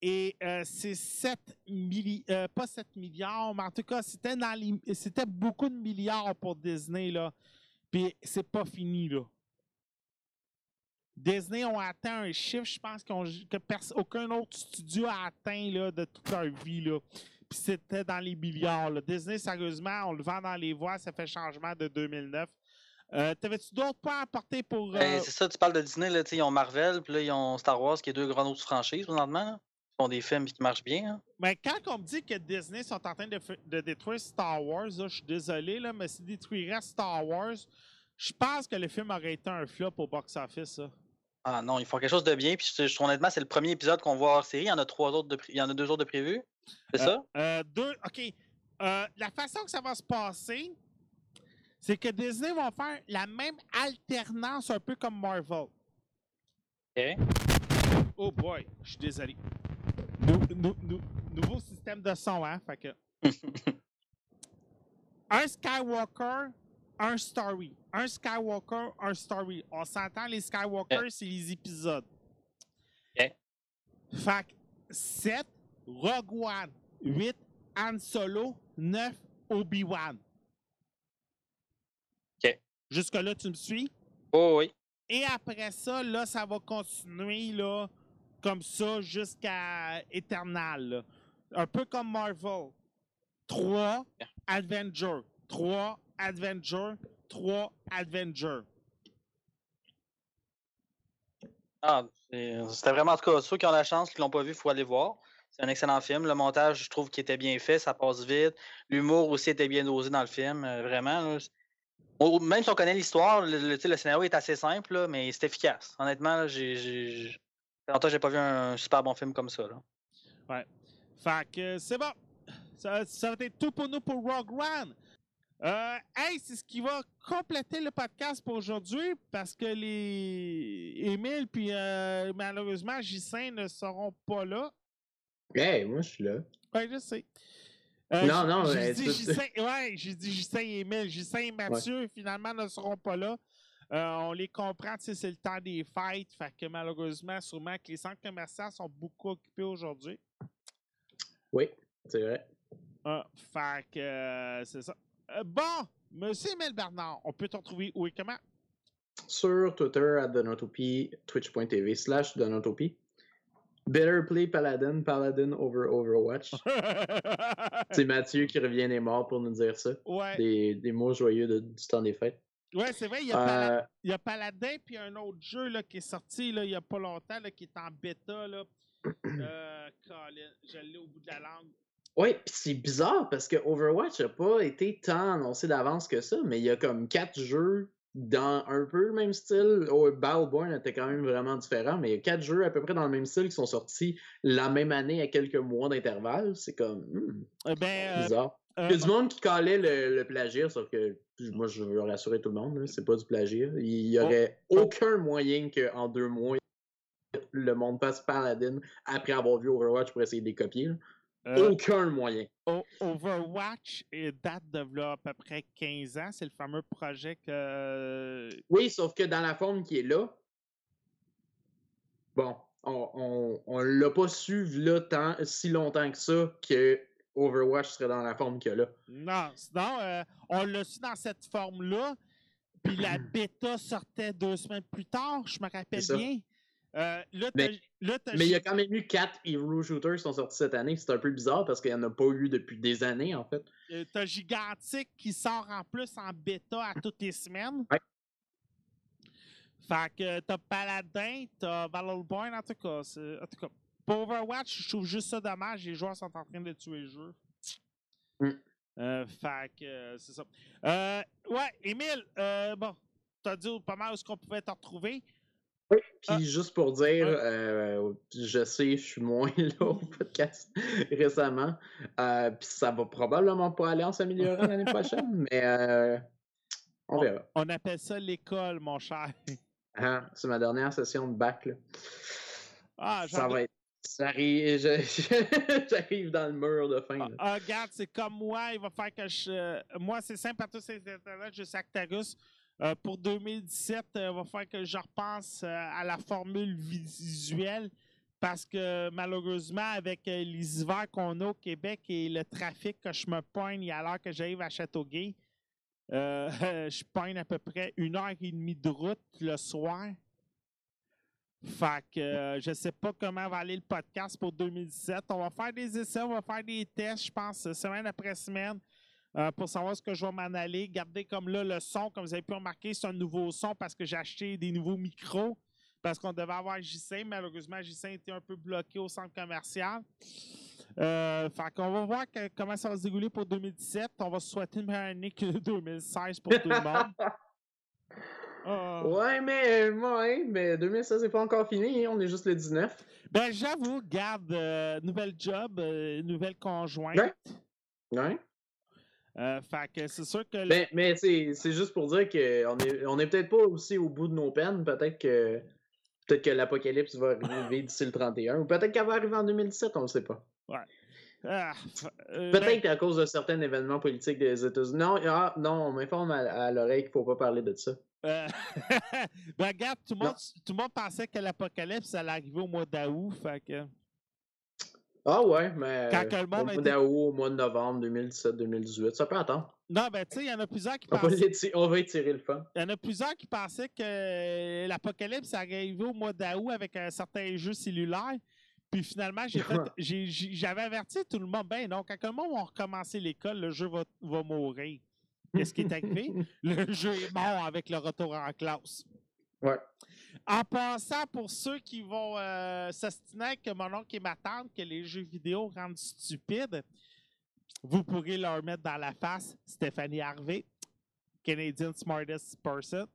Et euh, c'est 7 milli- euh, pas 7 milliards, mais en tout cas, c'était beaucoup de milliards pour Disney, là. Puis c'est pas fini, là. Disney ont atteint un chiffre, je pense qu'on- autre studio a atteint là, de toute leur vie. Là. Puis c'était dans les milliards. là. Disney, sérieusement, on le vend dans les voies, ça fait changement de 2009. Euh, T'avais-tu d'autres points à apporter pour. euh, Ben, c'est ça, tu parles de Disney, là, tu sais, ils ont Marvel, puis là, ils ont Star Wars, qui est deux grandes autres franchises présentement. Là. Ils font des films qui marchent bien. hein. Ben, quand on me dit que Disney sont en train de, de détruire Star Wars, je suis désolé, là, mais s'ils détruiraient Star Wars, je pense que le film aurait été un flop au box-office. ça. Ah non, ils font quelque chose de bien. Puis je, honnêtement, c'est le premier épisode qu'on voit hors série. Il y en a trois autres de Il y en a deux autres de prévus. C'est Euh, ça? Euh, deux, OK. La façon que ça va se passer, c'est que Disney va faire la même alternance un peu comme Marvel. Oh boy, je suis désolé. Nou- nou- nou- nouveau système de son, hein? Fait que. un Skywalker, un story. Un Skywalker, un story. On s'entend, les Skywalkers, c'est les épisodes. Ok. Fait que 7, Rogue One. 8, Han Solo. 9, Obi-Wan. Jusque-là, tu me suis? Oh oui. Et après ça, là, ça va continuer là, comme ça jusqu'à Eternal. là. Un peu comme Marvel. 3 Avenger. 3 Avenger. 3 Avenger. Ah, c'était vraiment, en tout cas, ceux qui ont la chance, qui l'ont pas vu, il faut aller voir. C'est un excellent film. Le montage, je trouve qu'il était bien fait, ça passe vite. L'humour aussi était bien dosé dans le film, euh, vraiment. Même si on connaît l'histoire, le, scénario est assez simple, là, mais c'est efficace. Honnêtement, j'ai, longtemps que j'ai pas vu un super bon film comme ça. Là. Fait que c'est bon. Ça, ça va être tout pour nous pour Rogue One. Euh, hey, c'est ce qui va compléter le podcast pour aujourd'hui parce que les Émile puis euh, malheureusement J5 ne seront pas là. Hey, moi, je suis là. Ouais, je sais. Euh, Non, non, j'ai dit Justin- ouais, j'ai dit Emile. Justin et Mathieu, finalement, ne seront pas là. Euh, on les comprend, c'est le temps des fêtes. Fait que malheureusement, sûrement que les centres commerciaux sont beaucoup occupés aujourd'hui. Oui, c'est vrai. Ah, fait que euh, c'est ça. Euh, bon, Monsieur Emile Bernard, on peut te retrouver où et comment? Sur Twitter, à Donotopie, twitch.tv slash Donotopie. Better Play Paladin, Paladin over Overwatch. C'est Mathieu qui revient des morts pour nous dire ça. ouais, Des, des mots joyeux de- du temps des fêtes. ouais c'est vrai, il y, a Euh, il y a Paladin puis un autre jeu là, qui est sorti là, il n'y a pas longtemps, là, qui est en bêta. Là. Euh, Colin, je l'ai au bout de la langue. Oui, puis c'est bizarre parce que Overwatch n'a pas été tant annoncé d'avance que ça, mais il y a comme quatre jeux dans un peu le même style. Oh, Battleborn était quand même vraiment différent, mais il y a quatre jeux à peu près dans le même style qui sont sortis la même année à quelques mois d'intervalle. C'est comme hmm, Eh ben, euh, bizarre. euh, Il y a du monde qui calait le, le plagiat, sauf que moi je veux rassurer tout le monde, c'est pas du plagiat. Il y Oh. aurait aucun moyen qu'en deux mois, le monde passe Paladin après avoir vu Overwatch pour essayer de les copier. Euh, Aucun moyen. Overwatch date de à peu près 15 ans. C'est le fameux projet que. euh, Oui, sauf que dans la forme qui est là, bon, on, on, on l'a pas su là tant, si longtemps que ça que Overwatch serait dans la forme qu'il y a là. Non, sinon, euh, on l'a su dans cette forme-là. Puis la bêta sortait deux semaines plus tard, je me rappelle bien. Euh, là, Mais- là, il y a quand même eu quatre Hero Shooters qui sont sortis cette année. C'est un peu bizarre parce qu'il n'y en a pas eu depuis des années, en fait. euh, t'as Gigantic qui sort en plus en bêta à toutes les semaines. Ouais. Fait que t'as Paladin, t'as Battleborn, en tout cas. En tout cas, pour Overwatch, je trouve juste ça dommage. Les joueurs sont en train de tuer le jeu. Mm. Euh, fait que euh, c'est ça. Euh, ouais, Émile, euh, bon, t'as dit pas mal où est-ce qu'on pouvait te retrouver. Puis Ah. juste pour dire, euh, je sais, je suis moins là au podcast récemment. Euh, Puis ça va probablement pas aller en s'améliorant l'année prochaine, mais euh, on verra. On appelle ça l'école, mon cher. Ah, c'est ma dernière session de bac. Là. Ah, Ça va être. J'arrive, dans le mur de fin. Ah, regarde, c'est comme moi, il va faire que je. moi, c'est simple à tous ces internet, je sais Actarus. Euh, pour 2017, euh, il va faire que je repense euh, à la formule visuelle parce que malheureusement, avec euh, les hivers qu'on a au Québec et le trafic que je me poigne à l'heure que j'arrive à Châteauguay, euh, je poigne à peu près une heure et demie de route le soir. Fait que euh, je sais pas comment va aller le podcast pour 2017. On va faire des essais, on va faire des tests, je pense, semaine après semaine, euh, pour savoir ce que je vais m'en aller. Gardez comme là le son, comme vous avez pu remarquer, c'est un nouveau son parce que j'ai acheté des nouveaux micros. Parce qu'on devait avoir J5, malheureusement, J5 était un peu bloqué au centre commercial. Euh, fait qu'on va voir que- comment ça va se dérouler pour 2017. On va se souhaiter une meilleure année que 2016 pour tout le monde. Ah. Ouais, mais, ouais, mais 2016 n'est pas encore fini, hein, on est juste le 19. Ben, j'avoue, garde, euh, nouvelle job, euh, nouvelle conjointe. Ouais. Ouais. Euh, fait que c'est sûr que. le- Ben, mais c'est juste pour dire qu'on est, on est peut-être pas aussi au bout de nos peines. Peut-être que peut-être que l'apocalypse va arriver d'ici le 31. Ou peut-être qu'elle va arriver en 2017, on ne sait pas. Ah, f- euh, Peut-être qu'à cause de certains événements politiques des États-Unis. Non, ah, non, on m'informe à, à l'oreille qu'il faut pas parler de ça. Euh, ben, regarde, tout le, monde, tout le monde pensait que l'apocalypse allait arriver au mois d'août. Fait que. Ah ouais, mais Quand que le au monde mois d'août, au mois de novembre 2017-2018, ça peut attendre. Non, ben, tu sais, il y en a plusieurs qui On pensaient. on va étirer le fun. Il y en a plusieurs qui pensaient que l'apocalypse arriver au mois d'août avec un certain jeu cellulaire. Puis finalement, j'avais averti tout le monde. Ben non, quand le monde va recommencer l'école, le jeu va, va mourir. Qu'est-ce qui est arrivé? Le jeu est mort avec le retour en classe. Ouais. En passant, pour ceux qui vont euh, s'ostiner avec mon oncle et ma tante que les jeux vidéo rendent stupides, vous pourrez leur mettre dans la face Stéphanie Harvey, Canadian Smartest Person.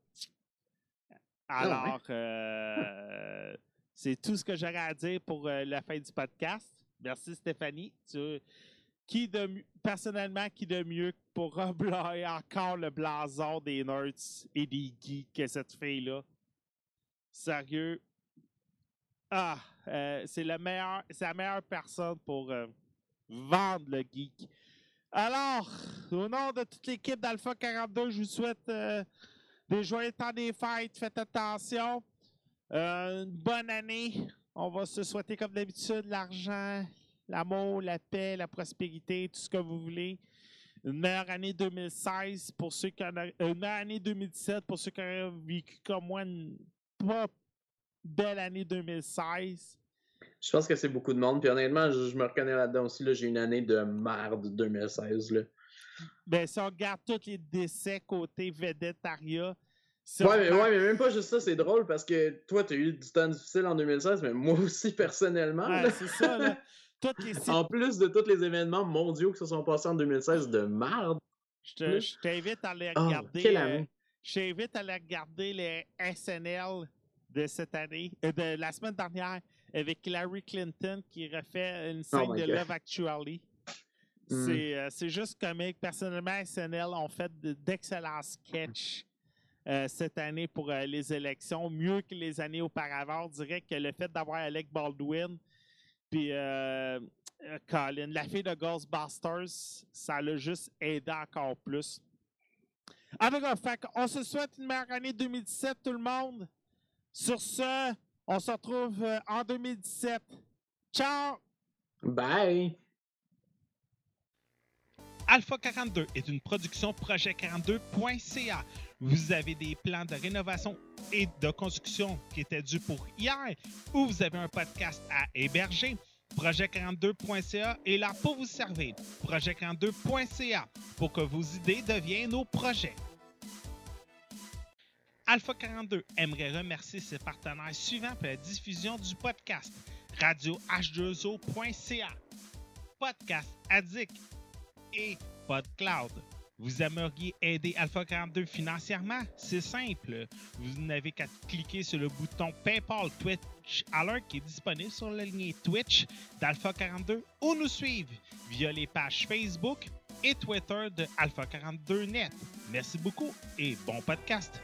Alors, euh, c'est tout ce que j'aurais à dire pour euh, la fin du podcast. Merci Stéphanie. Tu- qui de personnellement, qui de mieux pour reblayer encore le blason des nerds et des geeks que cette fille-là? Sérieux. Ah, euh, c'est le meilleur, c'est la meilleure personne pour euh, vendre le geek. Alors, au nom de toute l'équipe d'Alpha 42, je vous souhaite euh, des joyeux temps des fêtes. Faites attention. Une bonne année. On va se souhaiter comme d'habitude l'argent, l'amour, la paix, la prospérité, tout ce que vous voulez. Une meilleure année 2016 pour ceux qui en a- une meilleure année 2017 pour ceux qui ont vécu comme moi belle année 2016. Je pense que c'est beaucoup de monde. Puis honnêtement, je, je me reconnais là-dedans aussi. Là, j'ai une année de merde 2016. Là. Ben, si on regarde tous les décès côté vedettariat, si Ouais, mais, ouais, mais même pas juste ça, c'est drôle parce que toi, t'as eu du temps difficile en 2016, mais moi aussi personnellement. Ouais, c'est ça, là. Les En plus de tous les événements mondiaux qui se sont passés en 2016 de merde. Je te- je t'invite à aller Ah, regarder. euh, année. je t'invite à aller regarder les SNL de cette année, euh, de la semaine dernière, avec Hillary Clinton qui refait une scène Oh my de God. Love Actually. Mm. C'est euh, c'est juste comique. Personnellement, SNL ont fait de- d'excellents sketchs euh, cette année pour euh, les élections, mieux que les années auparavant. On dirait que le fait d'avoir Alec Baldwin, puis Colin, la fille de Ghostbusters, ça l'a juste aidé encore plus. En tout cas, fait on se souhaite une meilleure année 2017, tout le monde. Sur ce, on se retrouve euh, en 2017. Ciao! Bye! Alpha 42 est une production projet42.ca. Vous avez des plans de rénovation et de construction qui étaient dus pour hier ou vous avez un podcast à héberger. Projet42.ca est là pour vous servir. Projet42.ca pour que vos idées deviennent nos projets. Alpha 42 aimerait remercier ses partenaires suivants pour la diffusion du podcast. Radio H2O.ca, Podcast Addict et PodCloud. Vous aimeriez aider Alpha 42 financièrement? C'est simple. Vous n'avez qu'à cliquer sur le bouton PayPal Twitch Alert qui est disponible sur la ligne Twitch d'Alpha 42 ou nous suivre via les pages Facebook et Twitter de Alpha 42 Net. Merci beaucoup et bon podcast.